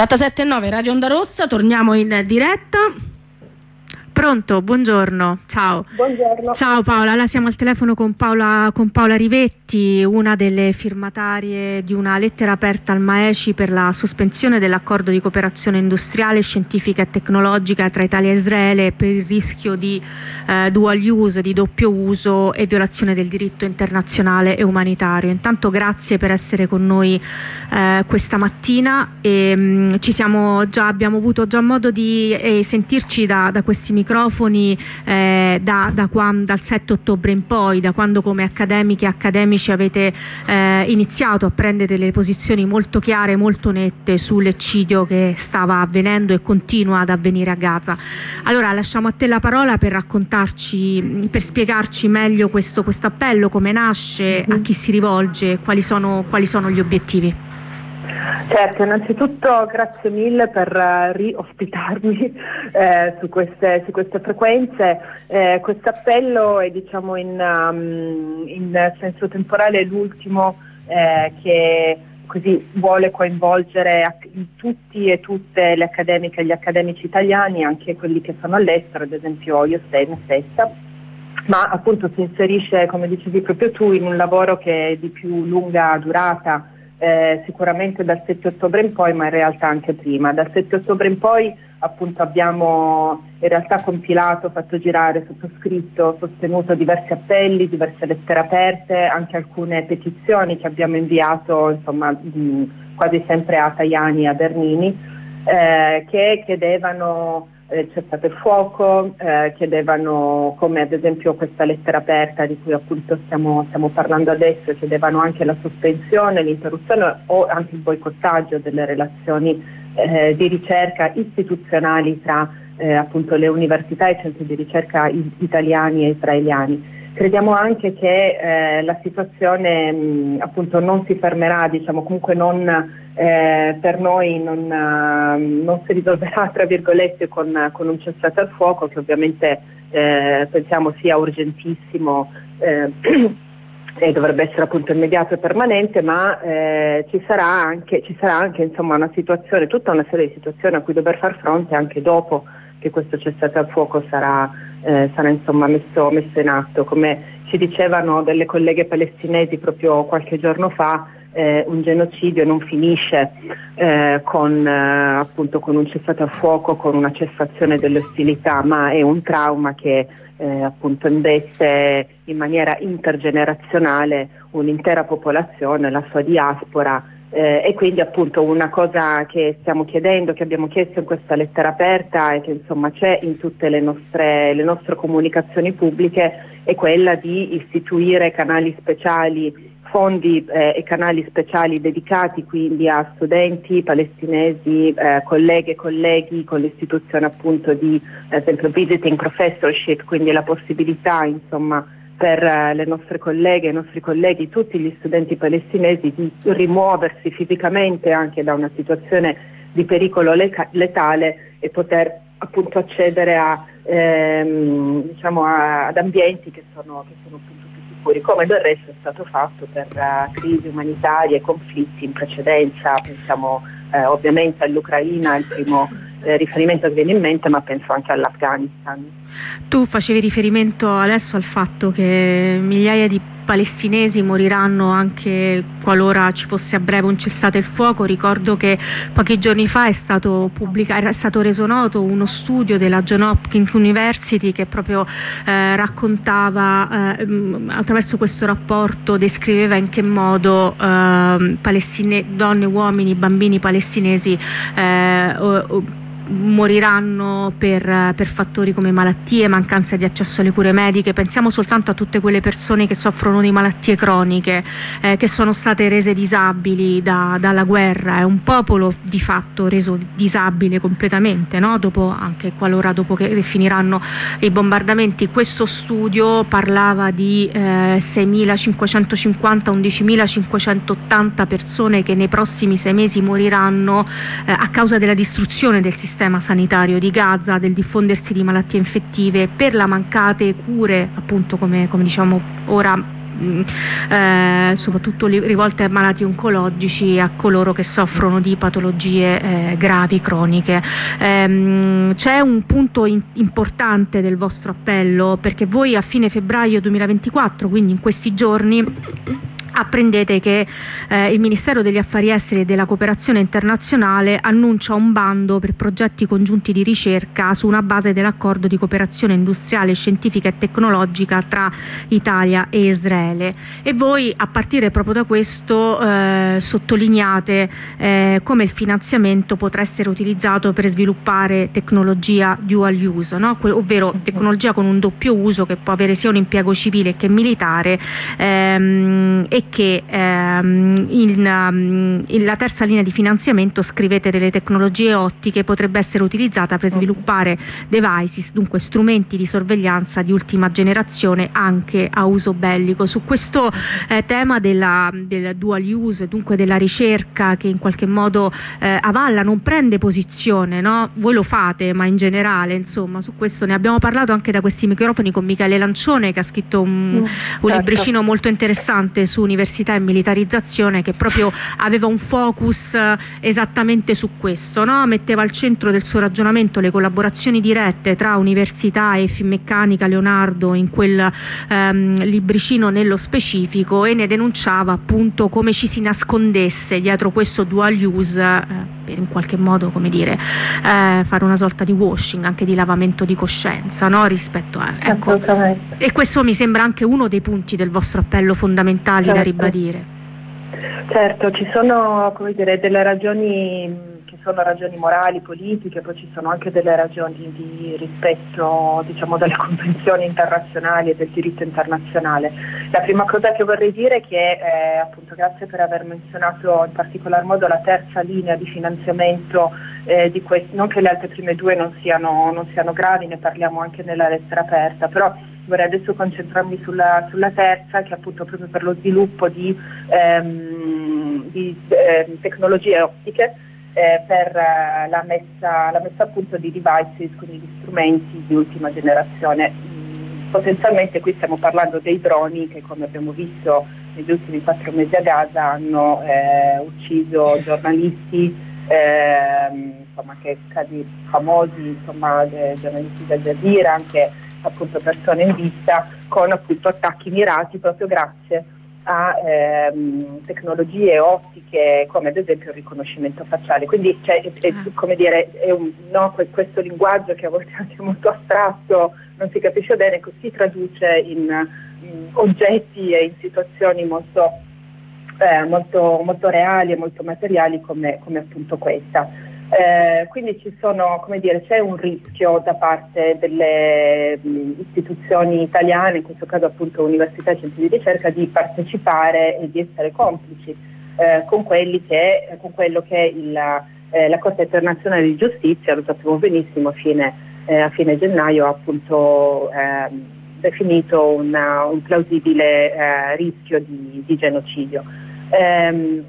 S1: 87.9 Radio Onda Rossa, torniamo in diretta.
S8: Pronto, buongiorno, ciao.
S10: Buongiorno.
S8: Ciao Paola, là siamo al telefono con Paola, con Paola Rivetti, una delle firmatarie di una lettera aperta al Maeci per la sospensione dell'accordo di cooperazione industriale, scientifica e tecnologica tra Italia e Israele per il rischio di eh, dual use, di doppio uso e violazione del diritto internazionale e umanitario. Intanto grazie per essere con noi eh, questa mattina e mh, siamo già, abbiamo avuto già modo di eh, sentirci da, da questi microfoni eh, da, da quando, dal 7 ottobre in poi, da quando come accademiche e accademici avete eh, iniziato a prendere delle posizioni molto chiare, molto nette sull'eccidio che stava avvenendo e continua ad avvenire a Gaza. Allora lasciamo a te la parola per raccontarci, per spiegarci meglio questo, appello, come nasce, a chi si rivolge, quali sono, quali sono gli obiettivi.
S10: Certo, innanzitutto grazie mille per uh, riospitarmi eh, su, queste, su, queste, frequenze. Eh, questo appello è diciamo, in, um, in, senso temporale l'ultimo eh, che così vuole coinvolgere tutti e tutte le accademiche e gli accademici italiani, anche quelli che sono all'estero, ad esempio io stessa, ma appunto si inserisce, come dicevi proprio tu, in un lavoro che è di più lunga durata eh, sicuramente dal 7 ottobre in poi, ma in realtà anche prima. Dal 7 ottobre in poi appunto abbiamo in realtà compilato, fatto girare, sottoscritto, sostenuto diversi appelli, diverse lettere aperte, anche alcune petizioni che abbiamo inviato insomma, quasi sempre a Tajani e a Bernini, eh, che chiedevano eh, c'è stato il fuoco, eh, chiedevano come ad esempio questa lettera aperta di cui appunto stiamo, stiamo, parlando adesso, chiedevano anche la sospensione, l'interruzione o anche il boicottaggio delle relazioni eh, di ricerca istituzionali tra eh, appunto le università e i centri di ricerca italiani e israeliani. Crediamo anche che eh, la situazione mh, appunto non si fermerà, diciamo comunque non, eh, per noi non, uh, non, si risolverà tra virgolette con, con, un cessate al fuoco che ovviamente eh, pensiamo sia urgentissimo eh, e dovrebbe essere appunto immediato e permanente, ma eh, ci sarà anche, ci sarà anche insomma, una situazione, tutta una serie di situazioni a cui dover far fronte anche dopo che questo cessate al fuoco sarà, eh, sarà insomma, messo, messo in atto. Come ci dicevano delle colleghe palestinesi proprio qualche giorno fa, eh, un genocidio non finisce eh, con, eh, appunto, con, un cessate al fuoco, con una cessazione delle ostilità, ma è un trauma che eh, appunto investe in maniera intergenerazionale un'intera popolazione, la sua diaspora eh, e quindi appunto una cosa che stiamo chiedendo, che abbiamo chiesto in questa lettera aperta e che insomma c'è in tutte le nostre, le nostre comunicazioni pubbliche è quella di istituire canali speciali fondi eh, e canali speciali dedicati quindi a studenti palestinesi, eh, colleghe e colleghi con l'istituzione appunto di ad esempio visiting professorship, quindi la possibilità insomma per eh, le nostre colleghe e i nostri colleghi, tutti gli studenti palestinesi di rimuoversi fisicamente anche da una situazione di pericolo letale e poter appunto accedere a, ehm, diciamo a, ad ambienti che sono, che sono più sicuri, come del resto è stato fatto per uh, crisi umanitarie e conflitti in precedenza, pensiamo eh, ovviamente all'Ucraina, il primo eh, riferimento che viene in mente, ma penso anche all'Afghanistan.
S8: Tu facevi riferimento adesso al fatto che migliaia di palestinesi moriranno anche qualora ci fosse a breve un cessate il fuoco. Ricordo che pochi giorni fa è stato, pubblicato, è stato reso noto uno studio della John Hopkins University che proprio eh, raccontava, eh, attraverso questo rapporto, descriveva in che modo eh, donne, uomini, bambini palestinesi eh, moriranno per, per, fattori come malattie, mancanza di accesso alle cure mediche. Pensiamo soltanto a tutte quelle persone che soffrono di malattie croniche, eh, che sono state rese disabili da, dalla guerra. È un popolo di fatto reso disabile completamente, no? dopo, anche qualora dopo che finiranno i bombardamenti. Questo studio parlava di eh, 6.550, 11.580 persone che nei prossimi sei mesi moriranno eh, a causa della distruzione del sistema sistema sanitario di Gaza, del diffondersi di malattie infettive, per la mancate cure, appunto come, come diciamo ora mh, eh, soprattutto rivolte ai malati oncologici a coloro che soffrono di patologie eh, gravi, croniche. Ehm, c'è un punto in- importante del vostro appello perché voi a fine febbraio 2024, quindi in questi giorni, apprendete che eh, il Ministero degli Affari Esteri e della Cooperazione Internazionale annuncia un bando per progetti congiunti di ricerca su una base dell'accordo di cooperazione industriale, scientifica e tecnologica tra Italia e Israele. E voi a partire proprio da questo eh, sottolineate eh, come il finanziamento potrà essere utilizzato per sviluppare tecnologia dual use, no? Que- ovvero tecnologia con un doppio uso che può avere sia un impiego civile che militare ehm, e che ehm, in, um, in la terza linea di finanziamento scrivete delle tecnologie ottiche potrebbe essere utilizzata per sviluppare devices, dunque strumenti di sorveglianza di ultima generazione anche a uso bellico. Su questo eh, tema della, del dual use, dunque della ricerca che in qualche modo eh, avalla, non prende posizione, no? voi lo fate, ma in generale, insomma, su questo ne abbiamo parlato anche da questi microfoni con Michele Lancione che ha scritto un, un
S10: certo.
S8: libricino molto interessante su università e militarizzazione che proprio aveva un focus eh, esattamente su questo, no? metteva al centro del suo ragionamento le collaborazioni dirette tra università e Finmeccanica Leonardo in quel ehm, libricino nello specifico e ne denunciava appunto come ci si nascondesse dietro questo dual use eh, per in qualche modo come dire eh, fare una sorta di washing anche di lavamento di coscienza no? rispetto a ecco. E questo mi sembra anche uno dei punti del vostro appello fondamentali da
S10: Certo.
S8: ribadire
S10: Certo, ci sono come dire, delle ragioni sono ragioni morali, politiche, poi ci sono anche delle ragioni di rispetto diciamo, delle convenzioni internazionali e del diritto internazionale. La prima cosa che vorrei dire è che eh, appunto grazie per aver menzionato in particolar modo la terza linea di finanziamento eh, di questi, non che le altre prime due non siano, non siano gravi, ne parliamo anche nella lettera aperta, però vorrei adesso concentrarmi sulla, sulla terza che è appunto proprio per lo sviluppo di, ehm, di ehm, tecnologie ottiche eh, per eh, la, messa, la messa a punto di devices, quindi di strumenti di ultima generazione. Mm, Potenzialmente qui stiamo parlando dei droni che come abbiamo visto negli ultimi quattro mesi a Gaza hanno eh, ucciso giornalisti, ehm, insomma, che, casi famosi, insomma, eh, giornalisti del Jazeera, anche appunto persone in vista con appunto attacchi mirati proprio grazie a ehm, tecnologie ottiche come ad esempio il riconoscimento facciale. Quindi cioè, è, è, come dire, è un, no, que- questo linguaggio che a volte è anche molto astratto, non si capisce bene, si traduce in, in oggetti e in situazioni molto, eh, molto, molto reali e molto materiali come, come appunto questa. Eh, quindi sono, dire, c'è un rischio da parte delle mh, istituzioni italiane, in questo caso appunto università e centri di ricerca, di partecipare e di essere complici eh, con, che, con quello che il, eh, la Corte internazionale di giustizia, lo sappiamo benissimo, a fine, eh, a fine gennaio ha appunto ehm, definito una- un plausibile eh, rischio di, di genocidio. Ehm,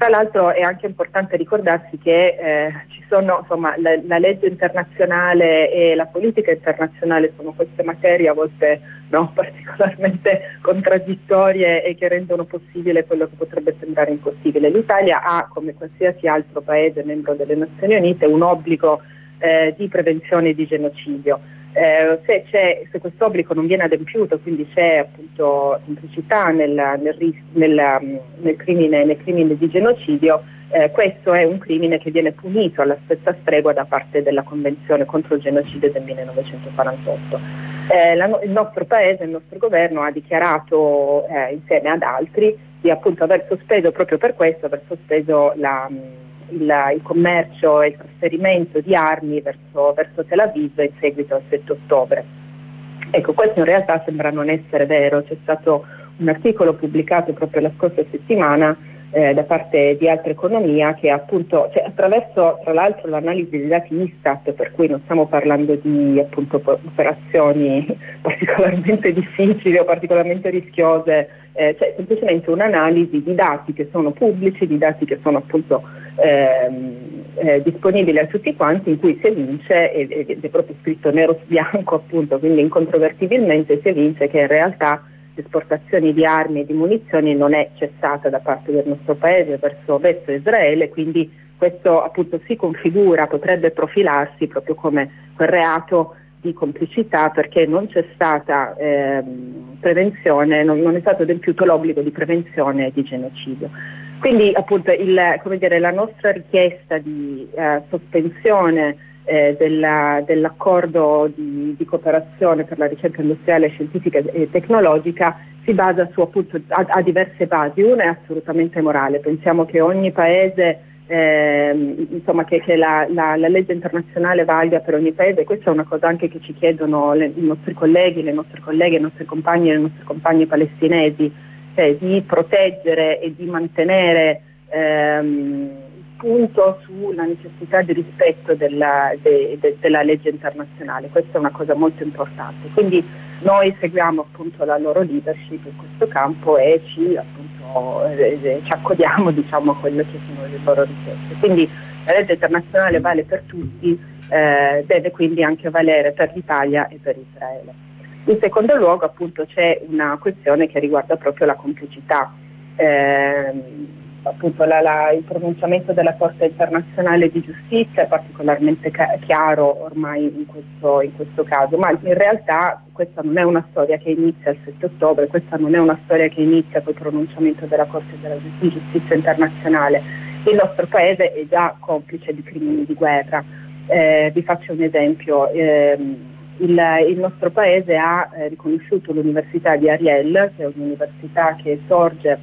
S10: tra l'altro è anche importante ricordarsi che eh, sono, insomma, la, la legge internazionale e la politica internazionale sono queste materie a volte no, particolarmente contraddittorie e che rendono possibile quello che potrebbe sembrare impossibile. L'Italia ha, come qualsiasi altro paese membro delle Nazioni Unite, un obbligo eh, di prevenzione di genocidio. Eh, se, se questo obbligo non viene adempiuto, quindi c'è appunto complicità nel, nel nel, um, nel crimine, crimine di genocidio, eh, questo è un crimine che viene punito alla stessa stregua da parte della Convenzione contro il genocidio del 1948. Eh, la il nostro paese, il nostro governo ha dichiarato eh, insieme ad altri di appunto aver sospeso proprio per questo, aver sospeso la, il, il commercio e il trasferimento di armi verso, verso Tel Aviv in seguito al 7 ottobre. Ecco, questo in realtà sembra non essere vero, c'è stato un articolo pubblicato proprio la scorsa settimana eh, da parte di Altra Economia che appunto, cioè, attraverso tra l'altro l'analisi dei dati Istat, per cui non stiamo parlando di appunto, operazioni particolarmente difficili o particolarmente rischiose, eh, cioè semplicemente un'analisi di dati che sono pubblici, di dati che sono appunto ehm, eh, disponibili a tutti quanti, in cui si evince, ed è proprio scritto nero su bianco appunto, quindi incontrovertibilmente si evince che in realtà esportazioni di armi e di munizioni non è cessata da parte del nostro paese verso, verso Israele, quindi questo appunto si configura, potrebbe profilarsi proprio come quel reato di complicità perché non c'è stata ehm, prevenzione, non, non, è stato adempiuto l'obbligo di prevenzione di genocidio. Quindi appunto il, dire, la nostra richiesta di eh, sospensione eh, della, dell'accordo di, di, cooperazione per la ricerca industriale, scientifica e tecnologica si basa su appunto a, a diverse basi. Una è assolutamente morale, pensiamo che ogni paese eh, insomma, che, che la, la, la, legge internazionale valga per ogni paese, questa è una cosa anche che ci chiedono le, i nostri colleghi, le nostre colleghe, i nostri compagni e le nostre compagne palestinesi, cioè di proteggere e di mantenere ehm, punto sulla necessità di rispetto della, de, de, della legge internazionale, questa è una cosa molto importante. Quindi noi seguiamo appunto la loro leadership in questo campo e ci appunto eh, eh, ci accodiamo diciamo, a quello che sono le loro richieste. Quindi la legge internazionale vale per tutti, eh, deve quindi anche valere per l'Italia e per Israele. In secondo luogo appunto c'è una questione che riguarda proprio la complicità. Eh, appunto la, la, il pronunciamento della Corte internazionale di giustizia è particolarmente ca- chiaro ormai in questo, in questo, caso, ma in realtà questa non è una storia che inizia il 7 ottobre, questa non è una storia che inizia col pronunciamento della Corte di giustizia internazionale. Il nostro paese è già complice di crimini di guerra. Eh, vi faccio un esempio. Eh, il, il, nostro paese ha eh, riconosciuto l'Università di Ariel, che è un'università che sorge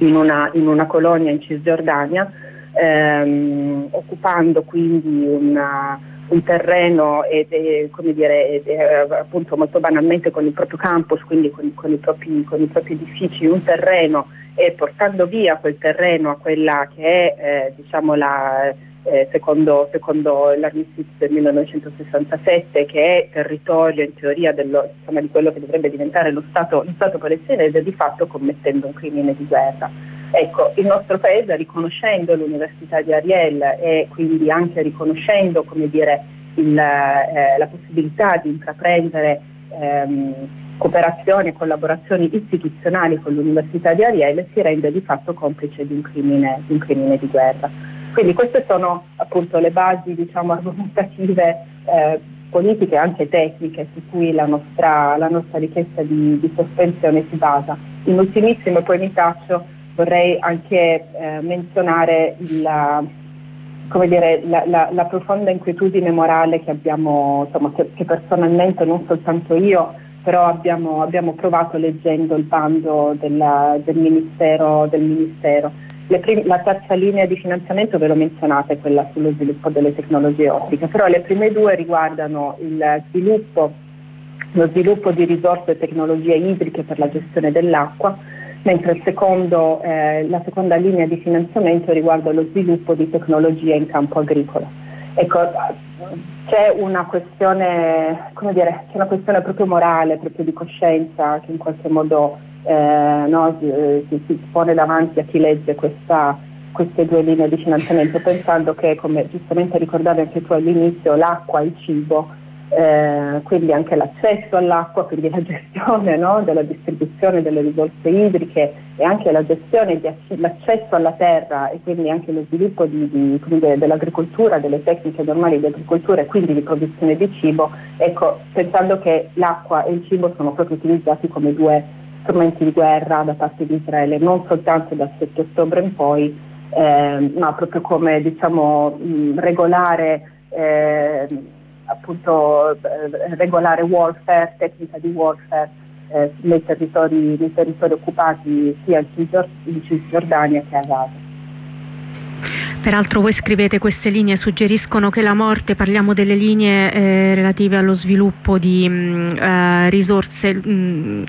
S10: in una, in una colonia in Cisgiordania, ehm, occupando quindi una, un terreno ed, e, dire, ed, appunto molto banalmente con il proprio campus, quindi con, con, i propri, con, i propri, edifici, un terreno e portando via quel terreno a quella che è eh, diciamo la, eh, secondo, secondo l'armistizio del 1967 che è territorio in teoria dello, insomma, di quello che dovrebbe diventare lo Stato, lo Stato palestinese di fatto commettendo un crimine di guerra. Ecco, il nostro paese riconoscendo l'Università di Ariel e quindi anche riconoscendo dire, il, eh, la possibilità di intraprendere ehm, cooperazioni e collaborazioni istituzionali con l'Università di Ariel si rende di fatto complice di un crimine di, un crimine di guerra. Quindi queste sono appunto le basi diciamo, argomentative eh, politiche e anche tecniche su cui la nostra, la nostra richiesta di, di, sospensione si basa. In ultimissimo, e poi mi taccio, vorrei anche eh, menzionare il, dire, la, la, la, profonda inquietudine morale che abbiamo, insomma, che, che, personalmente non soltanto io, però abbiamo, abbiamo provato leggendo il bando della, del, ministero, del Ministero prim- la terza linea di finanziamento ve l'ho menzionata, è quella sullo sviluppo delle tecnologie ottiche, però le prime due riguardano il sviluppo, lo sviluppo di risorse e tecnologie idriche per la gestione dell'acqua, mentre secondo, eh, la seconda linea di finanziamento riguarda lo sviluppo di tecnologie in campo agricolo. Ecco, c'è una questione, dire, c'è una questione proprio morale, proprio di coscienza che in qualche modo eh, no, si, si, pone davanti a chi legge questa, queste due linee di finanziamento pensando che, come giustamente ricordavi anche tu all'inizio, l'acqua, il cibo, eh, quindi anche l'accesso all'acqua, quindi la gestione no, della distribuzione delle risorse idriche e anche la gestione dell'accesso alla terra e quindi anche lo sviluppo di, di, dire, dell'agricoltura, delle tecniche normali di agricoltura e quindi di produzione di cibo, ecco, pensando che l'acqua e il cibo sono proprio utilizzati come due strumenti di guerra da parte di Israele, non soltanto dal 7 ottobre in poi, eh, ma proprio come diciamo, regolare, eh, appunto, regolare warfare, tecnica di warfare eh, nei territori, nei, territori, occupati sia in Cisgiordania che a Gaza.
S8: Peraltro voi scrivete queste linee suggeriscono che la morte, parliamo delle linee eh, relative allo sviluppo di mh, mm, eh, risorse mh, mm,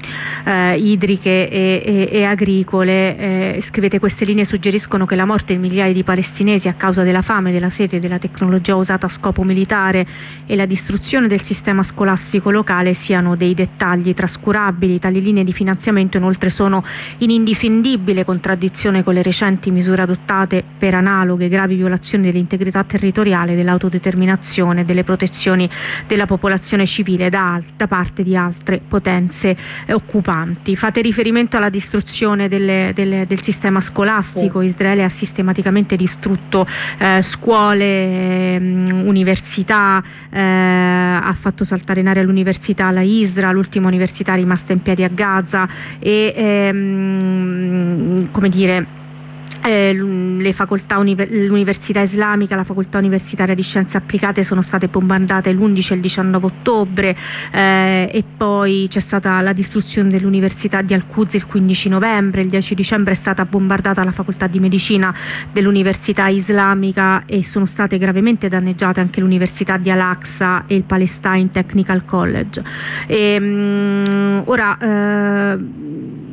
S8: eh, idriche e, e, e agricole, eh, scrivete queste linee suggeriscono che la morte di migliaia di palestinesi a causa della fame, della sete della tecnologia usata a scopo militare e la distruzione del sistema scolastico locale siano dei dettagli trascurabili. Tali linee di finanziamento inoltre sono in indifendibile contraddizione con le recenti misure adottate per analoghe nuove gravi violazioni dell'integrità territoriale, dell'autodeterminazione e delle protezioni della popolazione civile da, da parte di altre potenze eh, occupanti. Fate riferimento alla distruzione delle, delle, del sistema scolastico. Israele ha sistematicamente distrutto eh, scuole, mh, università, eh, ha fatto saltare in aria l'università la Isra, l'ultima università rimasta in piedi a Gaza e ehm, come dire eh, l'università islamica, la facoltà universitaria di scienze applicate sono state bombardate l'11 e il 19 ottobre eh, e poi c'è stata la distruzione dell'università di Al-Quds il 15 novembre, il 10 dicembre è stata bombardata la facoltà di medicina dell'università islamica e sono state gravemente danneggiate anche l'università di Al-Aqsa e il Palestine Technical College. E, ehm, mh, ora eh,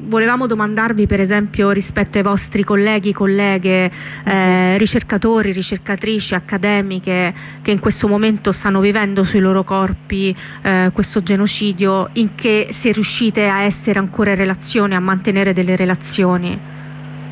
S8: volevamo domandarvi per esempio rispetto ai vostri colleghi, colleghe, eh, ricercatori, ricercatrici, accademiche che in questo momento stanno vivendo sui loro corpi eh, questo genocidio, in che se riuscite a essere ancora in relazione, a mantenere delle relazioni?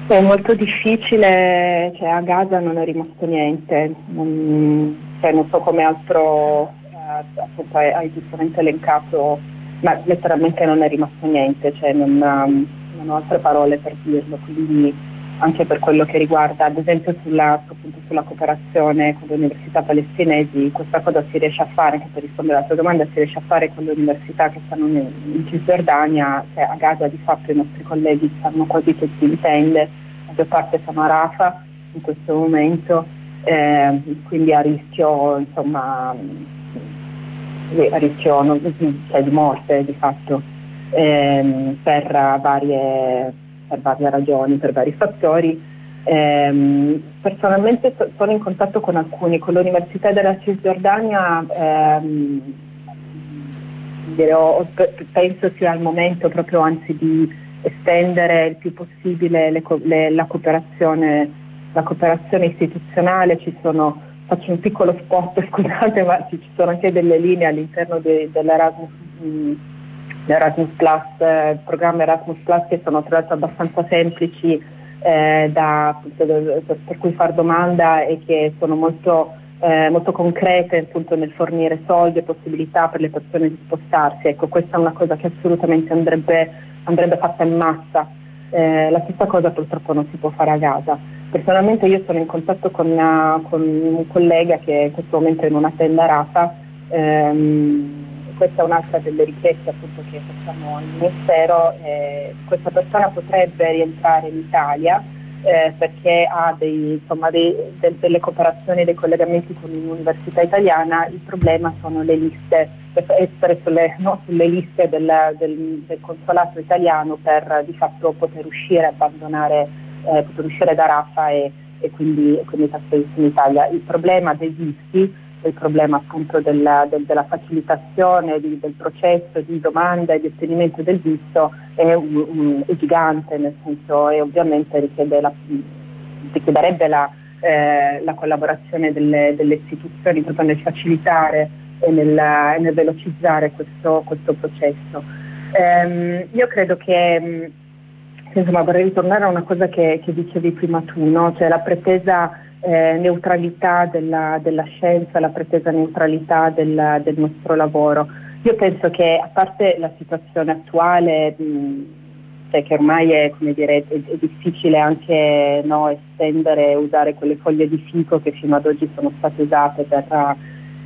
S10: È molto difficile, cioè a Gaza non è rimasto niente, non, cioè non so come altro eh, appunto hai giustamente elencato ma letteralmente non è rimasto niente, cioè non, um, non, ho altre parole per dirlo, quindi anche per quello che riguarda ad esempio sulla, sulla cooperazione con le università palestinesi, questa cosa si riesce a fare, anche per rispondere alla tua domanda, si riesce a fare con le università che stanno in, in Cisgiordania, cioè a Gaza di fatto i nostri colleghi stanno quasi tutti in tende, la maggior parte sono a Rafa in questo momento, eh, quindi a rischio insomma a rischio non, cioè di morte di fatto ehm, per, varie, per, varie, ragioni, per vari fattori. Ehm, personalmente sono in contatto con alcuni, con l'Università della Cisgiordania ehm, penso sia il momento proprio anzi di estendere il più possibile le, le, la, cooperazione, la cooperazione istituzionale, ci sono faccio un piccolo spot, scusate, ma ci sono anche delle linee all'interno de, dell'Erasmus, mh, l'Erasmus Plus, eh, programma Erasmus Plus che sono tra l'altro abbastanza semplici eh, da, per, per cui far domanda e che sono molto, eh, molto concrete appunto, nel fornire soldi e possibilità per le persone di spostarsi. Ecco, questa è una cosa che assolutamente andrebbe, andrebbe fatta in massa. Eh, la stessa cosa purtroppo non si può fare a Gaza. Personalmente io sono in contatto con, una, con un collega che in questo momento è in una tenda Rafa, ehm, questa è un'altra delle richieste appunto, che facciamo al Ministero, eh, questa persona potrebbe rientrare in Italia eh, perché ha dei, insomma, dei, de, delle cooperazioni, dei collegamenti con l'università italiana, il problema sono le liste, essere sulle, no, sulle liste del, del, del, consolato italiano per di fatto poter uscire e abbandonare, eh, poter uscire da Rafa e, e quindi, quindi trasferirsi in Italia. Il problema dei visti il problema appunto della, del, della facilitazione di, del processo di domanda e di ottenimento del visto è, un, un, è gigante, nel senso e ovviamente richiede la, richiederebbe la, eh, la collaborazione delle, delle, istituzioni proprio nel facilitare e nel, e nel velocizzare questo, questo processo. Ehm, io credo che insomma, vorrei ritornare a una cosa che, che dicevi prima tu, no? cioè la pretesa eh, neutralità della, della, scienza, la pretesa neutralità del, del, nostro lavoro. Io penso che a parte la situazione attuale, mh, cioè che ormai è, dire, è, è difficile anche no, estendere e usare quelle foglie di fico che fino ad oggi sono state usate per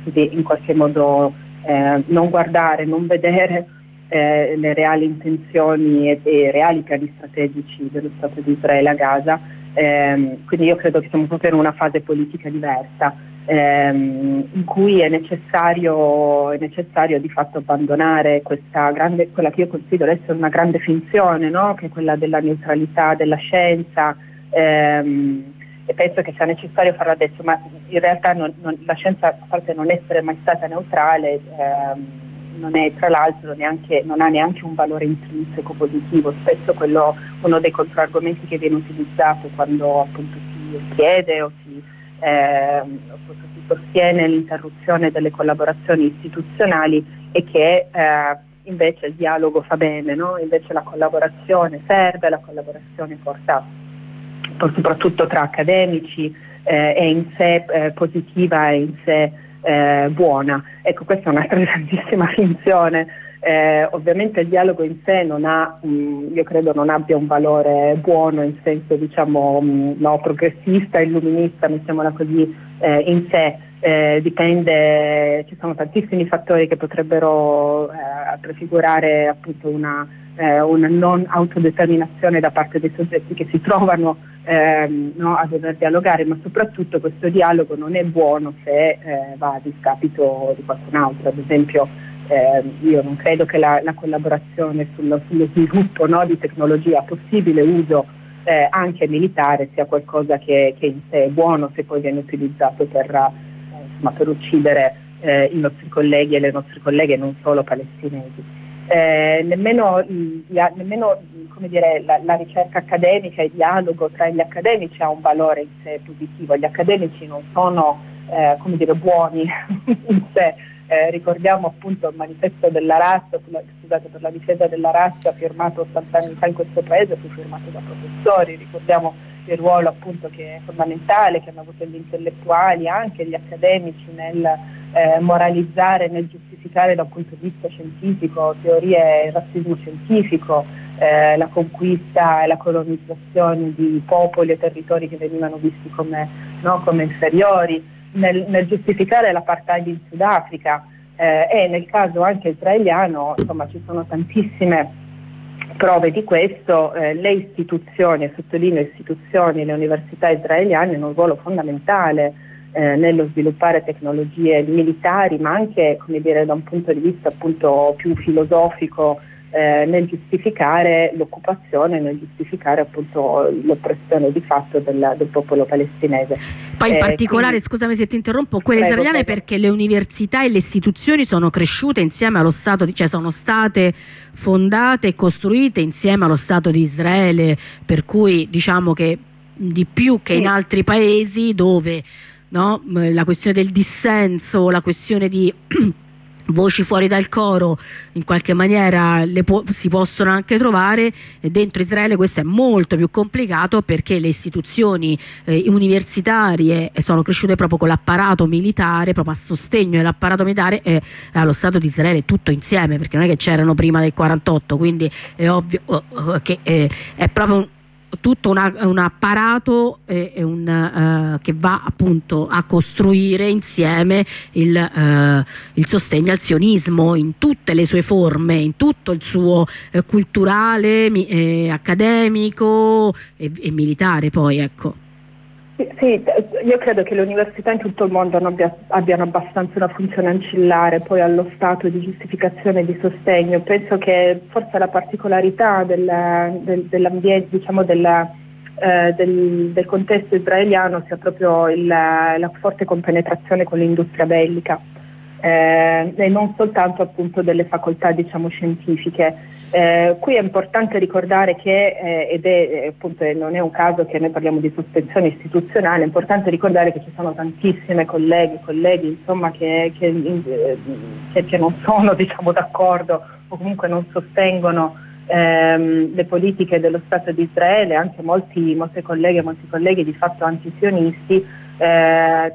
S10: così, in qualche modo eh, non guardare, non vedere eh, le reali intenzioni e, e reali piani strategici dello Stato di Israele a Gaza ehm, quindi io credo che siamo proprio in una fase politica diversa ehm, in cui è necessario, è necessario, di fatto abbandonare questa grande, quella che io considero essere una grande finzione, no? che è quella della neutralità della scienza ehm, e penso che sia necessario farlo adesso, ma in realtà non, non, la scienza, a parte non essere mai stata neutrale, ehm, non è tra l'altro neanche, non ha neanche un valore intrinseco positivo, spesso quello, uno dei controargomenti che viene utilizzato quando appunto si chiede o si, eh, si sostiene l'interruzione delle collaborazioni istituzionali è che eh, invece il dialogo fa bene, no? invece la collaborazione serve, la collaborazione porta soprattutto tra accademici, eh, è in sé eh, positiva e in sé eh, buona. Ecco, questa è un'altra grandissima finzione. Eh, ovviamente il dialogo in sé non ha, mh, io credo non abbia un valore buono in senso diciamo mh, no, progressista, illuminista, mettiamola così, eh, in sé. Eh, dipende, ci sono tantissimi fattori che potrebbero eh, prefigurare appunto una, eh, una non autodeterminazione da parte dei soggetti che si trovano ehm, no, a dover dialogare, ma soprattutto questo dialogo non è buono se eh, va a discapito di qualcun altro. Ad esempio eh, io non credo che la, la collaborazione sullo, sullo sviluppo no, di tecnologia possibile uso eh, anche militare sia qualcosa che, che, in sé è buono se poi viene utilizzato per, eh, insomma, per uccidere eh, i nostri colleghi e le nostre colleghe, non solo palestinesi. Eh, nemmeno, nemmeno dire, la, la, ricerca accademica, il dialogo tra gli accademici ha un valore in sé positivo, gli accademici non sono eh, dire, buoni. In sé, eh, ricordiamo appunto il manifesto della razza, scusate, per la difesa della razza firmato 80 anni fa in questo paese, fu firmato da professori, ricordiamo il ruolo appunto che è fondamentale che hanno avuto gli intellettuali, anche gli accademici nel eh, moralizzare, nel giustificare da un punto di vista scientifico teorie del razzismo scientifico, eh, la conquista e la colonizzazione di popoli e territori che venivano visti come, no, come inferiori, nel, nel, giustificare l'apartheid in Sudafrica eh, e nel caso anche israeliano insomma, ci sono tantissime prove di questo, eh, le istituzioni, sottolineo istituzioni, le università israeliane hanno un ruolo fondamentale eh, nello sviluppare tecnologie militari, ma anche dire, da un punto di vista appunto più filosofico eh, nel giustificare l'occupazione, nel giustificare appunto l'oppressione di fatto del, del popolo palestinese.
S1: Poi in eh, particolare, quindi, scusami se ti interrompo, quelle prego, israeliane prego. perché le università e le istituzioni sono cresciute insieme allo Stato, cioè sono state fondate e costruite insieme allo Stato di Israele, per cui diciamo che di più che in altri paesi dove no, la questione del dissenso, la questione di voci fuori dal coro in qualche maniera po si possono anche trovare dentro Israele questo è molto più complicato perché le istituzioni eh, universitarie sono cresciute proprio con l'apparato militare proprio a sostegno dell'apparato militare e allo Stato di Israele tutto insieme perché non è che c'erano prima del 48 quindi è ovvio oh, oh, che eh, è proprio un tutto una, un apparato eh, un, uh, che va appunto a costruire insieme il, uh, il, sostegno al sionismo in tutte le sue forme, in tutto il suo eh, culturale, mi, eh, accademico e, e militare poi ecco.
S10: Sì, io credo che le università in tutto il mondo abbia, abbiano abbastanza una funzione ancillare poi allo Stato di giustificazione e di sostegno. Penso che forse la particolarità del, del, dell'ambiente, diciamo della, eh, del, del, contesto israeliano sia proprio il, la forte compenetrazione con l'industria bellica eh, e non soltanto appunto delle facoltà diciamo, scientifiche. Eh, qui è importante ricordare che, eh, ed è eh, appunto non è un caso che noi parliamo di sospensione istituzionale, è importante ricordare che ci sono tantissime colleghe, colleghi insomma, che, che, eh, che, che, non sono diciamo, d'accordo o comunque non sostengono ehm, le politiche dello Stato di Israele, anche molti, molte colleghe e molti colleghi di fatto antisionisti eh,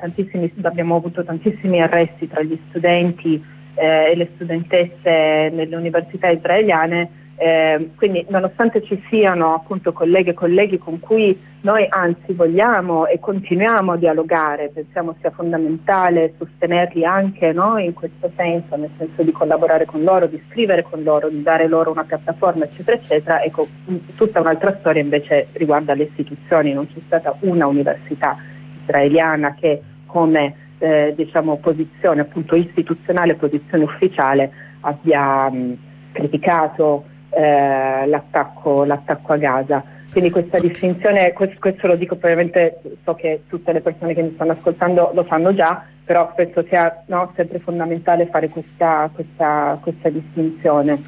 S10: abbiamo avuto tantissimi arresti tra gli studenti eh, e le studentesse nelle università israeliane, eh, quindi nonostante ci siano appunto colleghe e colleghi con cui noi anzi vogliamo e continuiamo a dialogare, pensiamo sia fondamentale sostenerli anche no, in questo senso, nel senso di collaborare con loro, di scrivere con loro, di dare loro una piattaforma eccetera eccetera, ecco tutta un'altra storia invece riguarda le istituzioni, non c'è stata una università israeliana che come eh, diciamo, posizione appunto istituzionale, posizione ufficiale abbia mh, criticato eh, l'attacco, l'attacco a Gaza. Quindi questa distinzione, questo, questo, lo dico probabilmente, so che tutte le persone che mi stanno ascoltando lo sanno già, però penso sia no, sempre fondamentale fare questa, questa, questa distinzione.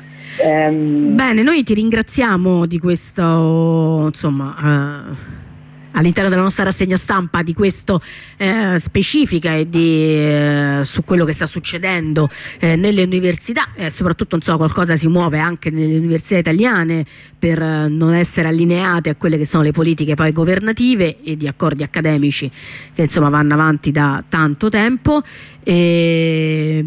S1: Um, Bene, noi ti ringraziamo di questo, insomma... Uh all'interno della nostra rassegna stampa di questo eh, specifica e di, eh, su quello che sta succedendo eh, nelle università. E soprattutto insomma, qualcosa si muove anche nelle università italiane per eh, non essere allineate a quelle che sono le politiche poi governative e di accordi accademici che insomma vanno avanti da tanto tempo. E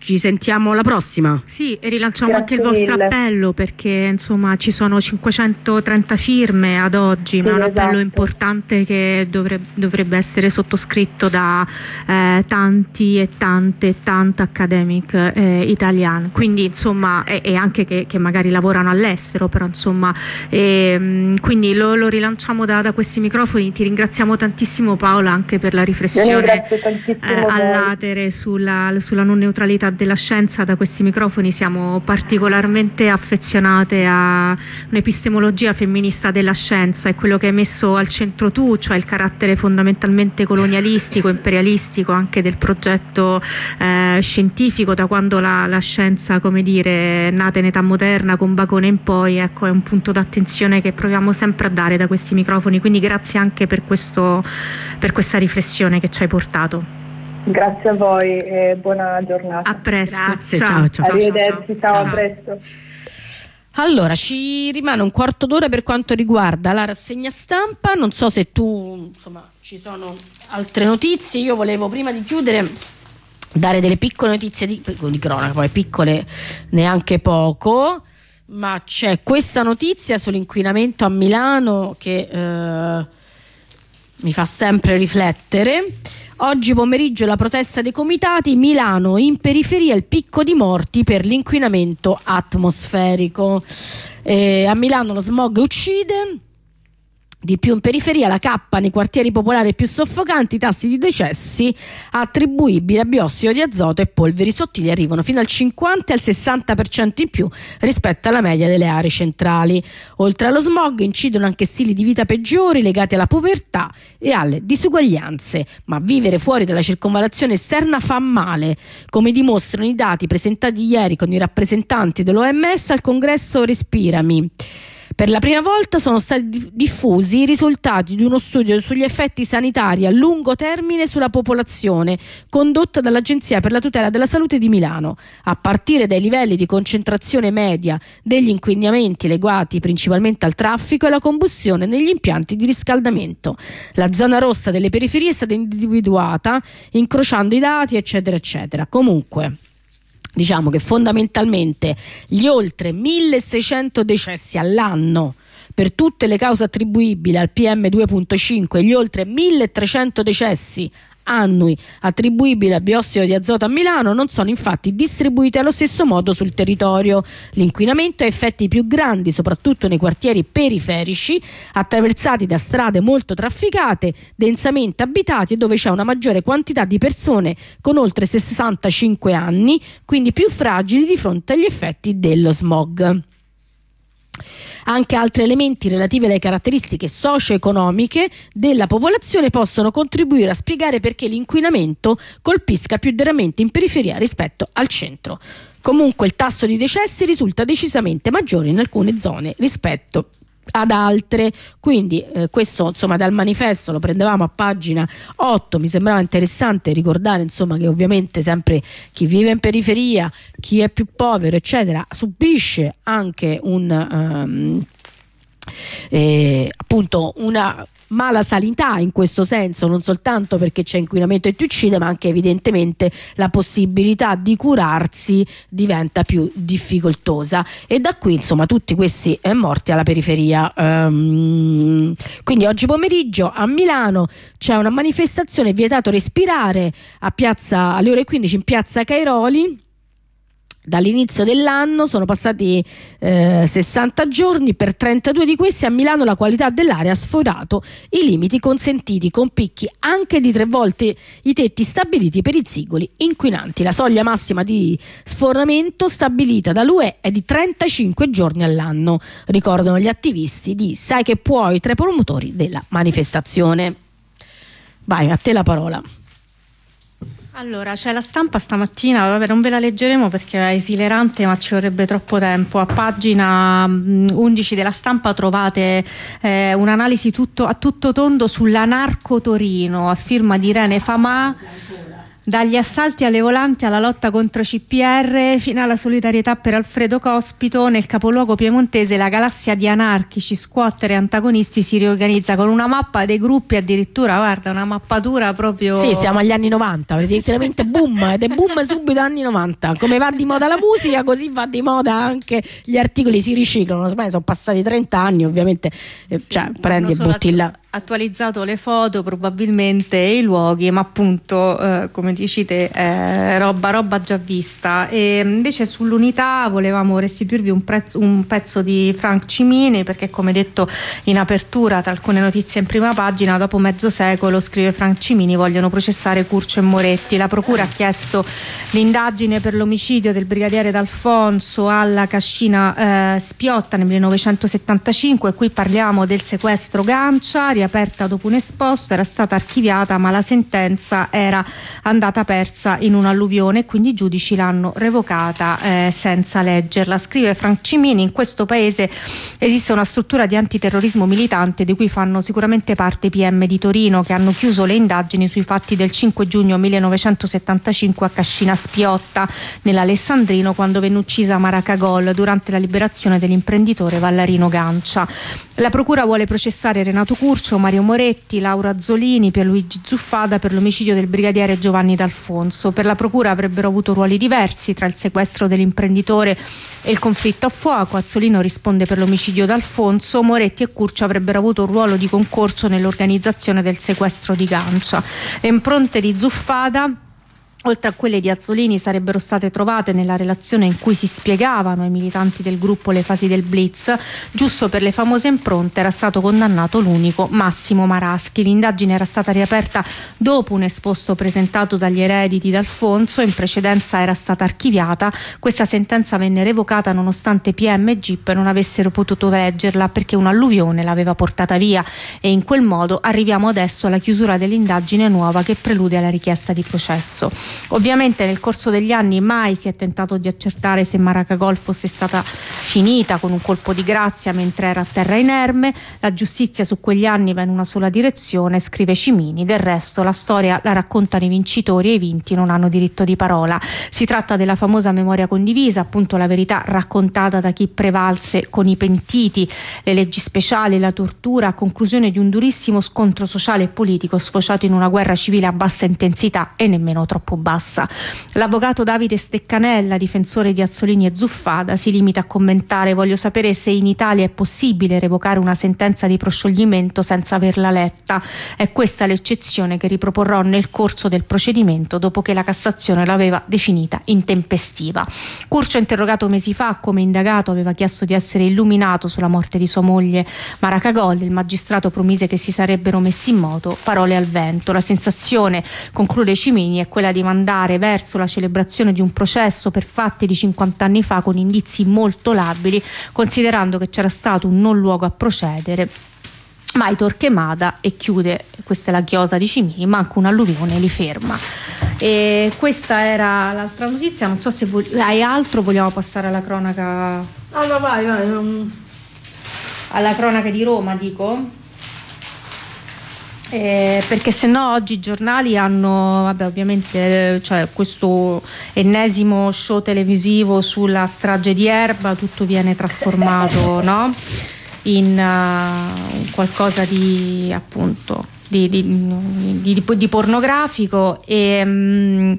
S1: ci sentiamo la prossima.
S8: Sì, e rilanciamo
S10: Grazie
S8: anche il vostro
S10: mille.
S8: appello perché insomma ci sono 530 firme ad oggi, ma è un
S10: esatto.
S8: appello importante che dovrebbe, dovrebbe essere sottoscritto da eh, tanti e tante e tante academic eh, italiane. Quindi insomma, e, e anche che, che magari lavorano all'estero, però insomma, ehm, quindi lo, lo rilanciamo da, da questi microfoni. Ti ringraziamo tantissimo Paola anche per la
S10: Io
S8: riflessione eh, all'atere sulla, sulla non neutralità della scienza da questi microfoni siamo particolarmente affezionate a un'epistemologia femminista della scienza e quello che hai messo al centro tu, cioè il carattere fondamentalmente colonialistico, imperialistico anche del progetto eh, scientifico da quando la, la scienza, come dire, è nata in età moderna con Bacone in poi, ecco, è un punto d'attenzione che proviamo sempre a dare da questi microfoni, quindi grazie anche per, questo, per questa riflessione che ci hai portato.
S10: Grazie a voi e buona giornata.
S8: A presto.
S1: Grazie, ciao, ciao.
S10: Arrivederci, ciao,
S8: ciao.
S10: a presto.
S1: Allora, ci rimane un quarto d'ora per quanto riguarda la rassegna stampa. Non so se tu, insomma, ci sono altre notizie. Io volevo prima di chiudere dare delle piccole notizie di, di cronaca, poi piccole neanche poco. Ma c'è questa notizia sull'inquinamento a Milano che eh, mi fa sempre riflettere. Oggi pomeriggio la protesta dei comitati, Milano in periferia il picco di morti per l'inquinamento atmosferico. Eh, a Milano lo smog uccide, di più in periferia la cappa nei quartieri popolari più soffocanti, i tassi di decessi attribuibili a biossido di azoto e polveri sottili arrivano fino al 50 e al 60% in più rispetto alla media delle aree centrali. Oltre allo smog incidono anche stili di vita peggiori legati alla povertà e alle disuguaglianze, ma vivere fuori dalla circonvallazione esterna fa male, come dimostrano i dati presentati ieri con i rappresentanti dell'OMS al congresso Respirami. Per la prima volta sono stati dif- diffusi i risultati di uno studio sugli effetti sanitari a lungo termine sulla popolazione condotto dall'Agenzia per la tutela della salute di Milano, a partire dai livelli di concentrazione media degli inquinamenti legati principalmente al traffico e alla combustione negli impianti di riscaldamento. La zona rossa delle periferie è stata individuata incrociando i dati, eccetera, eccetera. Comunque. Diciamo che fondamentalmente gli oltre 1600 decessi all'anno per tutte le cause attribuibili al PM2.5 e gli oltre 1300 decessi annui attribuibili al biossido di azoto a Milano non sono infatti distribuiti allo stesso modo sul territorio. L'inquinamento ha effetti più grandi soprattutto nei quartieri periferici attraversati da strade molto trafficate, densamente abitati e dove c'è una maggiore quantità di persone con oltre 65 anni, quindi più fragili di fronte agli effetti dello smog. Anche altri elementi relativi alle caratteristiche socio-economiche della popolazione possono contribuire a spiegare perché l'inquinamento colpisca più duramente in periferia rispetto al centro. Comunque il tasso di decessi risulta decisamente maggiore in alcune zone rispetto ad altre. Quindi eh, questo insomma dal manifesto lo prendevamo a pagina 8 mi sembrava interessante ricordare insomma che ovviamente sempre chi vive in periferia chi è più povero eccetera subisce anche un ehm, eh, appunto una mala sanità in questo senso, non soltanto perché c'è inquinamento e ti uccide, ma anche evidentemente la possibilità di curarsi diventa più difficoltosa. E da qui, insomma, tutti questi eh, morti alla periferia. Ehm, quindi oggi pomeriggio a Milano c'è una manifestazione vietato respirare a piazza, alle ore 15 in piazza Cairoli. Dall'inizio dell'anno sono passati eh, 60 giorni, per 32 di questi a Milano la qualità dell'aria ha sforato i limiti consentiti con picchi anche di tre volte i tetti stabiliti per i singoli inquinanti. La soglia massima di sforamento stabilita dall'UE è di 35 giorni all'anno, ricordano gli attivisti di Sai che puoi tra i promotori della manifestazione. Vai, a te la parola.
S8: Allora, c'è la stampa stamattina, vabbè, non ve la leggeremo perché è esilerante, ma ci vorrebbe troppo tempo. A pagina mh, 11 della stampa trovate eh, un'analisi tutto, a tutto tondo sull'anarco Torino, a firma di Irene Famà. Dagli assalti alle volanti alla lotta contro CPR fino alla solidarietà per Alfredo Cospito, nel capoluogo piemontese la galassia di anarchici, squatter e antagonisti si riorganizza con una mappa dei gruppi, addirittura guarda una mappatura proprio...
S1: Sì, siamo agli anni 90, praticamente boom, ed è boom subito anni 90. Come va di moda la musica, così va di moda anche gli articoli, si riciclano, ormai sono passati 30 anni, ovviamente, eh, cioè prendi e butti là.
S8: Attualizzato le foto probabilmente e i luoghi ma appunto eh, come dici eh, roba, roba già vista. E invece sull'unità volevamo restituirvi un, prezzo- un pezzo di Frank Cimini perché come detto in apertura tra alcune notizie in prima pagina dopo mezzo secolo scrive Frank Cimini vogliono processare Curcio e Moretti. La procura ha chiesto l'indagine per l'omicidio del brigadiere D'Alfonso alla Cascina eh, Spiotta nel 1975 qui parliamo del sequestro Gancia riaperta dopo un esposto, era stata archiviata ma la sentenza era andata persa in un'alluvione e quindi i giudici l'hanno revocata eh, senza leggerla. Scrive Frank Cimini, in questo paese esiste una struttura di antiterrorismo militante di cui fanno sicuramente parte i PM di Torino che hanno chiuso le indagini sui fatti del 5 giugno 1975 a Cascina Spiotta nell'Alessandrino quando venne uccisa Maracagol durante la liberazione dell'imprenditore Vallarino Gancia. La procura vuole processare Renato Curcio, Mario Moretti, Laura Azzolini, Pierluigi Zuffada per l'omicidio del brigadiere Giovanni D'Alfonso. Per la procura avrebbero avuto ruoli diversi tra il sequestro dell'imprenditore e il conflitto a fuoco. Azzolino risponde per l'omicidio d'Alfonso, Moretti e Curcio avrebbero avuto un ruolo di concorso nell'organizzazione del sequestro di Gancia. Le impronte di Zuffada Oltre a quelle di Azzolini sarebbero state trovate nella relazione in cui si spiegavano ai militanti del gruppo le fasi del blitz, giusto per le famose impronte era stato condannato l'unico Massimo Maraschi. L'indagine era stata riaperta dopo un esposto presentato dagli erediti d'Alfonso, in precedenza era stata archiviata, questa sentenza venne revocata nonostante PM e GIP non avessero potuto leggerla perché un'alluvione l'aveva portata via e in quel modo arriviamo adesso alla chiusura dell'indagine nuova che prelude alla richiesta di processo. Ovviamente nel corso degli anni mai si è tentato di accertare se Maracagol fosse stata finita con un colpo di grazia mentre era a terra inerme, la giustizia su quegli anni va in una sola direzione, scrive Cimini, del resto la storia la raccontano i vincitori e i vinti non hanno diritto di parola. Si tratta della famosa memoria condivisa, appunto la verità raccontata da chi prevalse con i pentiti, le leggi speciali, la tortura, a conclusione di un durissimo scontro sociale e politico sfociato in una guerra civile a bassa intensità e nemmeno troppo bassa. L'avvocato Davide Steccanella, difensore di Azzolini e Zuffada, si limita a commentare voglio sapere se in Italia è possibile revocare una sentenza di proscioglimento senza averla letta. È questa l'eccezione che riproporrò nel corso del procedimento dopo che la Cassazione l'aveva definita intempestiva. Curcio, interrogato mesi fa come indagato, aveva chiesto di essere illuminato sulla morte di sua moglie Maracagol. Il magistrato promise che si sarebbero messi in moto, parole al vento. La sensazione, conclude Cimini, è quella di mandare verso la celebrazione di un processo per fatti di 50 anni fa con indizi molto labili, considerando che c'era stato un non luogo a procedere mai Torquemada e chiude, questa è la chiosa di Cimini, manca un'alluvione li ferma. E questa era l'altra notizia, non so se vo- hai altro, vogliamo passare alla cronaca.
S1: No, no, vai, vai. non-
S8: Alla cronaca di Roma, dico. Eh, perché se no oggi i giornali hanno, vabbè, ovviamente cioè, questo ennesimo show televisivo sulla strage di Erba, tutto viene trasformato no? in uh, qualcosa di appunto di, di- di- di pornografico e mm,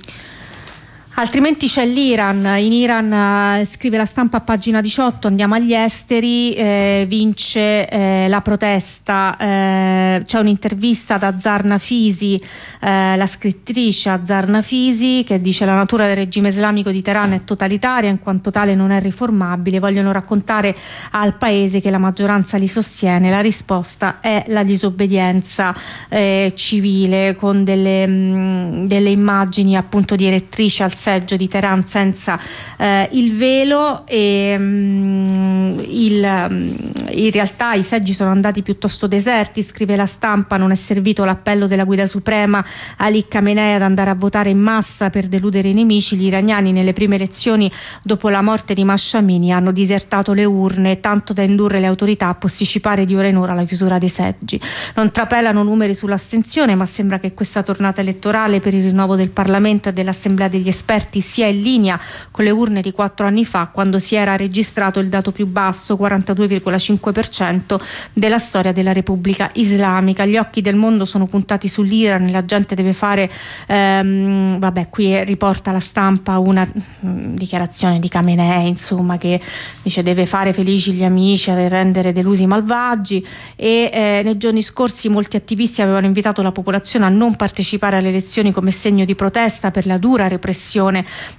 S8: Altrimenti c'è l'Iran, in Iran eh, scrive la stampa a pagina 18, andiamo agli esteri, eh, vince eh, la protesta, eh, c'è un'intervista da Zarna Fisi, eh, la scrittrice Zarna Fisi che dice la natura del regime islamico di Teheran è totalitaria, in quanto tale non è riformabile, vogliono raccontare al paese che la maggioranza li sostiene, la risposta è la disobbedienza eh, civile con delle, mh, delle immagini appunto di elettrici al seggio di Teheran senza eh, il velo e mm, il, mm, in realtà i seggi sono andati piuttosto deserti, scrive la stampa, non è servito l'appello della guida suprema Ali Khamenei ad andare a votare in massa per deludere i nemici, gli iraniani nelle prime elezioni dopo la morte di Mashamini hanno disertato le urne tanto da indurre le autorità a posticipare di ora in ora la chiusura dei seggi. Non trapelano numeri sull'astensione, ma sembra che questa tornata elettorale per il rinnovo del Parlamento e dell'Assemblea degli esperti sia in linea con le urne di quattro anni fa, quando si era registrato il dato più basso, 42,5% della storia della Repubblica Islamica. Gli occhi del mondo sono puntati sull'Iran, la gente deve fare, ehm, vabbè, qui riporta la stampa una mh, dichiarazione di Khamenei, insomma, che dice deve fare felici gli amici, rendere delusi i malvagi e eh, nei giorni scorsi molti attivisti avevano invitato la popolazione a non partecipare alle elezioni come segno di protesta per la dura repressione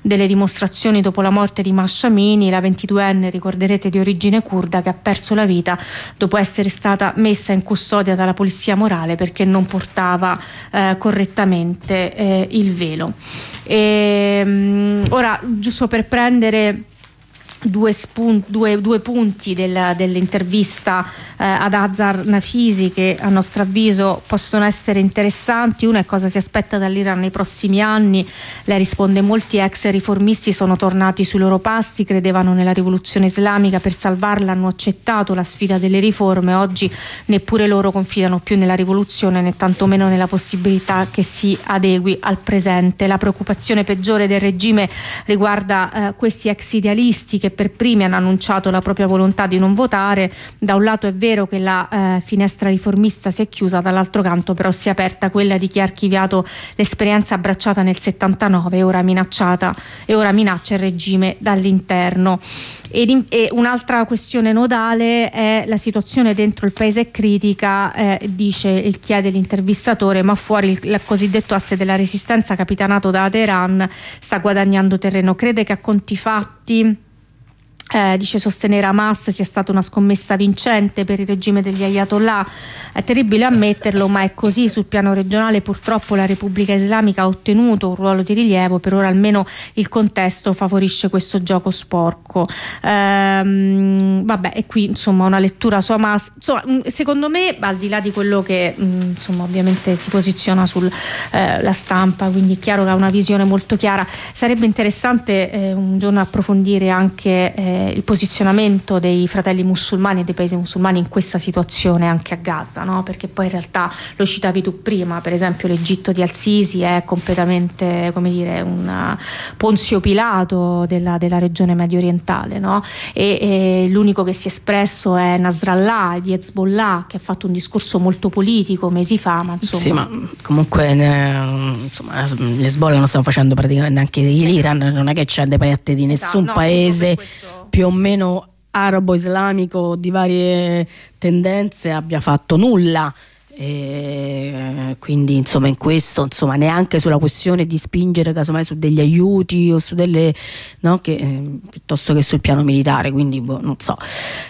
S8: delle dimostrazioni dopo la morte di Mashamini, la 22enne, ricorderete, di origine kurda che ha perso la vita dopo essere stata messa in custodia dalla polizia morale perché non portava eh, correttamente eh, il velo. E, mh, ora, giusto per prendere Due, spunti, due, due, punti del, dell'intervista eh, ad Azar Nafisi che a nostro avviso possono essere interessanti. Uno è cosa si aspetta dall'Iran nei prossimi anni. Lei risponde: molti ex riformisti sono tornati sui loro passi, credevano nella rivoluzione islamica, per salvarla hanno accettato la sfida delle riforme. Oggi neppure loro confidano più nella rivoluzione né tantomeno nella possibilità che si adegui al presente. La preoccupazione peggiore del regime riguarda eh, questi ex idealisti che per primi hanno annunciato la propria volontà di non votare. Da un lato è vero che la eh, finestra riformista si è chiusa, dall'altro canto però si è aperta quella di chi ha archiviato l'esperienza abbracciata nel 79 e ora, minacciata, e ora minaccia il regime dall'interno. E, e un'altra questione nodale è la situazione dentro il paese è critica, eh, dice e chiede l'intervistatore, ma fuori il, il cosiddetto asse della resistenza capitanato da Teheran sta guadagnando terreno. Crede che a conti fatti eh, dice sostenere Hamas sia stata una scommessa vincente per il regime degli Ayatollah. È terribile ammetterlo, ma è così. Sul piano regionale purtroppo la Repubblica Islamica ha ottenuto un ruolo di rilievo, per ora almeno il contesto favorisce questo gioco sporco. Ehm, vabbè, e qui insomma una lettura su Hamas. Insomma, mm, secondo me, al di là di quello che mm, insomma ovviamente si posiziona sulla eh, stampa, quindi è chiaro che ha una visione molto chiara, sarebbe interessante eh, un giorno approfondire anche eh, il posizionamento dei fratelli musulmani e dei paesi musulmani in questa situazione anche a Gaza, no? perché poi in realtà lo citavi tu prima, per esempio l'Egitto di Al-Sisi è completamente come dire, un Ponzio Pilato della, della regione medio orientale no? e, e, l'unico che si è espresso è Nasrallah di Hezbollah che ha fatto un discorso molto politico mesi fa, ma insomma...
S1: Sì, ma comunque ne, insomma, l'Hezbollah non stiamo facendo praticamente neanche l'Iran, non è che c'è dei parte di nessun esatto, no, paese più o meno arabo-islamico di varie tendenze abbia fatto nulla. E quindi insomma in questo insomma neanche sulla questione di spingere casomai su degli aiuti o su delle no, che, eh, piuttosto che sul piano militare quindi boh, non so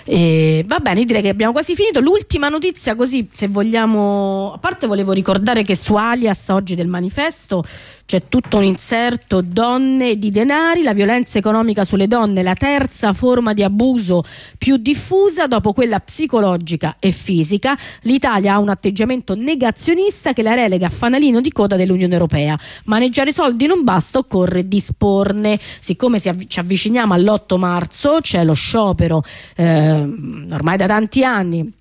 S1: e, va bene io direi che abbiamo quasi finito l'ultima notizia così se vogliamo a parte volevo ricordare che su Alias oggi del manifesto c'è tutto un inserto donne di denari, la violenza economica sulle donne, la terza forma di abuso più diffusa dopo quella psicologica e fisica. L'Italia ha un atteggiamento negazionista che la relega a fanalino di coda dell'Unione Europea. Maneggiare soldi non basta, occorre disporne. Siccome ci avviciniamo all'8 marzo, c'è lo sciopero eh, ormai da tanti anni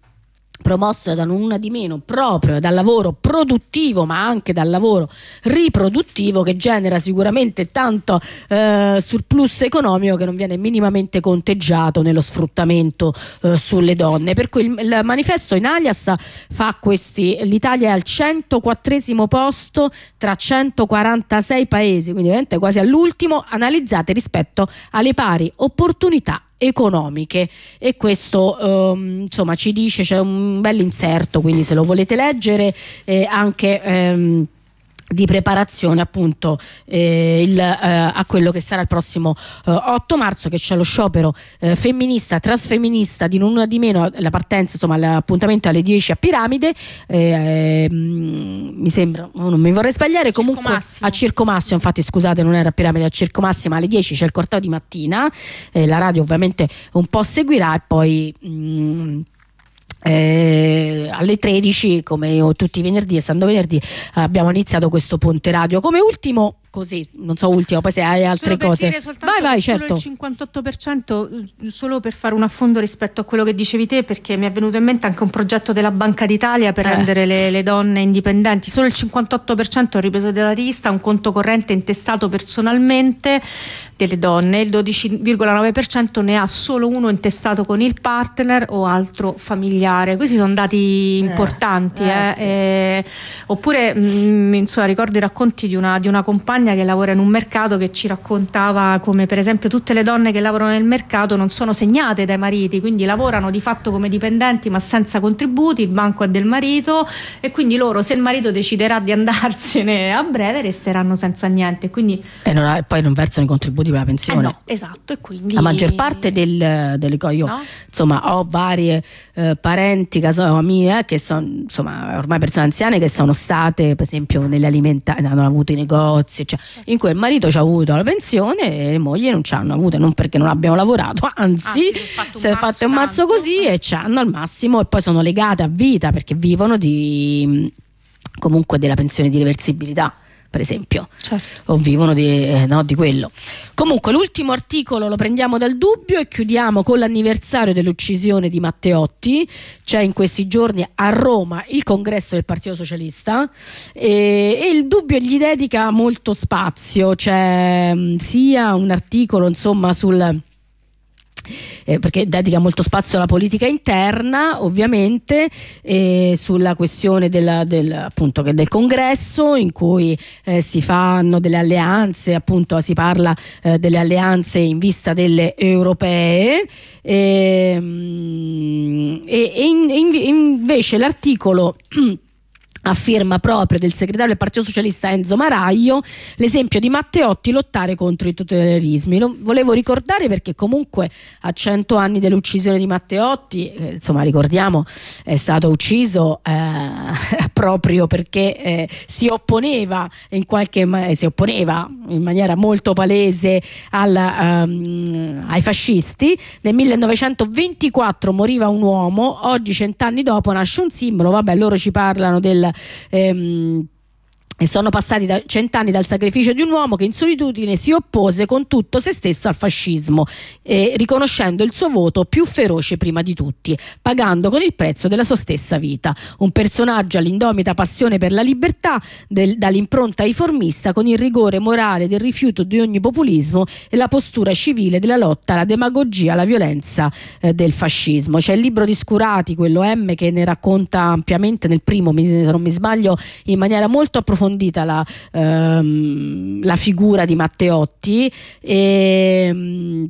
S1: promossa da una di meno proprio dal lavoro produttivo ma anche dal lavoro riproduttivo che genera sicuramente tanto eh, surplus economico che non viene minimamente conteggiato nello sfruttamento eh, sulle donne. Per cui il, il, manifesto in alias fa questi l'Italia è al 104 posto tra 146 paesi quindi veramente quasi all'ultimo analizzate rispetto alle pari opportunità economiche. E questo ehm, insomma ci dice c'è un bel inserto quindi se lo volete leggere eh, anche ehm, di preparazione appunto eh, il, eh, a quello che sarà il prossimo eh, 8 marzo che c'è lo sciopero eh, femminista trasfemminista di non una di meno la partenza insomma l'appuntamento alle 10 a Piramide eh, mm, mi sembra oh, non mi vorrei sbagliare comunque
S8: Massimo.
S1: a Circo Massimo infatti scusate non era a Piramide a Circo Massimo alle 10 c'è il corteo di mattina eh, la radio ovviamente un po' seguirà e poi mm, eh, alle 13 come io tutti i venerdì essendo venerdì abbiamo iniziato questo ponte radio. Come ultimo così non so ultimo poi se hai altre cose vai vai certo
S8: Solo il 58% solo per fare un affondo rispetto a quello che dicevi te, perché mi è venuto in mente anche un progetto della Banca d'Italia per
S1: Eh.
S8: rendere le, le donne indipendenti. Solo il 58% ha ripreso della rivista un conto corrente intestato personalmente delle donne, il 12,9% ne ha solo uno intestato con il partner o altro familiare. Questi sono dati importanti.
S1: eh,
S8: eh.
S1: sì.
S8: Eh, oppure mh, insomma, ricordo i racconti di una, di una compagna che lavora in un mercato che ci raccontava come per esempio tutte le donne che lavorano nel mercato non sono segnate dai mariti, quindi lavorano di fatto come dipendenti ma senza contributi, il banco è del marito e quindi loro se il marito deciderà di andarsene a breve resteranno senza niente. Quindi
S1: e non ha- poi non versano i contributi per la
S8: eh
S1: pensione
S8: no, esatto, e quindi
S1: la maggior parte del- delle cose io
S8: No?
S1: insomma ho varie eh, parenti caso mie che sono insomma ormai persone anziane che sono state per esempio nelle alimentari hanno avuto i negozi cioè, in cui il marito ci ha avuto la pensione e le mogli non ci hanno avuto non perché non abbiano lavorato anzi,
S8: Anzi, si è fatto un mazzo
S1: così e ci hanno al massimo e poi sono legate a vita perché vivono di comunque della pensione di reversibilità per esempio
S8: Certo.
S1: o vivono di, eh, no, di quello. Comunque l'ultimo articolo lo prendiamo dal dubbio e chiudiamo con l'anniversario dell'uccisione di Matteotti. C'è in questi giorni a Roma il congresso del Partito Socialista e, e il dubbio gli dedica molto spazio. C'è mh, sia un articolo insomma sul eh, perché dedica molto spazio alla politica interna, ovviamente, eh, sulla questione della- del, appunto, del congresso in cui eh, si fanno delle alleanze, appunto si parla eh, delle alleanze in vista delle europee. ehm, e, e in- in- invece l'articolo a firma proprio del segretario del Partito Socialista Enzo Maraglio, l'esempio di Matteotti lottare contro i totalitarismi. Lo volevo ricordare perché comunque a cento anni dell'uccisione di Matteotti, eh, insomma ricordiamo, è stato ucciso eh, proprio perché eh, si opponeva in qualche ma- eh, si opponeva in maniera molto palese al, ehm, ai fascisti. Nel 1924 moriva un uomo, oggi cent'anni dopo nasce un simbolo, vabbè loro ci parlano del... ehm, e sono passati da cent'anni dal sacrificio di un uomo che in solitudine si oppose con tutto se stesso al fascismo, eh, riconoscendo il suo voto più feroce prima di tutti, pagando con il prezzo della sua stessa vita. Un personaggio all'indomita passione per la libertà, del- dall'impronta riformista, con il rigore morale del rifiuto di ogni populismo e la postura civile della lotta alla demagogia, alla violenza eh, del fascismo. C'è il libro di Scurati, quello M, che ne racconta ampiamente nel primo, se non mi sbaglio, in maniera molto approfondita la, ehm, la figura di Matteotti. E,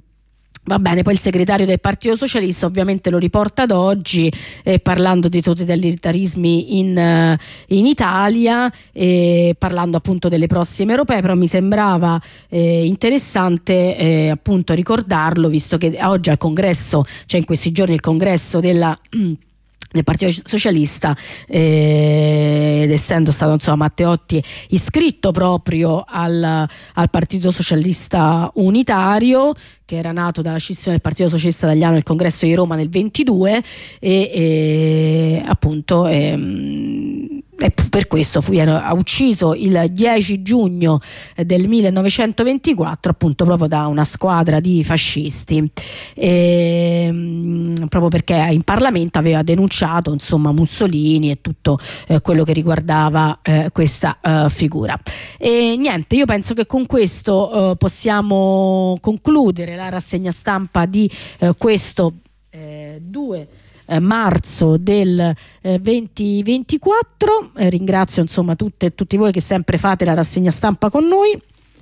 S1: Va bene, poi il segretario del Partito Socialista ovviamente lo riporta ad oggi eh, parlando dei totalitarismi in, eh, in Italia, e parlando appunto delle prossime europee, però mi sembrava eh, interessante eh, appunto ricordarlo visto che oggi al congresso, cioè in questi giorni il congresso della del Partito Socialista eh, ed essendo stato insomma Matteotti iscritto proprio al, al Partito Socialista Unitario che era nato dalla scissione del Partito Socialista Italiano nel congresso di Roma nel 22 e, e appunto ehm, e per questo fu ucciso il 10 giugno eh, del 1924 appunto proprio da una squadra di fascisti. Ehm, proprio perché in Parlamento aveva denunciato insomma Mussolini e tutto eh, quello che riguardava eh, questa eh, figura. E niente io penso che con questo eh, possiamo concludere la rassegna stampa di eh, questo eh, 2 eh, marzo del eh, 2024 Eh, ringrazio insomma tutte e tutti voi che sempre fate la rassegna stampa con noi